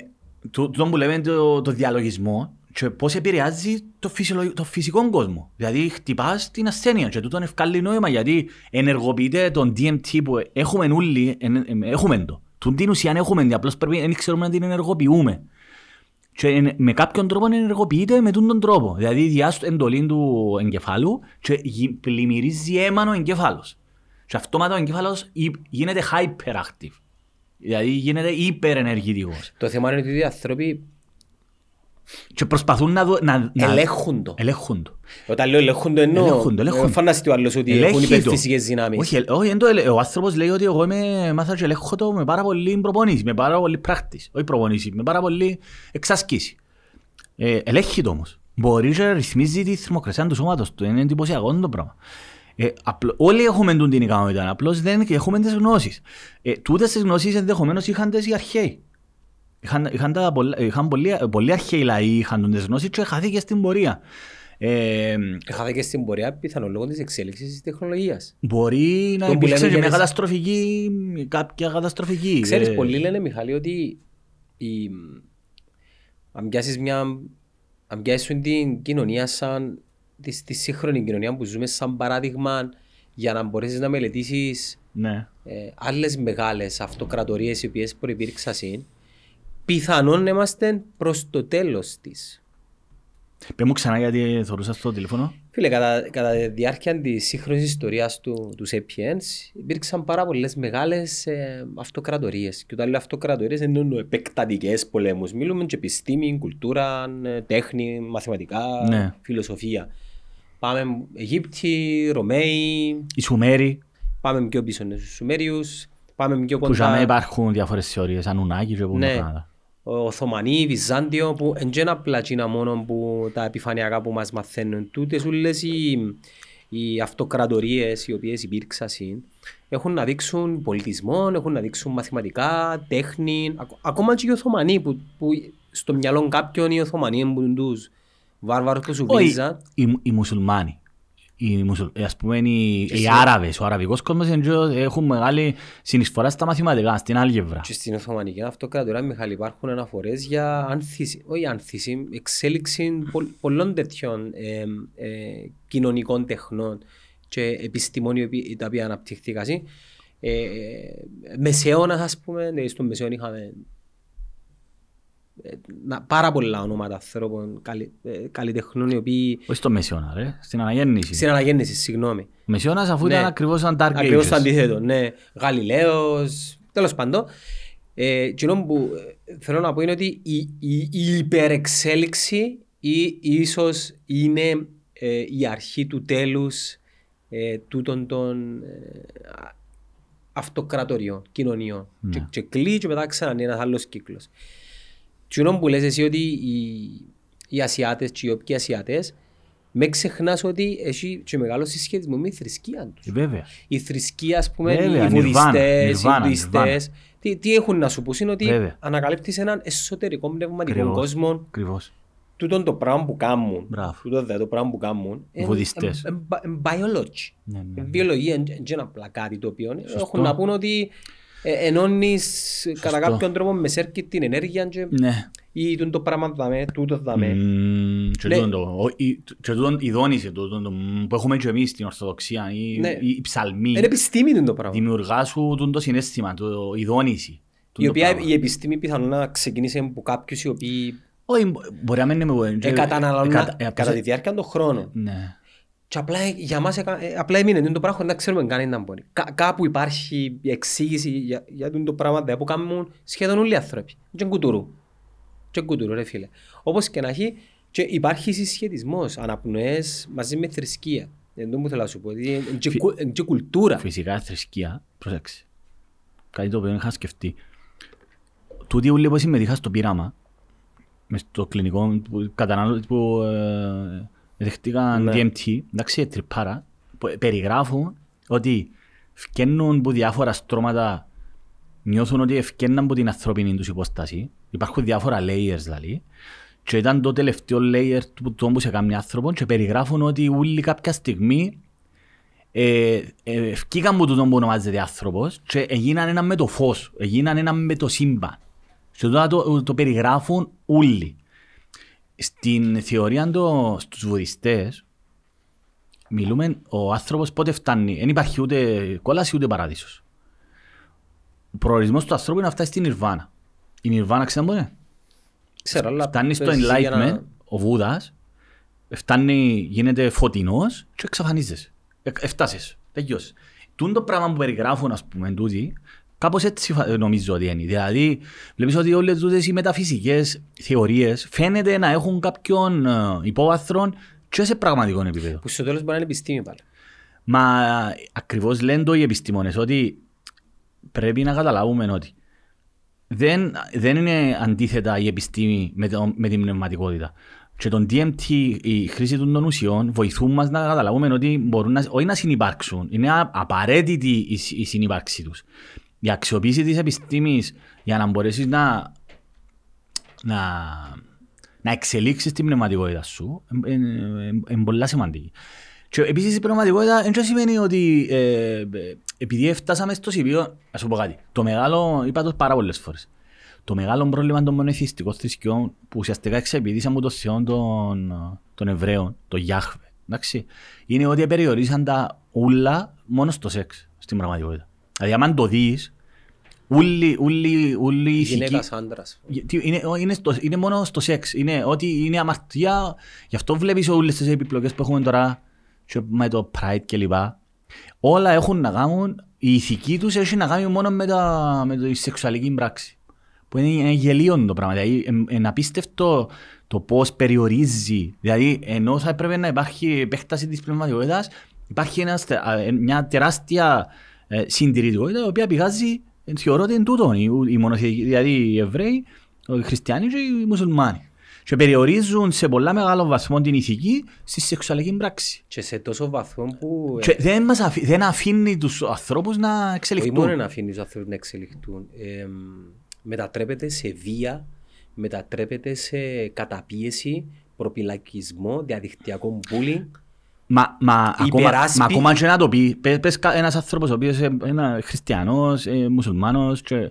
το, το που λέμε το, το διαλογισμό και πώς επηρεάζει το, φυσιολο- το φυσικό κόσμο. Δηλαδή χτυπάς την ασθένεια και τούτο είναι ευκάλλει νόημα γιατί ενεργοποιείται τον DMT που έχουμε όλοι, εν- εν- έχουμε το. Τον την ουσία έχουμε, απλώς πρέπει δεν ξέρουμε να την ενεργοποιούμε. Και εν- με κάποιον τρόπο ενεργοποιείται με τον τρόπο. Δηλαδή διάστο εντολή του εγκεφάλου και γι- πλημμυρίζει αίμα ο εγκέφαλος. Και αυτόματα ο εγκέφαλος γι- γίνεται hyperactive. Δηλαδή γίνεται υπερενεργητικός. Το θέμα είναι ότι οι άνθρωποι Και προσπαθούν να, δω, να, να ελέγχουν το. ελέγχουν το. Όταν λέω ελέγχουν το εννοώ. Ελέγχουν το, ελέγχουν το. Ε, Φανταστεί ο άλλος ότι έχουν Ελέγχει το. υπερφυσικές δυνάμεις. Όχι, ελ- όχι, δεν το ελε- ο άνθρωπος λέει ότι εγώ είμαι, μάθα και ελέγχω το με πάρα πολύ προπονήση, με πάρα πολύ πράκτης. Όχι προπονήση, με πάρα πολύ εξασκήση. Ε, ελέγχει το όμως. Μπορεί και ρυθμίζει τη θερμοκρασία του σώματος του. Είναι εντυπωσιακό το πράγμα. Ε, απλό, όλοι έχουμε τούτη την ικανότητα, απλώς δεν έχουμε τις γνώσεις. Ε, τούτες τις γνώσεις ενδεχομένως είχαν τις οι αρχαίοι. Είχαν, είχαν, τα, πολλά- είχαν πολλοί, πολλοί αρχαίοι λαοί είχαν τις γνώσεις και χαθήκε στην πορεία. Ε, Έχατε και στην πορεία πιθανό λόγω της εξέλιξης της τεχνολογίας. Μπορεί να Το που υπήρξε λέμε και μια για τις- καταστροφική, κάποια καταστροφική. Ξέρεις, Ε, πολλοί λένε, Μιχάλη, ότι η... αν πιάσεις μια, αν πιάσεις σου την κοινωνία σαν, τη, τη σύγχρονη κοινωνία που ζούμε σαν παράδειγμα για να μπορέσεις να μελετήσεις Ναι. ε, άλλες μεγάλες αυτοκρατορίες οι οποίες προϋπήρξαν συν, πιθανόν να είμαστε προς το τέλος της. Πες μου ξανά γιατί θεωρούσα στο τηλέφωνο. Φίλε, κατά, κατά τη διάρκεια της σύγχρονης ιστορίας του, του Sapiens υπήρξαν πάρα πολλές μεγάλες ε, αυτοκρατορίες. Και όταν λέω αυτοκρατορίες δεν εννοώ επεκτατικές πολέμους. Μιλούμε και επιστήμη, κουλτούρα, ε, τέχνη, μαθηματικά, Ναι. φιλοσοφία. Πάμε Αιγύπτιοι, Ρωμαίοι, Οι Σουμέροι, πάμε πιο πίσω στους Σουμέριους, πάμε πιο που για μένα κοντά. υπάρχουν διάφορες θεωρίες, Ανουνάκη και που Ναι. είναι πράγματα. Οθωμανοί, Βυζάντιο, που δεν είναι απλά εκείνα μόνο που τα επιφανειακά που μας μαθαίνουν. Τούτες όλες οι, οι αυτοκρατορίες οι οποίες υπήρξαν συν, έχουν να δείξουν πολιτισμό, έχουν να δείξουν μαθηματικά, τέχνη, ακο- ακόμα και οι Οθωμανοί που, που στο μυαλό κάποιον οι Οθωμανοί είναι τους βάρβαρους που σου Όχι, βρίζαν. οι, οι μουσουλμάνοι. Οι, μουσουλ, ε, ας πούμε οι, οι εσύ; Άραβες, ο αραβικός κόσμος είναι και- έχουν μεγάλη συνεισφορά στα μαθηματικά, στην άλγευρα. Και στην Οθωμανική Αυτοκρατορία, Μιχάλη, υπάρχουν αναφορές για άνθηση, όχι άνθηση, εξέλιξη πο- πολλών τέτοιων ε, ε, κοινωνικών τεχνών και επιστημών οι οποίοι- τα οποία αναπτυχθήκαν. Ε, μεσαίωνας, ας πούμε, δηλαδή στον μεσαίον είχαμε ε, να- πάρα πολλά ονόματα ανθρώπων καλλι, ε, καλλιτεχνών οι οποίοι Όχι στο Μεσαίωνα, ρε, στην αναγέννηση. στην αναγέννηση, συγγνώμη. Ο Μεσαίωνας αφού Ναι. ήταν ακριβώς σαν Dark Ακριβώς το Ages. αντίθετο, ναι. Γαλιλαίος, τέλος πάντων. Ε, εκείνο που ε, θέλω να πω είναι ότι η, η, η υπερεξέλιξη ή, ίσως είναι ε, η αρχή του τέλους ε, τούτων των ε, α- αυτοκρατοριών, κοινωνιών. Ναι. Και, και κλείει και μετά ξανά ένας άλλος κύκλος. Εκείνο που λες εσύ ότι οι, οι Ασιάτες και οι όποιοι Ασιάτες με ξεχνάς ότι έχει και μεγάλο συσχετισμό με τη θρησκεία τους. Ε, Βέβαια. Η θρησκεία, ας πούμε, Βέβαια, οι Nirvana, βουδιστές, οι Nirvana, βουδιστές, τι, τι έχουν να σου πούν είναι ότι Βέβαια. ανακαλύπτεις έναν εσωτερικό πνευματικό Ακριβώς. κόσμο Ακριβώς. τούτον το πράγμα που κάνουν, Μπράβο. τούτο δε το πράγμα που κάνουν, Οι βουδιστές. είναι biology. Ναι, ναι, Είναι ναι. βιολογία, δεν είναι απλά κάτι το οποίο Σωστό. έχουν να πούν ότι ε, ενώνεις κατά Σωστό. κάποιον τρόπο με σέρκη την ενέργεια και, Ναι. ή τούτο το πράγμα δαμέ, τούτο δαμέ. Μμμ, Και Ναι. τούτον το- ο- η- και τούτον η δόνηση τούτον το μ, που έχουμε και εμείς στην Ορθοδοξία, η- Ναι. η- οι ψαλμοί, Είναι επιστήμη τούτο το πράγμα. δημιουργάς σου τούτο το συναίσθημα, το- η δόνηση. Η τούτο οποία πράγμα. η επιστήμη πιθανόν να ξεκίνησε από κάποιους οι οποίοι Όχι, μπο- μπορεί να μην είναι... ε, καταναλώνουν ε, κατα- ε, κατά τη διάρκεια των χρόνων. Ναι. Και απλά ε, για μας εκα- ε, απλά έμεινε το πράγμα χωρίς να ξέρουμε καν να μπορεί. Κα, κάπου υπάρχει η εξήγηση για, για το πράγμα δε, που κάνουν σχεδόν όλοι οι άνθρωποι. Και κουτουρού. Και κουτουρού ρε φίλε. Όπως και να έχει και υπάρχει συσχετισμός, αναπνοές μαζί με θρησκεία. Δεν το που θέλω να σου πω. ότι είναι και, Φι- κου- είναι και κουλτούρα. Φυσικά θρησκεία, προσέξτε. Κάτι το οποίο είχα σκεφτεί. Τούτοι όλοι που συμμετείχαν στο πείραμα, μες στο κλινικό που, κατανάλω, που ε, δεχτήκαν Ναι. DMT, εντάξει, τρυπάρα, που περιγράφουν ότι φκαίνουν από διάφορα στρώματα, νιώθουν ότι ευκαιναν από την ανθρώπινη τους υπόσταση. Υπάρχουν διάφορα layers δηλαδή. Και ήταν το τελευταίο layer του τόμου σε καμιά άνθρωπο και περιγράφουν ότι όλοι κάποια στιγμή ε, ε, ευκήκαν από τούτο που ονομάζεται άνθρωπος και έγιναν ένα με το φως, έγιναν ένα με το σύμπαν. Και τώρα το, το περιγράφουν όλοι. Στην θεωρία το, στους βουδιστές μιλούμε ο άνθρωπος πότε φτάνει. Δεν υπάρχει ούτε κόλαση ούτε παράδεισος. Ο προορισμός του ανθρώπου είναι να φτάσει στην Ιρβάνα. Η Ιρβάνα ξέρετε πότε είναι. Ξέρω, αλλά Φτάνει στο πες εσύ για enlightenment, να- ο Βούδας, φτάνει, γίνεται φωτεινός και εξαφανίζεσαι. Ε, Εφτάσεις, τελειώσες. Τούν το πράγμα που περιγράφουν, ας πούμε, τούτοι, κάπως έτσι φα- νομίζω ότι είναι. Δηλαδή, βλέπεις ότι όλες τούτες οι μεταφυσικές θεωρίες φαίνεται να έχουν κάποιον ε, υπόβαθρο και σε πραγματικό επίπεδο. Που στο τέλος μπορεί να είναι επιστήμη πάλι. Μα ακριβώς λένε το οι επιστήμονες ότι πρέπει να καταλάβουμε ότι δεν, δεν είναι αντίθετα η επιστήμη με, το, με την πνευματικότητα. Και τον DMT, η χρήση των ουσιών βοηθούν μας να καταλάβουμε ότι μπορούν να, όχι να συνυπάρξουν, είναι α- απαραίτητη η, συ- η συνύπαρξη τους. Η αξιοποίηση της επιστήμης για να μπορέσεις να, να, να εξελίξεις την πνευματικότητα σου είναι πολύ σημαντική. Και επίσης η πνευματικότητα δεν σημαίνει ότι ε, ε, επειδή φτάσαμε στο σημείο, ας σου πω κάτι, το μεγάλο, είπα το πάρα πολλές φορές, Το μεγάλο πρόβλημα των μονοθυστικών θρησκειών που ουσιαστικά εξεπηδήσαν από τον Θεό των, των Εβραίων, το Γιάχβε, εντάξει, είναι ότι περιορίζαν τα ούλα μόνο στο σεξ στην πραγματικότητα. Δηλαδή, αν το δεις, ούλοι, ούλοι, ούλοι ηθικοί... Γυναίκας άντρας. Είναι, είναι, στο, είναι μόνο στο σεξ. Είναι ότι είναι αμαρτία. Γι' αυτό βλέπεις όλες τις επιπλοκές που έχουμε τώρα και με το Pride κλπ. Όλα έχουν να κάνουν, η ηθική τους έχει να κάνει μόνο με, τα, με τη σεξουαλική πράξη. Που είναι, είναι γελίο το πράγμα. Δηλαδή, είναι απίστευτο το πώς περιορίζει. Δηλαδή, ενώ θα έπρεπε να υπάρχει επέκταση της πνευματικότητας, υπάρχει ένας, μια τεράστια ε, συντηρητικότητα η οποία πηγάζει, θεωρώ ότι είναι τούτο, οι, οι μονοθετικοί, δηλαδή οι Εβραίοι, οι Χριστιανοί και οι Μουσουλμάνοι. Και περιορίζουν σε πολλά μεγάλο βαθμό την ηθική στη σεξουαλική πράξη. Και σε τόσο βαθμό που... Και δεν, μας αφή, δεν αφήνει τους ανθρώπους να Όχι εξελιχθούν. μόνο να αφήνει τους ανθρώπους να εξελιχθούν. Ε, μετατρέπεται σε βία, μετατρέπεται σε καταπίεση, προπυλακισμό, διαδικτυακό bullying. Μα, μα, ακόμα, υπεράσπι- μα ακόμα και να το πει, πες, πες κα- ένας άνθρωπος ο οποίος είναι χριστιανός, ε, μουσουλμάνος και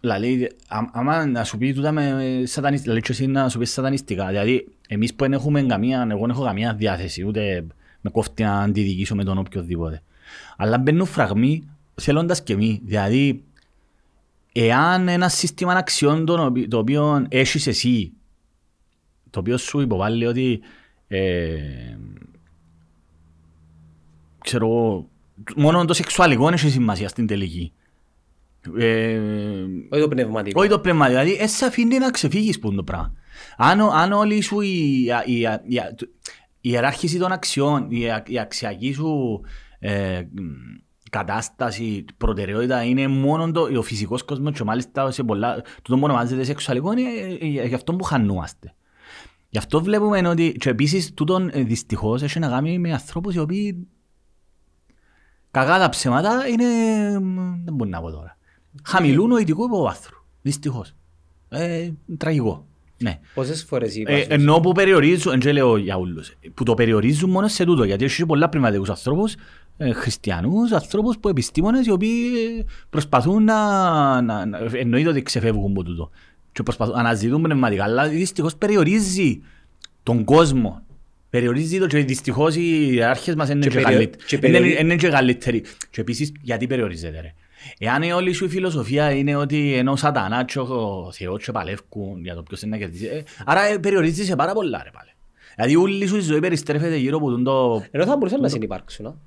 δηλαδή, α- άμα να σου πει τούτα με σατανιστικά, δηλαδή και εσύ να σου πεις σατανιστικά, δηλαδή εμείς που δεν έχουμε καμία, εγώ δεν έχω καμία διάθεση, ούτε με κόφτει να αντιδικήσω με τον οποιοδήποτε. Αλλά μπαίνουν φραγμοί θέλοντας και εμείς, δηλαδή εάν ένα σύστημα αξιών το οποίο- το οποίο έχεις εσύ, το οποίο σου υποβάλλει ότι ε, ξέρω εγώ, μόνο το σεξουαλικό έχει σημασία στην τελική. Ε, Όχι το πνευματικό. όχι το πνεύμα, δηλαδή ε, σε αφήνει να ξεφύγεις που είναι το πράγμα. Αν, ο- αν όλη σου η, η, η, η, η ιεράρχηση των αξιών, η, η αξιακή σου ε, μ, κατάσταση, προτεραιότητα είναι μόνο το, ο φυσικός κόσμος και μάλιστα σε πολλά, τούτο που ονομάζεται σεξουαλικό είναι ε, ε, γι' αυτό που χανούμαστε. Γι' αυτό βλέπουμε ότι και επίσης τούτον ε, δυστυχώς έχει να κάνει με ανθρώπους οι οποίοι κακά τα ψέματα είναι, μ, δεν μπορεί να πω τώρα. Χαμηλού νοητικού υποβάθρου. Δυστυχώς. Ε, τραγικό. Ναι. Πόσες φορές είπα Ε, σου- ενώ που περιορίζουν, δεν λέω για όλους, που το περιορίζουν μόνο σε τούτο, γιατί έχει πολλά πνευματικούς ανθρώπους, ε, χριστιανούς, ανθρώπους που επιστήμονες οι οποίοι ε, προσπαθούν να, να, να εννοείται ότι ξεφεύγουν από τούτο και προσπαθούν να αναζητούν πνευματικά, αλλά δυστυχώς περιορίζει τον κόσμο. Περιορίζει το και δυστυχώς οι αρχές μας είναι Και και περιο- καλύτεροι. και Είναι- περιορι- Είναι και καλύτεροι. Και επίσης γιατί περιορίζεται ρε; Εάν η όλη σου η φιλοσοφία είναι ότι ενώ σατανάς και ο Θεός και παλεύκουν για το ποιος είναι να κερδίσει, ε, άρα ε, περιορίζεσαι πάρα πολλά ρε πάλι. Δηλαδή όλη σου η ζωή περιστρέφεται γύρω από τον το... Ενώ θα μπορούσαν να συνυπάρξουν.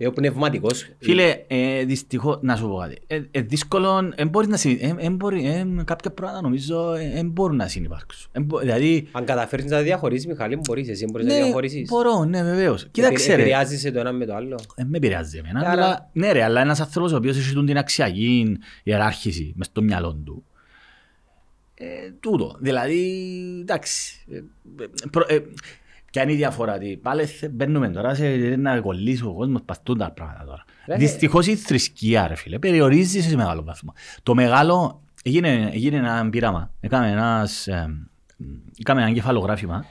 Α. Ε, ο πνευματικός. Φίλε, ε, δυστυχώς, να σου πω κάτι. Ε, ε, δύσκολο, ε, μπορείς να συν, ε, ε, μπορεί, ε, κάποια πράγματα νομίζω ε, ε, μπορούν να συνυπάρξουν. Ε, μπο- δηλαδή, Αν καταφέρεις να διαχωρίσεις, Μιχάλη, μπορείς. Εσύ μπορείς να ναι, διαχωρίσεις. μπορώ, ναι, βεβαίως. Κοίταξε ρε. Επηρεάζεσαι το ένα με το άλλο. Ε, με επηρεάζει εμένα, Ε, αλλά, αλλά- ναι ρε, αλλά ένας άνθρωπος ο οποίος έχει τούν την αξιακή ιεράρχηση μες στο μυαλό του. Ε, τούτο, δηλαδή, εντάξει. Ε, ε, προ- ε, Ποια είναι η διαφορά, ότι πάλι θε- μπαίνουμε τώρα σε να κολλήσει ο κόσμος παστούν τα πράγματα τώρα. Ρε, Δυστυχώς η θρησκεία ρε φίλε, περιορίζει σε μεγάλο βαθμό. Το μεγάλο, έγινε, έγινε ένα πείραμα, έκαμε ένας, ε, έκαμε ένα κεφαλογράφημα,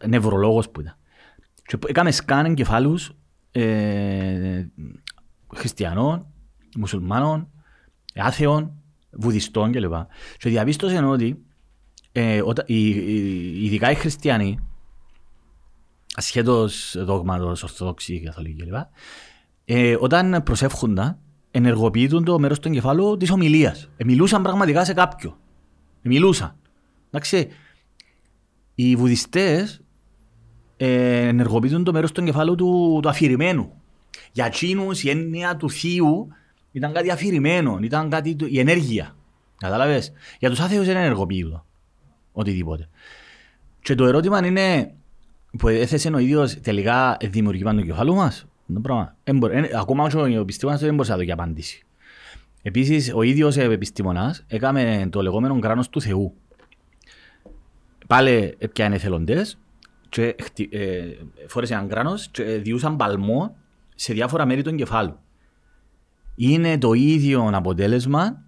ε, νευρολόγος που ήταν. Και έκαμε σκάν εγκεφάλους ε, χριστιανών, μουσουλμάνων, άθεων, βουδιστών κλπ. Και διαπίστωσε ότι ε, όταν, οι, οι, ειδικά οι χριστιανοί, ασχέτως δόγματος, ορθοδόξοι, καθολικοί κλπ. Ε, όταν προσεύχονταν, ενεργοποιούν το μέρος του εγκεφάλου της ομιλίας. Ε, μιλούσαν πραγματικά σε κάποιον. Ε, μιλούσαν. Εντάξει, οι βουδιστές ε, ενεργοποιούν το μέρος του εγκεφάλου του, του αφηρημένου. Για εκείνους η έννοια του θείου ήταν κάτι αφηρημένο, ήταν κάτι, του- η ενέργεια. Κατάλαβες; Για τους άθεους δεν ενεργοποιούν οτιδήποτε. Και το ερώτημα είναι που έθεσε ο ίδιος τελικά δημιουργεί πάνω το κεφάλου μας. Το πράγμα. Εν μπορεί- εν- Ακόμα και ο επιστήμονας δεν μπορούσε να δώσει απάντηση. Επίσης, ο ίδιος επιστήμονας έκαμε το λεγόμενο κράνος του Θεού. Πάλι έπιανε εθελοντές και χτι- ε, φόρεσε έναν κράνος και διούσαν παλμό σε διάφορα μέρη του εγκεφάλου. Είναι το ίδιο αποτέλεσμα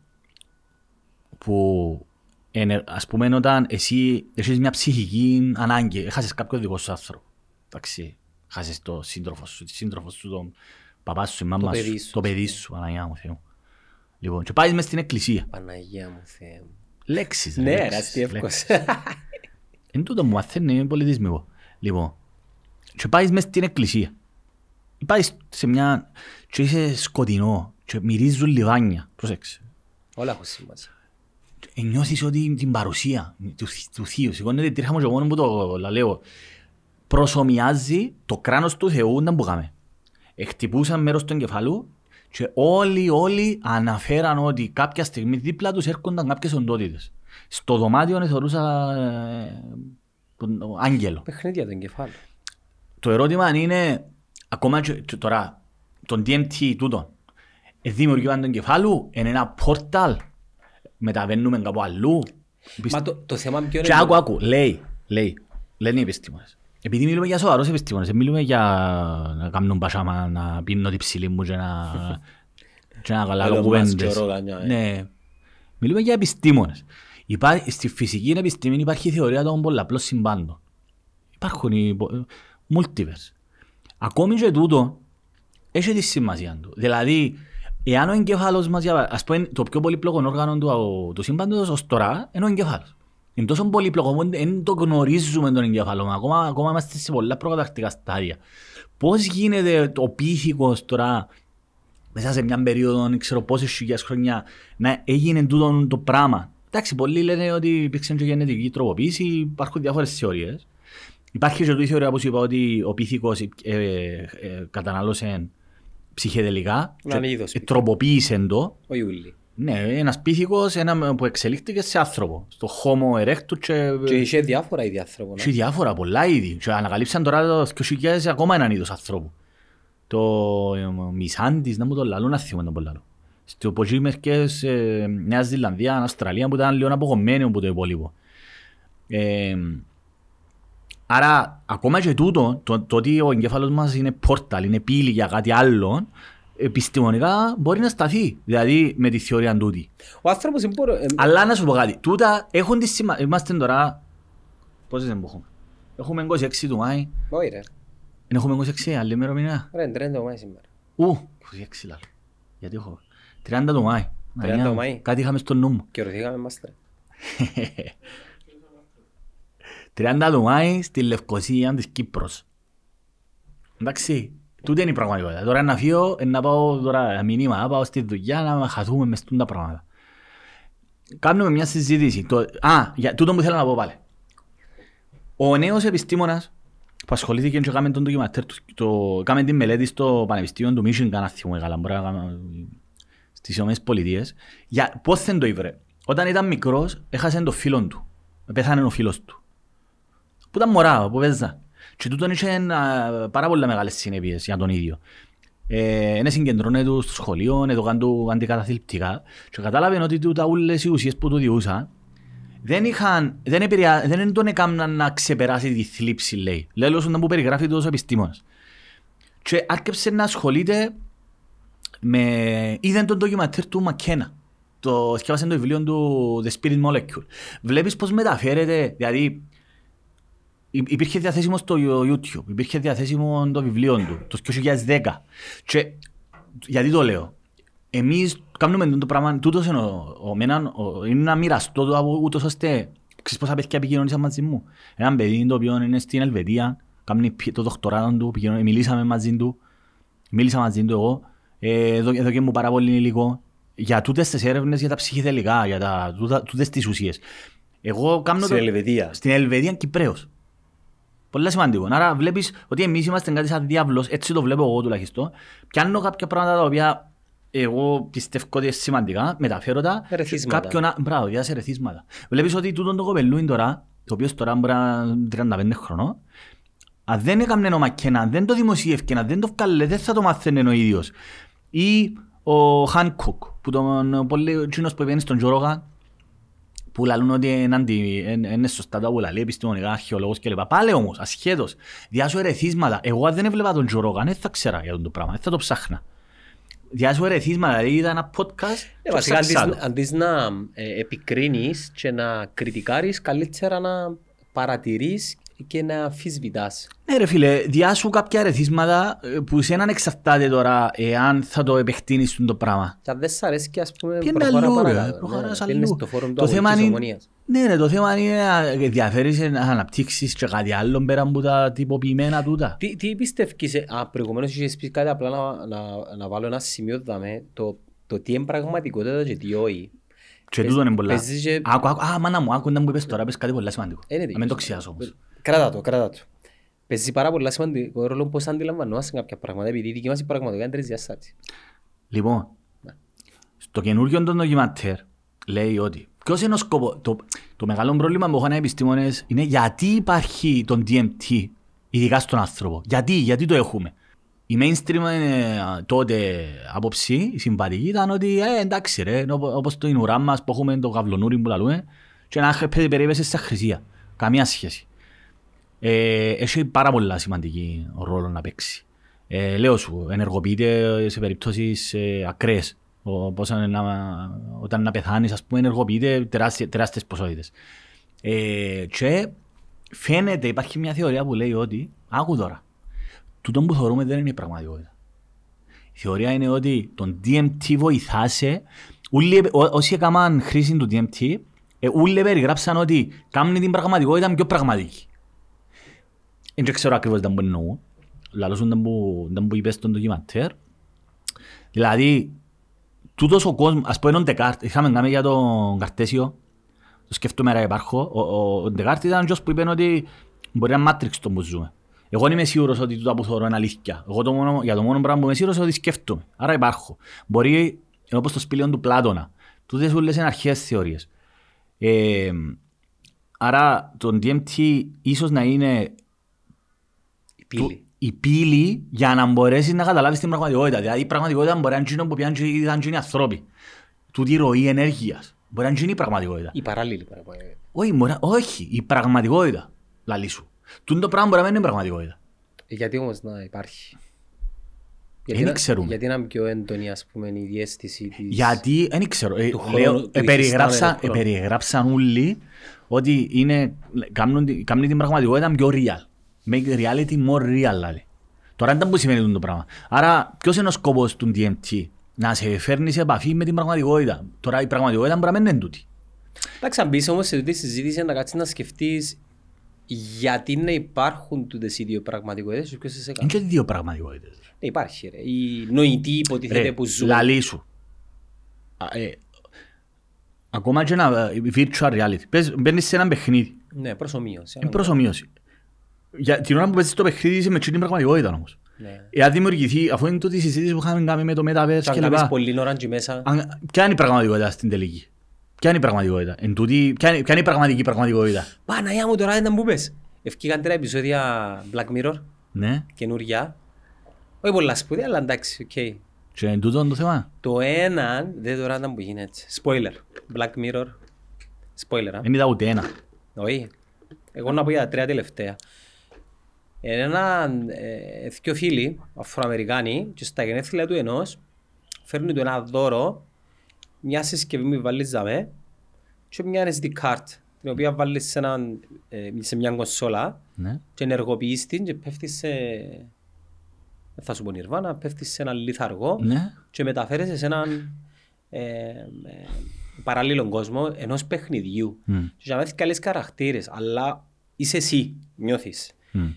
που είναι, ας πούμε όταν εσύ έχεις μια ψυχική ανάγκη, έχασες κάποιο δικό σου άνθρωπο. Εντάξει, χάσες το σύντροφο σου, τη σύντροφος σου, τον παπά σου, η μάμα παιδί σου, σου. το παιδί σου, Αναγιά μου Θεού. Λοιπόν, και πάει μες στην εκκλησία. Παναγία μου, Θεέ μου. Λέξεις. ρε, Ναι, ρε, λέξεις, αστείευκος. λέξεις. Εν τούτο μου μαθαίνει, είναι πολιτισμικό. Λοιπόν, και πάεις μες στην εκκλησία. Πάεις σε μια... και είσαι σκοτεινό και μυρίζουν λιβάνια. Προσέξε. Όλα έχουν σημασία. Ε, νιώθεις ότι την παρουσία του, του Θείου. Σηκώνεται τρίχα μου και μόνο που το λέω. Προσωμιάζει το κράνος του Θεού να μπουκάμε. Εκτυπούσαν μέρος του εγκεφαλού και όλοι, όλοι αναφέραν ότι κάποια στιγμή δίπλα τους έρχονταν κάποιες οντότητες. Στο δωμάτιο θεωρούσα ε, τον άγγελο. Παιχνίδια του εγκεφάλου. Το ερώτημα είναι, ακόμα και, και τώρα, τον DMT τούτο, ε, δημιουργήαν τον κεφάλου, είναι ένα πόρταλ, μεταβαίνουμε κάπου αλλού. Μα το, το θέμα ποιο Και είναι... άκου, άκου, λέει, λέει, λένε οι επιστήμονες. Επειδή μιλούμε για σοβαρούς επιστήμονες, δεν μιλούμε για να κάνουν πασάμα, να πίνω την ψηλή μου και να, και να καλά Elon Musk κουβέντες. και ρόγανια, ε. Ναι. Μιλούμε για επιστήμονες. Υπάρχει, στη φυσική επιστήμη υπάρχει η θεωρία των πολλαπλών συμπάντων. Υπάρχουν οι πο- multiverse. Ακόμη και τούτο έχει τη σημασία του. Δηλαδή, εάν ο εγκέφαλος μας, για- ας πούμε, το πιο πολύπλοκο όργανο του, του σύμπαντος ως τώρα είναι ο εγκέφαλος. Είναι τόσο πολύπλοκο που δεν το γνωρίζουμε τον εγκέφαλο. μας. Ακόμα, ακόμα είμαστε σε πολλά προκαταρκτικά στάδια. Πώς γίνεται το πίθηκος τώρα μέσα σε μια περίοδο, δεν ξέρω πόσες χιλιάδες χρόνια, να έγινε τούτο το πράγμα; Εντάξει, πολλοί λένε ότι υπήρξε και γενετική τροποποίηση, υπάρχουν διάφορες θεωρίες. Υπάρχει και τούτη θεωρία που σου είπα ότι ο πίθηκος ε, ε, ε, κατανάλωσε ψυχεδελικά Έναν και είδος ε, τροποποίησε το. Ο Ιούλη. Ναι, ένας πίθηκος ένα που εξελίχθηκε σε άνθρωπο, στο Homo erectus και, Και είχε διάφορα είδη άνθρωπων. και διάφορα πολλά είδη. Και ανακαλύψαν τώρα το 2000 ακόμα έναν είδος ανθρώπου. Το ε, Μισάντης, να μου το λαλούν, να θυμώ να το λαλούν. Στο ποσί μερικές ε, Νέα Ζηλανδία, Αυστραλία που ήταν λίγο απογωμένοι από το υπόλοιπο. Ε, άρα, ακόμα και τούτο, το, το ότι ο εγκέφαλος μας είναι πόρταλ, είναι πύλη για κάτι άλλο, επιστημονικά μπορεί να σταθεί. Δηλαδή με τη θεωρία τούτη. Ο άνθρωπος είναι μπορώ... ε, Αλλά να σου πω κάτι. Τούτα έχουν τη σημασία. Είμαστε τώρα. Πόσες δεν έχουμε. Έχουμε 26 του Μάη. Όχι ρε. Δεν έχουμε 26 άλλη ημερομηνία. Ρε, είναι 30 Μάη σήμερα. Ου, 26 λάλο. Γιατί έχω. 30 του Μάη. 30 Μανιά μου. Μάη. Κάτι είχαμε στο νου μου. Και ρωτήκαμε μας ρε. 30 του Μάη στη Λευκοσία της Κύπρος. Εντάξει. Τούτη είναι η πραγματικότητα. Τώρα να φύγω, ε, να πάω τώρα μηνύμα, να πάω στη δουλειά να χαθούμε μες τούν τα πράγματα. Κάνουμε μια συζήτηση. Το, α, για τούτο που θέλω να πω πάλι. Ο νέος επιστήμονας που ασχολήθηκε και έκαμε τον ντοκιματέρ του, το, έκαμε την μελέτη στο Πανεπιστήμιο του Michigan, αν θυμούμε καλά, μπορεί να κάνουμε στις Ηνωμένες Πολιτείες, για πώς δεν το ήβρε. Όταν ήταν μικρός, έχασε τον φίλο του. Πέθανε ο φίλος του. Που ήταν μωρά, που παίζα. Και τούτον είχε α, πάρα πολλά μεγάλες συνέπειες για τον ίδιο. Ε, είναι συγκεντρώνε τους στο σχολείο, εδώ κάνουν του αντικαταθλιπτικά και κατάλαβε ότι τούτα όλες οι ουσίες που του διούσαν δεν, είχαν, δεν, επηρεα, δεν τον έκαναν να ξεπεράσει τη θλίψη, λέει. Λέει όσο που περιγράφει τους επιστήμονες. Και άρχισε να ασχολείται με... Είδαν τον ντοκιματέρ του Μακένα. Το σκέφασε το βιβλίο του The Spirit Molecule. Βλέπεις πώς μεταφέρεται, δηλαδή Υ- υπήρχε διαθέσιμος στο YouTube, υπήρχε διαθέσιμο το βιβλίο του, το 2010. Και γιατί το λέω; Εμείς κάνουμε το πράγμα, τούτος είναι, ο, ο, μέναν, ο, είναι να μοιραστώ το από ούτως ώστε, ξέρεις πόσα παιδιά επικοινωνήσαν μαζί μου. Έναν παιδί το οποίο είναι στην Ελβετία, κάνει πι- το δοκτοράτο του, επικοινωνεί- μιλήσαμε μαζί του, μίλησα μαζί του εγώ, ε, εδώ, εδώ και μου πάρα πολύ υλικό, για τούτες τις έρευνες για τα ψυχεδελικά, για τα, τούτα, τούτες τις ουσίες. Εγώ κάνω Στην το- Ελβετία. στην Ελβετία Κυπρέος. Πολύ σημαντικό. Άρα βλέπεις ότι εμείς είμαστε κάτι σαν διάβλος, έτσι το βλέπω εγώ τουλάχιστον. Πιάνω κάποια πράγματα τα οποία εγώ πιστεύω ότι είναι σημαντικά, μεταφέρω τα. Ερεθίσματα. Κάποιον, α- μπράβο, για σε ερεθίσματα. Βλέπεις ότι τούτον το κοπελούιν τώρα, το οποίος τώρα μπορεί να είναι 35 χρονών, αν δεν έκαμνε ο Μακένα, αν δεν το δημοσίευκε, αν δεν το βγάλε, δεν θα το μάθαινε ο ίδιος. Ή ο Χάνκοκ, που τον πολύ, εκείνος που πήγαινε στον Τζορόγα, που λαλούν ότι είναι, αντι, είναι, είναι σωστά τα που λαλεί, επιστημονικά, αρχαιολόγος κλπ. Πάλι όμως, ασχέτως, διάσου ερεθίσματα. Εγώ αν δεν έβλεπα τον Τζορόγαν, δεν θα ξέρα για αυτό το πράγμα, δεν θα το ψάχνα. Διάσου ερεθίσματα, δηλαδή είδα ένα podcast Ε, και βασικά, ψάξα αντί, το. αντί να ε, επικρίνεις και να κριτικάρεις, καλύτερα να παρατηρείς και να αμφισβητάς. Ναι ρε φίλε, διάσου κάποια ρεθίσματα ε, που σε έναν εξαρτάται τώρα εάν θα το επεκτείνεις το πράγμα. Και αν δεν σ' αρέσει και ας πούμε Πιένε προχώρα αλλού, ρε, παρακάτω. προχωράς Ναι, πιένες αλλού. στο φόρουμ του Το θέμα αγωγικής είναι- ομονίας. Ναι ρε, το θέμα είναι να ενδιαφέρεις να αναπτύξεις και κάτι άλλο πέρα από τα τυποποιημένα τούτα. Τι, τι πιστεύεις, ε, α, προηγουμένως είχες πει κάτι απλά να, να, να βάλω ένα σημείο δάμε, το, το τι είναι πραγματικότητα και τι όχι. Και Πες- τούτο είναι πολλά. παίζεις και- Άκου, άκου, α, μάνα μου, άκου να μου είπες τώρα, πες κάτι πολύ σημαντικό. Ε, ναι, Να μην το ξιάσω όμως. Κράτα το, κράτα το. Παίζει πάρα πολλά σημαντικό ρόλος πώς αντιλαμβανόμαστε κάποια πράγματα, επειδή η δική μας η πραγματικότητα είναι τρισδιάστατη. Λοιπόν, Ναι. στο καινούργιο των ντοκιμαντέρ λέει ότι ποιος είναι ο σκοπός, το, το μεγάλο πρόβλημα που έχουν οι επιστήμονες είναι γιατί υπάρχει το DMT ειδικά στον άνθρωπο. Γιατί, γιατί το έχουμε. Η mainstream ε, τότε άποψη, η συμβατική ήταν ότι ε, εντάξει ρε, είναι οπο- όπως το ουρά μας που έχουμε το καυλονούρι που λαλούμε και να έχει περίπεσε στα χρυσία. Καμία σχέση. Ε, έχει πάρα πολλά σημαντική ρόλο να παίξει. Ε, λέω σου, ενεργοποιείται σε περιπτώσεις ε, ακραίες. Όπως να, όταν να πεθάνεις, ας πούμε, ενεργοποιείται τεράστιες, τεράστιες ποσότητες. Ε, και φαίνεται, υπάρχει μια θεωρία που λέει ότι, άκου τώρα, τούτο που θεωρούμε δεν είναι η πραγματικότητα. Η θεωρία είναι ότι τον DMT βοηθάσε, ούλοι, ό- όσοι έκαναν χρήση του DMT, ε, ούλοι περιγράψαν ότι κάνουν την πραγματικότητα πιο πραγματική. Δεν ξέρω ακριβώς τι που εννοώ. Λαλώς ήταν που, ήταν που είπες στον ντοκιμαντέρ. Δηλαδή, τούτος ο κόσμος, ας πω είναι ο Ντεκάρτ, είχαμε κάνει για τον Καρτέσιο, το σκέφτομαι να υπάρχω, ο, ο, ο Ντεκάρτ ήταν ο που είπε ότι μπορεί να είναι Matrix το που ζούμε. Εγώ δεν είμαι σίγουρος ότι τούτα που θεωρώ είναι αλήθεια. Εγώ το μόνο, για το μόνο πράγμα που είμαι σίγουρος είναι ότι σκέφτομαι. Άρα υπάρχω. Μπορεί, είναι όπως το σπήλαιο του Πλάτωνα. Τούτες όλες είναι αρχαίες θεωρίες. Ε, άρα το DMT ίσως να είναι Η πύλη. η πύλη για να μπορέσεις να καταλάβεις την πραγματικότητα. Δηλαδή η πραγματικότητα μπορεί να είναι εκείνο που πιάνουν και ήταν και οι ανθρώποι. Τούτη η ροή ενέργειας. Μπορεί να είναι εκείνη η πραγματικότητα. Η παράλληλη πραγματικότητα. Όχι, μπορεί, να- όχι, η πραγματικότητα. Λαλή σου. Τούτο το πράγμα μπορεί να μην είναι πραγματικότητα. Ε, Γιατί όμως να υπάρχει; Δεν να- ξέρουμε. Γιατί να είναι πιο έντονη ας πούμε η διέστηση της... Γιατί, δεν ξέρω, ε, Του χρόνου, λέω, του ε, περιγράψαν, υφιστάμενου ε, χρόνου. περιγράψαν όλοι ότι είναι, κάνουν, τη- κάνουν την πραγματικότητα πιο real. Make the reality more real, δηλαδή. Τώρα δεν που σημαίνει αυτό το πράγμα. Άρα, ποιος είναι ο σκοπός του DMT. Να σε φέρνει σε επαφή με την πραγματικότητα. Τώρα η πραγματικότητα μπορεί να μην είναι τούτη. Εντάξει, αν μπεις όμως σε αυτή τη συζήτηση να κάτσεις να σκεφτείς γιατί να υπάρχουν τούτες οι δύο πραγματικότητες και ποιος σε Είναι κάνει. και δύο πραγματικότητες. Ναι, υπάρχει ρε. Η νοητή υποτίθεται Ρε, που ζούμε. λαλή σου. Α, ε, Ακόμα και ένα ε, virtual reality. Πες, μπαίνεις σε ένα παιχνίδι. Ναι, προσωμείωση. Είναι προσωμείωση. Για την ώρα που παίζεις το παιχνίδι είσαι με την πραγματικότητα όμως. Ναι. Εάν δημιουργηθεί, αφού είναι τούτη η συζήτηση που είχαμε κάνει με το Metaverse Και αν και κάνεις λοιπά. πολλή ώρα και μέσα, Αν- Ποια είναι η πραγματικότητα στην τελική; Ποια είναι η πραγματικότητα; Εν τούτη, ποια, είναι, ποια είναι η πραγματική πραγματικότητα; Παναγιά μου τώρα ίντα που πες. Ευκήκαν τρία επεισόδια Black Mirror, Ναι. καινούργια. Όχι πολλά σπουδαία, αλλά εντάξει, οκ. Και εν τούτο είναι το θέμα. Το ένα, δε τώρα ίντα που γίνεται. Spoiler. Black Mirror. Spoiler, α. Δεν είδα ούτε ένα. Όχι. Εγώ να πω για τα τρία τελευταία. Είναι ένα, ε, δυο φίλοι, Αφροαμερικάνοι, και στα γενέθλια του ενός φέρνουν του ένα δώρο, μια συσκευή που βάλεις δαμέ και μια SD card, την οποία βάλεις σε, έναν, ε, σε μια κονσόλα Ναι. και ενεργοποιείς την και πέφτεις σε... δεν θα σου πω νιρβάνα, πέφτεις σε ένα λιθαργό Ναι. και μεταφέρεσαι σε έναν ε, ε, παράλληλο κόσμο ενός παιχνιδιού. Μμ. Και για να μάθεις καλές χαρακτήρες, αλλά είσαι εσύ, νιώθεις. Μμ.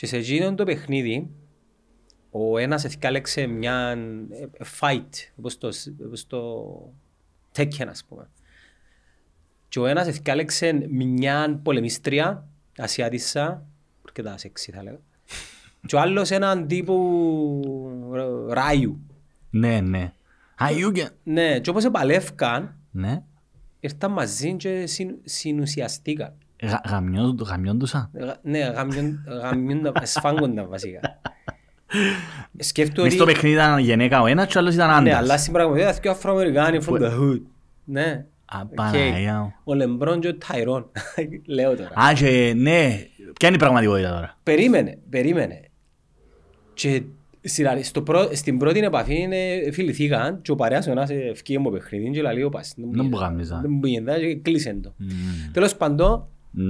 Και σε εκείνο το παιχνίδι, ο ένας εθιάλεξε μια ε, fight, όπως το, όπως το Tekken ας πούμε. Και ο ένας εθιάλεξε μια πολεμίστρια, Ασιάτισσα, αρκετά σεξι θα λέγα. Και ο άλλος έναν τύπου ρα- Ράιου. Ναι, ναι. Αγιούγε. Ναι, και όπως επαλεύκαν, Ναι. ήρθαν μαζί και συν, συνουσιαστήκαν. Γα- γαμιόν- Γαμιόντουσα; Ε, Ναι, γαμιούν, γαμιούν, σφάγγονταν βασικά. Σκέφτομαι Μες στο ότι... παιχνίδι ήταν γυναίκα ο ένας και ο άλλος ήταν Ναι, άντρας. αλλά στην πραγματικότητα είναι Αφροαμερικάνοι from the hood. Ναι. Α, Οκ. Παναγιά μου. Ο Λεμπρόν και ο Ταϊρόν. Λέω τώρα. Α, και ναι. Ποια είναι η πραγματικότητα τώρα; Περίμενε, περίμενε. Και στην αρ- στο πρω- στην πρώτη επαφή είναι φιληθήκαν και ο παρέας ο ένας ευκήγε μου παιχνίδι και λέει ο πας. Δεν μου γάμιζα. Δεν μου γίνεται και κλείσεν το. Μμ. Τέλος πάντων, Είναι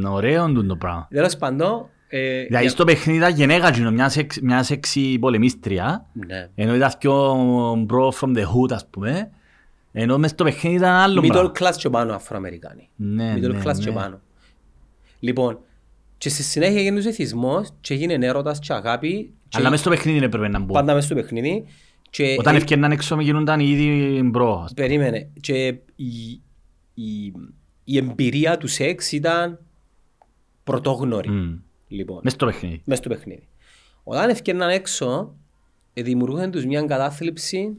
ωραίο τούτο το πράγμα. Τέλος πάντων, ε, Δηλαδή για- στο παιχνίδι ήταν γεναίκα κείνος, μια σεξ- μια σέξι πολεμίστρια, ναι. ενώ ήταν πιο bro from the hood ας πούμε, ενώ μες στο παιχνίδι ήταν άλλο Middle πράγμα. class και πάνω Αφροαμερικάνοι. Ναι, Middle ναι, class και ναι. πάνω. Λοιπόν, και στη συνέχεια έγινε ο εθισμός και έγινε έρωτας και αγάπη και Αλλά μες στο παιχνίδι έπρεπε να μπουν. πάντα μες στο παιχνίδι και Όταν ε, εφκαίνναν έξω εγίνονταν ήδη bro. ας πούμε. περίμενε και η, η, η εμπειρία του σεξ ήταν πρωτόγνωρη. Μμ. Λοιπόν, Μες στο παιχνίδι. μες στο παιχνίδι. Όταν ευκαιρναν έξω, ε, δημιουργούσαν τους μια κατάθλιψη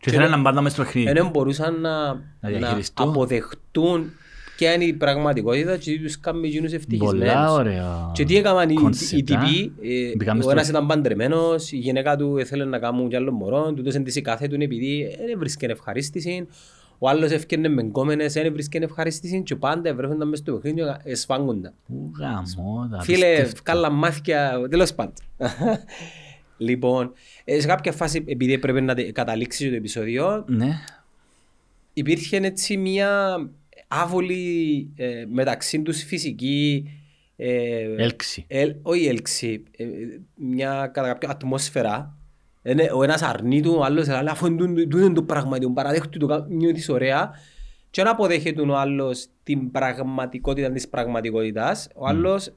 Και θέλανε να πάνε μες στο παιχνίδι. δεν μπορούσαν να, να, διαχειριστούν. αποδεχτούν ποια είναι η πραγματικότητα και τι τους κάνει εκείνους Πολλά ευτυχισμένους. ωραία. Και τι έκαναν οι, οι concept, α. τυποί, ε, Μπήκαμε ο στο- ένας ήταν παντρεμένος, η γυναίκα του ήθελε να κάνουν κι άλλο μωρό, τούτος εν της κάθε του επειδή δεν βρίσκεται ευχαρίστηση, ο άλλος έφτιανε με γκόμενες, δεν βρίσκεται ευχαρίστηση και πάντα βρέχονταν μες στο παιχνίδι και εσφάγγονταν. Ου, γαμώτα, Φίλε, απίστευτο. καλά μάθηκια, τέλος πάντων. λοιπόν, ε, σε κάποια φάση, επειδή έπρεπε να τε- καταλήξει το επεισόδιο, Ναι. υπήρχε έτσι μια άβολη ε, μεταξύ τους φυσική ε, Έλξη. ελ- όχι έλξη, ε, μια κατά κάποιο ατμόσφαιρα. Είναι, ο ένας αρνεί του, ο άλλος λέει αφού είναι τούτο- τούτο είναι το πραγματικό, παραδέχτου το, κα- νιώθεις ωραία και να αποδέχεται ο άλλος την πραγματικότητα της πραγματικότητας, ο άλλος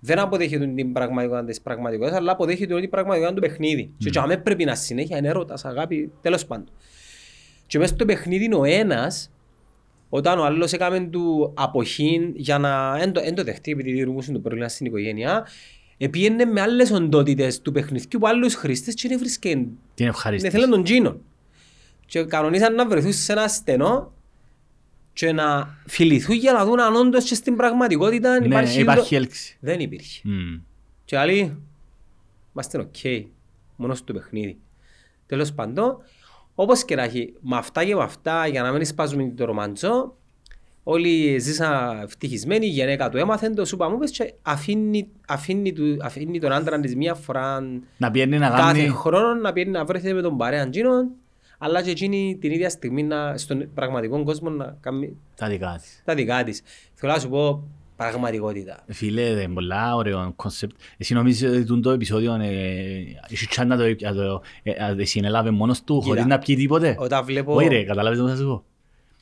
δεν αποδέχεται την πραγματικότητα της πραγματικότητας, αλλά αποδέχεται ότι η πραγματικότητα είναι το παιχνίδι. Και και αμέ πρέπει να συνέχεια είναι έρωτας, αγάπη, τέλος πάντων. Και μέσα στο παιχνίδι είναι ο ένας, όταν ο άλλος έκαμε του αποχή για να εν το, εν το δεχτεί επειδή δημιουργούσαν το πρόβλημα στην οικογένεια, επίενε με άλλες οντότητες του παιχνιδιού που άλλους χρήστες και δεν βρίσκε Την δεν ευχαρίστηση. θέλουν τον τζείνον. Και κανονίσαν να βρεθούν σε ένα στενό και να φιληθούν για να δουν αν όντως και στην πραγματικότητα Ναι, υπάρχει... υπάρχει το- έλξη. Δεν υπήρχε. Μμ. Και άλλοι, είμαστε οκ, μόνος στο παιχνίδι. Τέλος πάντων, όπως και να έχει, με αυτά και με αυτά, για να μην σπάζουμε το ρομαντζό, όλοι ζήσαν ευτυχισμένοι, η γυναίκα του έμαθε, το σούπα μου πες και αφήνει, αφήνει, του, αφήνει τον άντρα της μία φορά Να πιένει να κάθε κάνει... χρόνο να πιένει να βρέθηκε με τον παρέα τζείνον, αλλά και εκείνη την ίδια στιγμή να, στον πραγματικό κόσμο να κάνει Τα δικά της. τα δικά της. Θέλω να σου πω πραγματικότητα. Φίλε, είναι πολλά ωραίο concept. Εσύ νομίζεις ότι τούτο το επεισόδιο ε, έχει τσάν να το, να το ε, ε, συνέλαβε μόνος του Κοίτα, χωρίς να πιει τίποτε; Όταν βλέπω... Όχι ρε, καταλάβεις τι θα σου πω.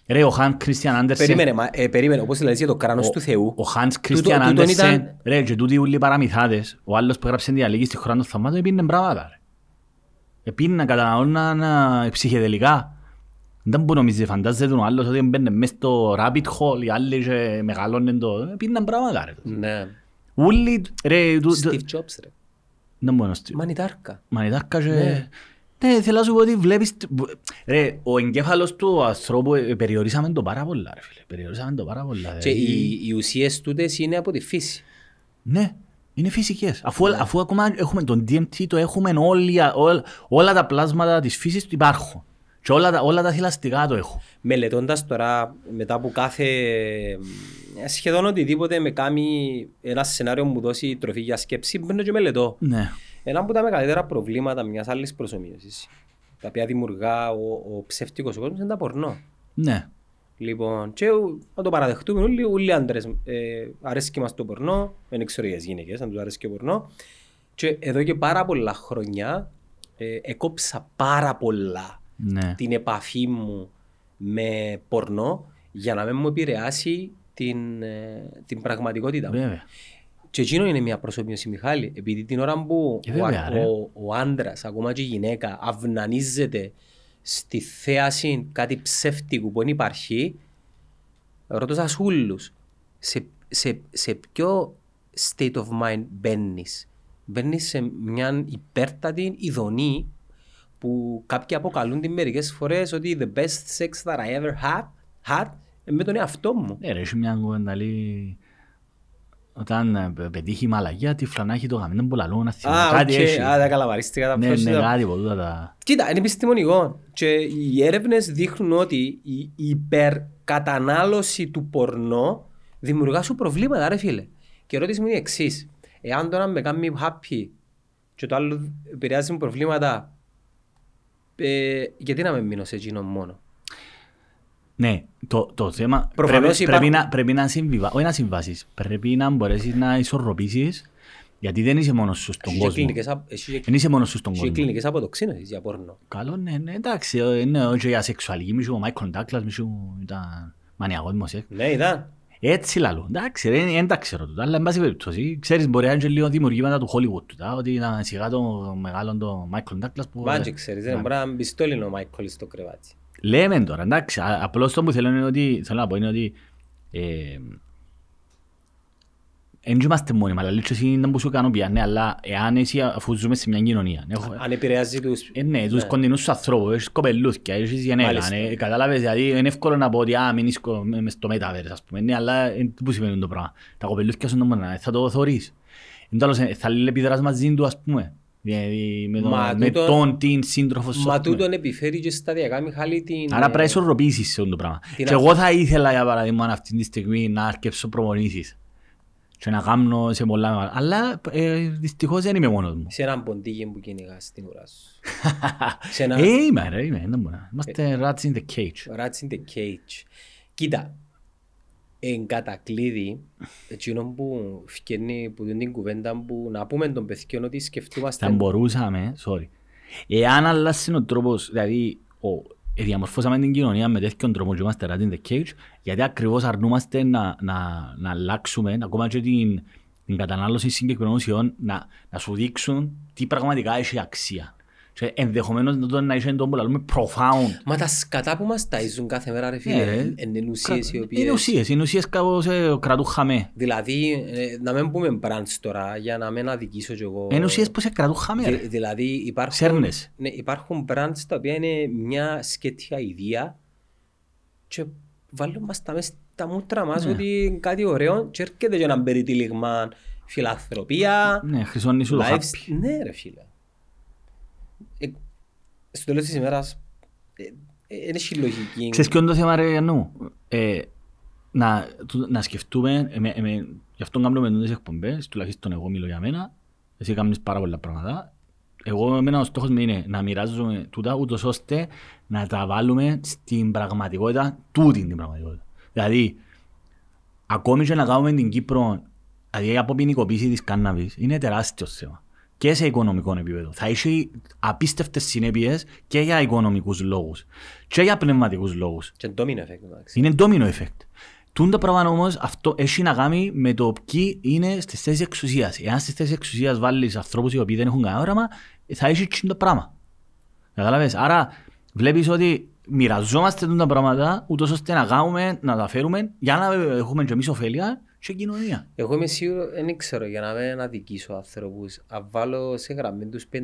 Ρε, ο Χανς Κρίστιαν Άντερσεν... Περίμενε, μα, ε, περίμενε, όπως λες για το κράνος Ο- του Θεού. Ο Χανς Τούτο- Κρίστιαν τούτον Άντερσεν, ήταν- ρε, και τούτοι ούλοι παραμυθάδες, ο άλλος που έγραψε την Αλίκη στη χώρα των θαυμάτων, επίνε πράγματα, ρε. Επίνε, καταναλώναν ε, ψυχεδελικά. Δεν μπορεί να νομίζει, φαντάζεται ο άλλος ότι μπαίνε μέσα στο rabbit hole, οι άλλοι και μεγαλώνουν το... Επίναν πράγματα, ρε. Ναι. Ούλοι, ρε, του- του- Steve Jobs, ρε. δεν μπορεί να στείλει. Μανιτάρκα. Μανιτάρκα και... Ναι. Ναι, θέλω να σου πω ότι βλέπεις... Ρε, ο εγκέφαλος του ανθρώπου ε, περιορίσαμε το πάρα πολλά, ρε φίλε. Περιορίσαμε το πάρα πολλά. Και δηλαδή. οι, οι ουσίες τούτες είναι από τη φύση. Ναι, είναι φυσικές. Αφού, αφού ακόμα έχουμε τον DMT, το έχουμε όλοι, όλα, όλα τα πλάσματα της φύσης του υπάρχουν. Και όλα, τα- όλα τα θηλαστικά το έχουν. Μελετώντας τώρα μετά από κάθε ε, σχεδόν οτιδήποτε με κάνει ένα σενάριο μου δώσει τροφή για σκέψη, μπαίνω και μελετώ. Ναι. Ένα από τα μεγαλύτερα προβλήματα μιας άλλης προσωμείωσης, τα οποία δημιουργά ο, ο ψεύτικος κόσμος, είναι τα πορνό. Ναι. Λοιπόν, και ο- να το παραδεχτούμε όλοι, όλοι οι άντρες ε, αρέσκει μας το πορνό, δεν ξέρω για τις γυναίκες, αν τους αρέσκει ο πορνό. Και εδώ και πάρα πολλά χρόνια ε, εκόψα πάρα πολλά Ναι. την επαφή μου με πορνό για να μην μου επηρεάσει την, ε, την πραγματικότητα μου. Βέβαια. Και εκείνο είναι μια προσωπίωση, Μιχάλη. Επειδή την ώρα που Ε, ο, βέβαια, ρε. ο, ο άντρας, ακόμα και η γυναίκα, αυνανίζεται στη θέαση κάτι ψεύτικου που δεν υπάρχει, ρωτώ σας ούλους, σε, σε, σε ποιο state of mind μπαίνεις; Μπαίνεις σε μια υπέρτατη ηδονή που κάποιοι αποκαλούν την μερικές φορές ότι the best sex that I ever had, had είναι με τον εαυτό μου. Ναι ρε, έχει μια κουβενταλή... Όταν ε, πε- πετύχει η μαλακία, τη φλανάχει το γαμμένο που λαλούν, να θυμώ. Α, Κάτι οκ, έχει. α, τα καλαβαρίστηκα τα Ναι, ναι, πρόσθετα. κάτι από τούτα τα... Κοίτα, είναι επιστημονικό. Και οι έρευνες δείχνουν ότι η υπερκατανάλωση του πορνό δημιουργά σου προβλήματα, ρε φίλε. Και η ερώτηση μου είναι η εξής. Εάν τώρα με κάνει happy και το άλλο επηρεάζει μου προβλήματα, ε, γιατί να με μείνω σε εκείνο μόνο; Ναι, το, το θέμα Προφανώς πρέπει, υπάρχουν- πρέπει, να, πρέπει να συμβιβα... όχι να συμβάσεις, πρέπει να μπορέσεις να ισορροπήσεις γιατί δεν είσαι μόνος σου στον Έχει και κόσμο. κλινικές απ- έχει και- Δεν είσαι μόνος σου στον έχει κόσμο. κλινικές αποτοξίνωσεις για πόρνο. Καλό, ναι, ναι, εντάξει, ε, ναι, όχι για σεξουαλική, μη σου ο Μάικλ Ντάκλας, μη σου ήταν μανιακός δημοσιεύς. Ναι, ήταν. Έτσι λαλό, εντάξει, ρε, δεν τα ξέρω τούτα, αλλά εν πάση περιπτώσει, ξέρεις, μπορεί να είναι και λίγο δημιουργήματα του Hollywood τούτα, ότι ήταν σιγά το μεγάλο το Μάικλ Ντάκλας που... Μάντζε ξέρεις, δεν μπορεί να μπει στο Έλληνο ο Μάικολ στο κρεβάτι. Λέμε τώρα, εντάξει, α- απλώς το που θέλω, είναι ότι, θέλω να πω είναι ότι ε, δεν είμαστε μόνοι, αλλά λίγο εσύ δεν που σου κάνω πια, ναι, αλλά εάν εσύ αφού ζούμε σε μια κοινωνία, έχω, Αν επηρεάζει τους... ε, ναι, τους κοντινούς σου ανθρώπους, έχεις κοπελούθια, έχεις γενέλα, Μάλιστα. ναι, κατάλαβες, δηλαδή είναι εύκολο να πω ότι α, μείνεις κο- με- μες στο Metaverse, ας πούμε, ναι, αλλά ε, πού σημαίνει το πράγμα. Τα κοπελούθια σου δεν μπορεί να- θα το θωρείς. Εν τέλος, ε, θα λεπιδράς μαζί του, ας πούμε, δηλαδή, με, το, Μα με τούτο- τον την σύντροφο σου, Μα ας πούμε. τούτον επιφέρει και σταδιακά, Μιχάλη, την... Άρα πρέπει να ε, ισορροπήσεις σε αυτό το πράγμα. την Και αφ- εγώ θα ήθελα για παράδειγμα αυτή τη στιγμή να αρκεύσω προπονήσεις και να κάνω σε πολλά μεγάλα. Αλλά ε, δυστυχώς δεν είμαι μόνος μου. Σε έναν ποντίγι που κυνηγάς στην ουρά σου. σε ένα Ε, είμαι ρε, είμαι. δεν μπορώ. Είμαστε rats in the cage. rats in the cage. Κοίτα, εν κατακλείδη, εκείνο που φκένει που την κουβέντα που να πούμε τον παιδιών ότι σκεφτούμαστε Θα μπορούσαμε, sorry. Εάν αλλάξει ο τρόπος, δηλαδή ο, ε, διαμορφώσαμε την κοινωνία με τέτοιον τρόπο και είμαστε rats in the cage, γιατί ακριβώς αρνούμαστε να, να, να αλλάξουμε ακόμα και την, την κατανάλωση συγκεκριμένων ουσιών να, να σου δείξουν τι πραγματικά έχει αξία. Και ενδεχομένως να το να έχει το που λέμε profound. Μα τα σκατά που μας ταΐζουν κάθε μέρα ρε Ναι, φίλε, ρε. είναι ουσίες οι Είναι οποίες... ουσίες, είναι ουσίες κάπως ε, κρατούν χαμέ. Δηλαδή, ε, να μην πούμε brands τώρα, για να μην αδικήσω κι εγώ. Είναι ουσίες που σε κρατούν χαμέ. Δη- ρε. δηλαδή υπάρχουν, Σέρνες. ναι, υπάρχουν brands τα οποία είναι μια σκέτια ιδέα και βάλουν μας τα μέσα στα μούτρα μας Ναι. ότι είναι κάτι ωραίο και έρχεται και ένα περιτύλιγμα φιλανθρωπία, Ναι, χρυσώνει σου το life- χάπι. Ναι ρε φίλε. Ε, στο τέλος της ημέρας ε, ε, είναι έχει λογική. Ξέρεις ποιο είναι το θέμα ρε Γιάννου; Ε, να, του- να σκεφτούμε, ε, με, ε, με, γι' αυτό κάνουμε τις εκπομπές, τουλάχιστον εγώ μιλώ για μένα, εσύ κάνεις πάρα πολλά πράγματα. Εγώ εμένα ο στόχος μου είναι να μοιράζουμε τούτα ούτως ώστε να τα βάλουμε στην πραγματικότητα, τούτη την πραγματικότητα. Δηλαδή, ακόμη και να κάνουμε την Κύπρο, δηλαδή η αποποινικοποίηση της κάναβης είναι τεράστιο θέμα. Και σε οικονομικό επίπεδο. Θα έχει απίστευτες συνέπειες και για οικονομικούς λόγους και για πνευματικούς λόγους. Και domino effect εντάξει. Είναι domino effect. Τούν το πράγμα όμως αυτό έχει να κάνει με το ποιοι είναι στις θέσεις εξουσίας. Εάν στις θέσεις εξουσίας βάλεις ανθρώπους οι οποίοι δεν έχουν κανένα όραμα, θα έχει εκείνο το πράγμα. Κατάλαβες. Άρα βλέπεις ότι μοιραζόμαστε τούν τα πράγματα ούτως ώστε να κάνουμε, να τα φέρουμε για να έχουμε και εμείς ωφέλεια και κοινωνία. Εγώ είμαι σίγουρος, δεν ξέρω, για να μην αδικήσω ανθρώπους, αν βάλω σε γραμμή τους 5-6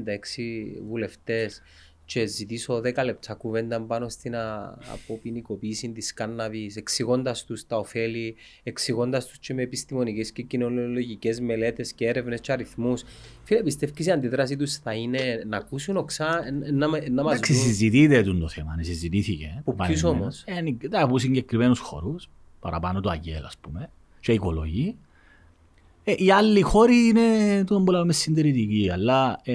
βουλευτές και ζητήσω 10 λεπτά κουβέντα πάνω στην α- αποποινικοποίηση της κάναβης, εξηγώντας τους τα ωφέλη, εξηγώντας τους και με επιστημονικές και κοινωνιολογικές μελέτες και έρευνες και αριθμούς. Φίλε, πιστεύεις η αντίδραση τους θα είναι να ακούσουν οξά, ε, να, με- να μας Εντάξει, δουν; συζητείται τούν το θέμα, ναι, συζητήθηκε. Από ποιους επανειλημμένα. όμως; Ε, είναι- τα από συγκεκριμένους χώρους, παραπάνω το Αγγέλ, ας πούμε, και η οικολογή. Ε, οι άλλοι χώροι είναι τον που λέμε συντηρητικοί, αλλά ε,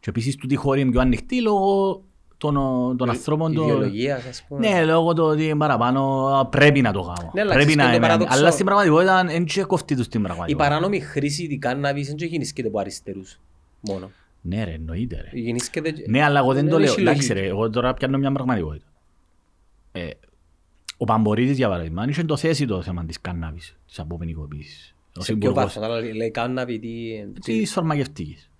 και επίσης τούτοι οι χώροι είναι πιο ανοιχτοί λόγω των, των ανθρώπων. των- Ιδεολογίας, ας πούμε. Ναι, λόγω του ότι παραπάνω πρέπει να το κάνω. Ναι, αλλά πρέπει ξέρεις να και το είμαι- παράδοξο- Αλλά στην πραγματικότητα δεν και κοφτεί τους στην Η πραγματικότητα. παράνομη χρήση της κάναβης δεν και γεννήσκεται από αριστερούς μόνο. Ναι ρε, εννοείται ρε. Γεννήσκεται... Ναι, αλλά εγώ δεν το λέω. έχει Εντάξει λογική. ρε, εγώ τώρα πιάνω μια πραγματικότητα. Ε, ο Παμπορίτης για παράδειγμα, είχε το θέση το θέμα της κάναβης, της αποποινικοποίησης. Ο Σε ποιο υπουργός βάθος, αλλά λέει κάναβη τι... τι- της φαρμακευτικής.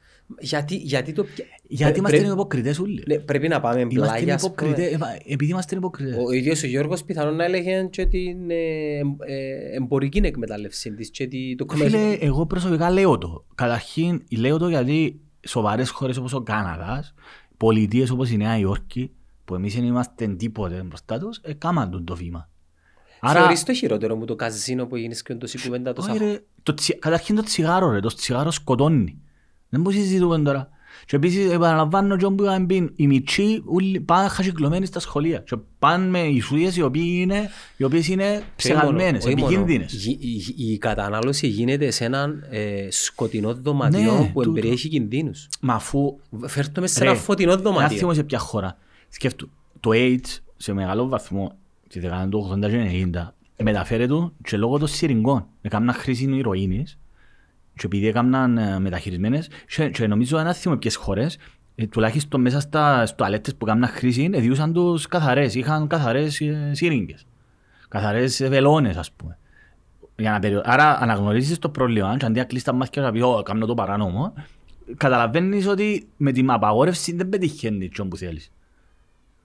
Γιατί, γιατί το... πια- Γιατί πρέ- είμαστε πρέπει- υποκριτές όλοι. ρε. ναι, Πρέπει να πάμε Είμαστε πλάγια, ας πούμε. υποκριτές, ε, επειδή είμαστε υποκριτές. Ο ίδιος ο Γιώργος πιθανόν να έλεγε και την ε, εμ- ε, εμπορική εκμετάλλευση της και τη- το Φίλε, εγώ προσωπικά λέω το. Καταρχήν λέω το γιατί σοβαρές χώρες όπως ο Κάναδας, πολιτείες όπως η Νέα Υόρκη, που εμείς δεν είμαστε τίποτε μπροστά τους, ε, κάμαν τον το βήμα. Άρα, Θεωρείς το χειρότερο μου το καζίνο που γίνεις και τόση κουβέντα τόσα όχι, ρε, το τσι- καταρχήν το τσιγάρο ρε, το τσιγάρο σκοτώνει. Δεν μπορείς να συζητούμε τώρα. Και επίσης επαναλαμβάνω και όπου είχαμε πει, οι μητσοί όλοι πάνε χασικλωμένοι στα σχολεία. Και πάνε με ισούδιες οι, οποίοι είναι, οι οποίες είναι ψεγαλμένες, Όχι μόνο. επικίνδυνες. Γι- Η, η κατανάλωση γίνεται σε έναν ε, σκοτεινό δωματιό Ναι, που τούτο. εμπεριέχει κινδύνους. Μα αφού Φέρ' το μες σε Ρε, ένα φωτεινό Ένα δωμάτιο. θυμό σε ποια χώρα. Σκέφτου, το AIDS, σε μεγάλο βαθμό τη δεκαετία του 80 και 90 μεταφέρεται του και λόγω των σιριγγών. Έκαναν χρήση ηρωίνης και επειδή έκαναν ε, μεταχειρισμένες και, και νομίζω ένα θυμό ποιες χώρες ε, τουλάχιστον μέσα στα τουαλέτες που έκαναν χρήση εδιούσαν τους καθαρές, είχαν καθαρές ε, σύριγγες, καθαρές βελόνες ας πούμε. Για να περι... Άρα αναγνωρίζεις το πρόβλημα και αντί να κλείσεις τα μάτια και να πεις «Ω, κάνω το παράνομο», καταλαβαίνεις ότι με την απαγόρευση δεν πετυχαίνει τι που θέλεις.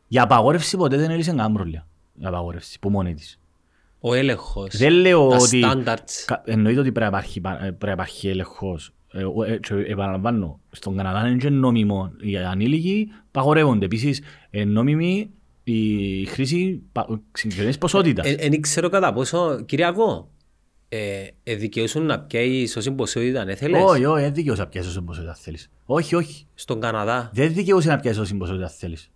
Η απαγόρευση ποτέ δεν έλυσε κανένα πρόβλημα. Η απαγόρευση που μόνη της. Ο έλεγχος, Δεν λέω τα ότι... standards. Κα- Εννοείται ότι πρέπει να υπάρχει, πα- ε, πρέπει να υπάρχει έλεγχος. Ε, ο- ε, και επαναλαμβάνω, στον Καναδά είναι και νόμιμο. Οι ανήλικοι παγορεύονται. Επίσης, ε, νόμιμη η χρήση πα- συγκεκριμένης ποσότητας. Δεν ξέρω κατά πόσο, Κυριακό, ε, ε, δικαιούσουν να πιέεις όση ποσότητα αν έθελες Όχι, όχι, δεν δικαιούσε να πιάσεις όση ποσότητα θέλεις. Όχι, όχι. στον Καναδά. Δεν δικαιούσε να πιάσεις όση ποσότητα θέλεις.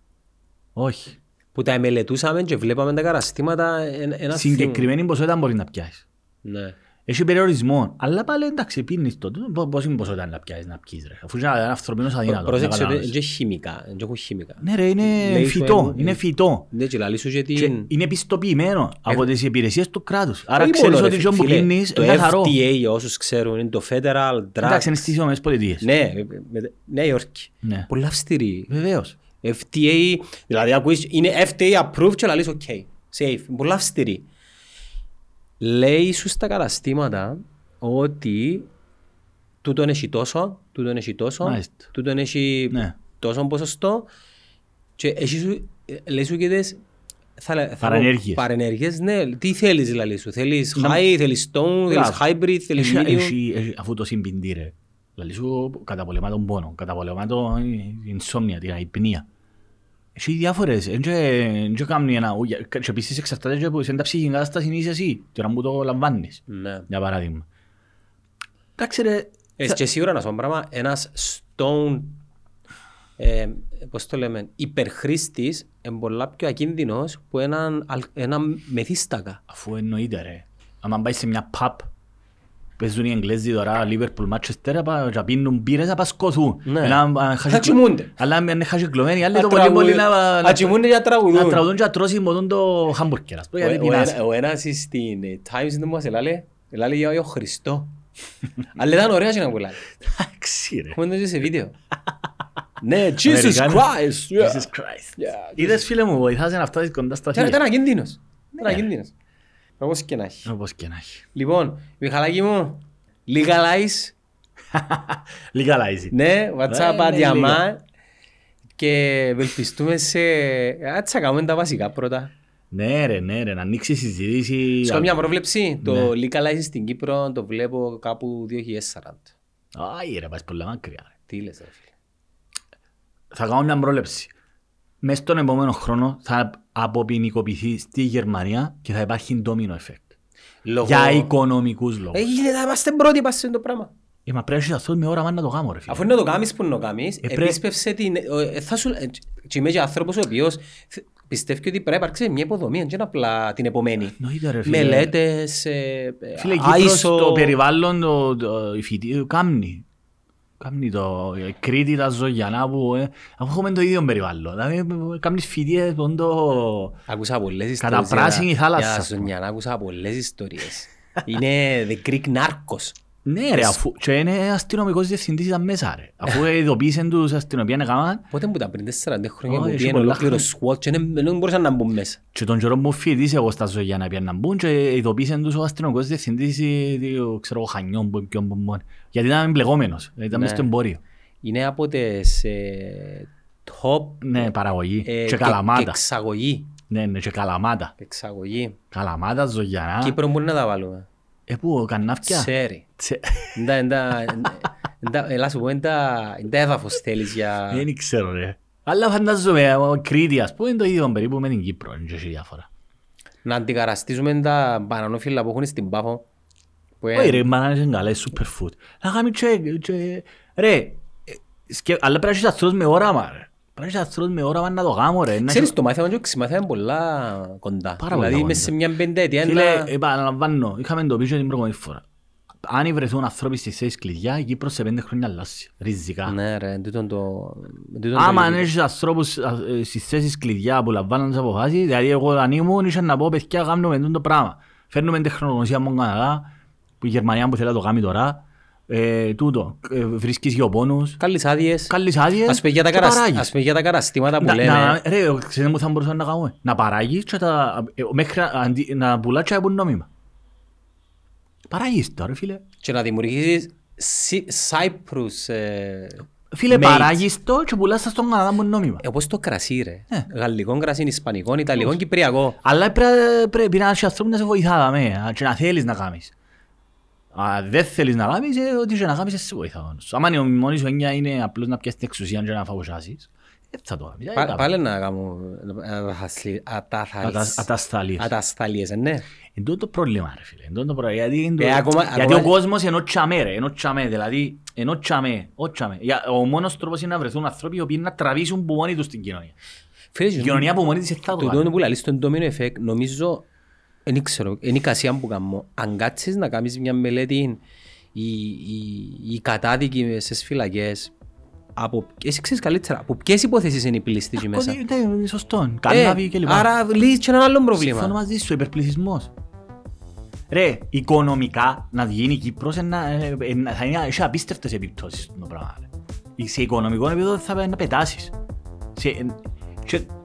Όχι. Που τα μελετούσαμε και βλέπαμε τα καταστήματα εν- ένα Συγκεκριμένη ποσότητα μπορεί να πιάσεις. θυμ- Ναι. Έχει περιορισμό. Αλλά πάλι εντάξει, πίνεις το. Πο- Πόση ποσότητα να πιάσεις να πιείς ρε. Αφού είναι ένας ανθρωπίνος αδύνατος. Πρόσεξε να ότι καταλάβεις. είναι χημικά, δεν έχουν χημικά. Ναι ρε, είναι Λέει σου, φυτό. ε, Είναι φυτό. Ναι, και λαλή σου και Και την... είναι πιστοποιημένο από τις υπηρεσίες του κράτους. Άρα Όχι ξέρεις μόνο, ότι ρε, το που φίλε, πίνεις Το είναι καθαρό. FDA, για όσους ξέρουν, είναι το Federal Drug... Εντάξει, είναι στις Ηνωμένες Πολιτείες. Ναι, με- Νέα Υόρκη. Ναι. Πολύ αυστηρή. Βεβαίως. FDA, δηλαδή ακούεις, είναι FDA approved και λαλείς ok, safe, πολύ αυστηρή. Λέει σου στα καταστήματα ότι τούτον έχει τόσο, τούτον έχει τόσο, Μάλιστα. τούτον έχει Ναι. τόσο ποσοστό και έχει σου, ε, λέει σου και τις θα, λέ- θα πω, Παρενέργειες. Παρενέργειες, ναι. Τι θέλεις δηλαδή σου. Θέλεις Να- high, θέλεις stone, θέλεις Μπράβο. hybrid, θέλεις Έχει- medium. έχει- έχει- Αφού το συμπιντεί ρε. Δηλαδή σου καταπολεμά τον πόνο, καταπολεμά τον insomnia, την αϊπνία. Έχει διάφορες. Δεν κάνει ένα... ου- Και επίσης εξαρτάται και από εσένα τα ψυχική κατάσταση είσαι εσύ. Την ώρα που το λαμβάνεις. Ναι. Για παράδειγμα. Εντάξει ρε. Έτσι και σίγουρα να σου πω ένα πράγμα, ένας stone, ε, πώς το λέμε, υπερχρήστης είναι πολλά πιο ακίνδυνος που έναν, αλ- έναν μεθύστακα. Αφού εννοείται ρε. Αν πάει σε μια pub, παίζουν οι Εγγλέζοι τώρα, Liverpool, Manchester, πα- και πίνουν μπύρες, θα πασκωθούν. Ναι. Ένα- αν Θα χάσει- τσιμούνται. Αλλά αν είναι χασικλωμένοι, άλλοι Να το πολύ τραγουδούν- πολύ να... να τσιμούνται και να τραγουδούν. Να τραγουδούν και να τρώσουν μόνο το χάμπουργκερ. ας πούμε, Ο, γιατί ο, πεινάς. ένα- ο ένας στην ε, Times δεν μας ελάλε, ελάλε για ο Χριστό. Αλλά ήταν ωραία και να πουλάει. Εντάξει ρε. Έχουμε το και σε βίντεο. Ναι, Jesus Αμερικάνοι. Christ. yeah. Jesus Christ. Yeah. Είδες φίλε μου, βοηθάς να φτάσεις κοντά στα Ήταν θεία. ήταν ακίνδυνος. Ήταν ακίνδυνος. Όπως και να έχει. Όπως και να έχει. Λοιπόν, Μιχαλάκη μου, legalize, Legalize it. ναι, Ναι, WhatsApp ναι, αδιαμά και ευελπιστούμε σε... Άτσα να κάνουμε τα βασικά πρώτα. Ναι ρε, ναι ρε, να ανοίξει η συζήτηση. Σκώ μια πρόβλεψη, το Ναι. legalize στην Κύπρο το βλέπω κάπου 2040. Άι ρε, πάει πολλά μακριά ρε. Τι λες ρε φίλε. Θα κάνω μια πρόληψη. Μες στον επόμενο χρόνο θα αποποινικοποιηθεί στη Γερμανία και θα υπάρχει domino effect. Λόγω... Για οικονομικούς λόγους. Ε, γίνεται, είμαστε πρώτοι πας σε το πράγμα. Ε, μα πρέπει να αυτό με ώρα να το κάνω ρε φίλε. Αφού είναι να το κάνεις που είναι να το κάνεις, Ε, πρέ- επίσπευσε την... ε, ε, Θα σου... ε, Και είμαι και άνθρωπος ο οποίος θε- πιστεύει ότι πρέπει να υπάρξει μια υποδομή, δεν είναι απλά την επομένη. Εννοείται, ρε, φίλε. Μελέτες, ε, ε, Φίλε, Κύπρος ISO... το περιβάλλον, το, το, η φοιτή, κάμνει. Κάμνει το, η Κρήτη, τα Ζωγιανά που, ε, αφού έχουμε το ίδιο περιβάλλον. Δηλαδή, κάμνεις φοιτίες, πον το... Άκουσα πολλές ιστορίες. Κατά πράσινη για- θάλασσα, Για ας πούμε. Ζωνιανά άκουσα πολλές ιστορίες. Είναι the Greek narcos. Ναι ρε, αφού, και είναι αστυνομικός διευθυντής ήταν μέσα ρε. Αφού ειδοποίησαν τους αστυνομία να κάνουν Πότε που ήταν πριν 40 χρόνια Όχι, που έχει πήγαινε πολλά ολόκληρο SWAT και δεν δεν μπορούσαν να μπουν μέσα. και τον καιρό μου φοιτής εγώ στα Ζωγιανά πήγαν να μπουν και ειδοποίησαν τους ο αστυνομικός διευθυντής ή, ή, ξέρω, Χανιών που ποιον που μόνο. Γιατί ήταν εμπλεγόμενος, ήταν μες στο εμπόριο. Είναι από τις ε, top Ναι, παραγωγή. ε, και και- και καλαμάτα. εξαγωγή. Ναι, ναι, και καλαμάτα. Εξαγωγή. Καλαμάτα, Ζωγιανά. Κύπρο μπορεί να τα βάλουμε. Ε, πού, κανάφκια. Ξέρει. Τσε- Εντά, εντά, εντά, Έλα σου πω, εντά εντά έδαφος θέλεις για... Δεν ξέρω ρε. Αλλά φαντάζομαι, ο Κρήτη ας πούμε είναι το ίδιο περίπου με την Κύπρο, είναι και έχει διάφορα. Να αντικαραστήσουμε τα μπανανόφυλλα που έχουν στην Πάφο. που, ε, Όχι ρε, μπανάνες είναι καλά, είναι superfood. Να κάνουμε και, και... Ρε, ε, σκε- αλλά πρέπει να έχεις ανθρώπους με όραμα ρε. Πρέπει να έχεις ανθρώπους με όραμα να το κάνουμε ρε. Να Ξέρεις, έχεις- το μάθημα και ο ξημάθημα είναι πολλά κοντά. Πάρα πολλά Δηλαδή, κοντά. μέσα σε μια πενταετία Φίλε, να... επαναλαμβάνω, είχαμε το πίσω την προηγούμενη φορά. αν βρεθούν άνθρωποι στις θέσεις κλειδιά, η Κύπρος σε πέντε χρόνια αλλάζει. Ριζικά. Ναι ρε, τούτον το... τούτον το Άμα αν γεγονός. έχεις ανθρώπους α, ε, στις θέσεις κλειδιά που λαμβάνουν τις αποφάσεις, δηλαδή εγώ αν ήμουν είχα να πω παιδιά κάνουμε τούτο πράγμα. Φέρνουμε τεχνογνωσία από τον Καναδά, που η Γερμανία που θέλει να το κάνει τώρα, ε, τούτο, ε, βρίσκεις γεωπόνους, Κάλλεις άδειες. κάλλεις άδειες Ας πούμε για τα και καρασ- παράγεις. ας πούμε για τα καραστήματα που Να- λέμε. να- Ρε, ξέρετε μου θα μπορούσαμε να κάνουμε. Να παράγεις και τα, ε, μέχρι να- αντί- να πουλάς και από νόμιμα. Παράγεις το ρε φίλε. Και να δημιουργήσεις Cy- Cyprus. ε, Φίλε, made. παράγεις το και πουλάς τα στον Καναδά με νόμιμα. Ε, Όπως το κρασί ρε. Ε. Γαλλικό κρασί, Ισπανικό, Ιταλικό, Κυπριακό. Αλλά πρέ- πρέπει να έχει ανθρώπους να σε βοηθάμε και να θέλεις να κάνεις. Αν δεν θέλεις να κάνεις, ε, ό,τι και να κάνεις, δεν σε βοηθά μόνος σου. Αν η μόνη σου έννοια είναι απλώς να πιάσεις την εξουσία και να φαγωσάσεις, δεν θα το κάνεις. Ε, Πα- κάπου. Πάλι να κάνω ατασθαλ- αταθαλ- Ατασταλείς. ατασταλίες, ε, ναι. Είναι τούτο το πρόβλημα ρε φίλε. Είναι τούτο το πρόβλημα. Γιατί, είναι το- Ε, ακόμα- γιατί ακόμα- ο κόσμος ενώ τσαμέ ρε. Ενώ τσαμέ. Δηλαδή, ενώ τσαμέ. Ο, τσαμέ. Για- ο μόνος τρόπος είναι να βρεθούν άνθρωποι οι οποίοι να τραβήσουν που μόνοι τους την κοινωνία. Φίλε, Η κοινωνία που μόνη της δεν θα το Το κάνει. τόνο που λαλείς στον domino effect, νομίζω, δεν ξέρω, είναι η κασία που κάνω. Αν κάτσεις να κάνεις μια μελέτη, οι, οι, οι κατάδικοι στις φυλακές, από, εσύ ξέρεις καλύτερα, από ποιες υποθέσεις είναι οι πλήστοι εκεί μέσα; Κωδί- ναι, Σωστό. Κάναβι Ε, και λοιπά. άρα λύσεις και ένα άλλο Συμφωνώ πρόβλημα. μαζί σου, υπερπληθυσμός. Ρε, οικονομικά να γίνει η Κύπρος ένα- ε, ε, θα είναι, έχει απίστευτες επιπτώσεις στο πράγμα. ρε. Σε οικονομικό επίπεδο θα πρέπει να πετάσεις.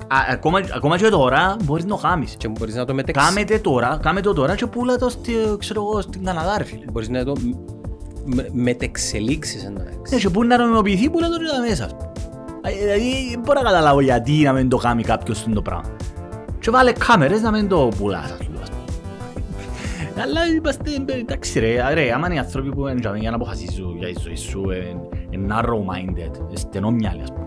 Σε, ε, και, α, ακόμα, ακόμα και τώρα μπορείς να το κάνεις. Και μπορείς να το μετεξ... Κάμε τώρα, κάμε το τώρα και πουλά το στη, ξέρω εγώ, στην Καναδά ρε φίλε. Μπορείς να το με- μετεξελίξεις εντάξει. Ναι, και πού να νομιμοποιηθεί πουλά το τώρα μέσα. ας πούμε. Ε, Δηλαδή δεν μπορώ να καταλάβω γιατί να μην το κάνει κάποιος το πράγμα. Και βάλε κάμερες να μην το πουλάς ας πούμε. ας πούμε. Αλλά είμαστε, εντάξει ρε, ρε, άμα είναι οι άνθρωποι που είναι για να αποφασίζουν για τη ζωή σου, ε, ε, narrow-minded, ε, στενόμυαλοι ας πούμε,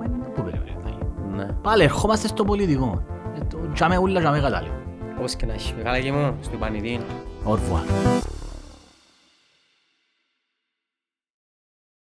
Πάλι ερχόμαστε στο πολιτικό. Ε, το Τζάμε ούλα, τζάμε κατάλληλο. Όπως και να έχει. Καλά και μου, στο πανηδίν. Au revoir.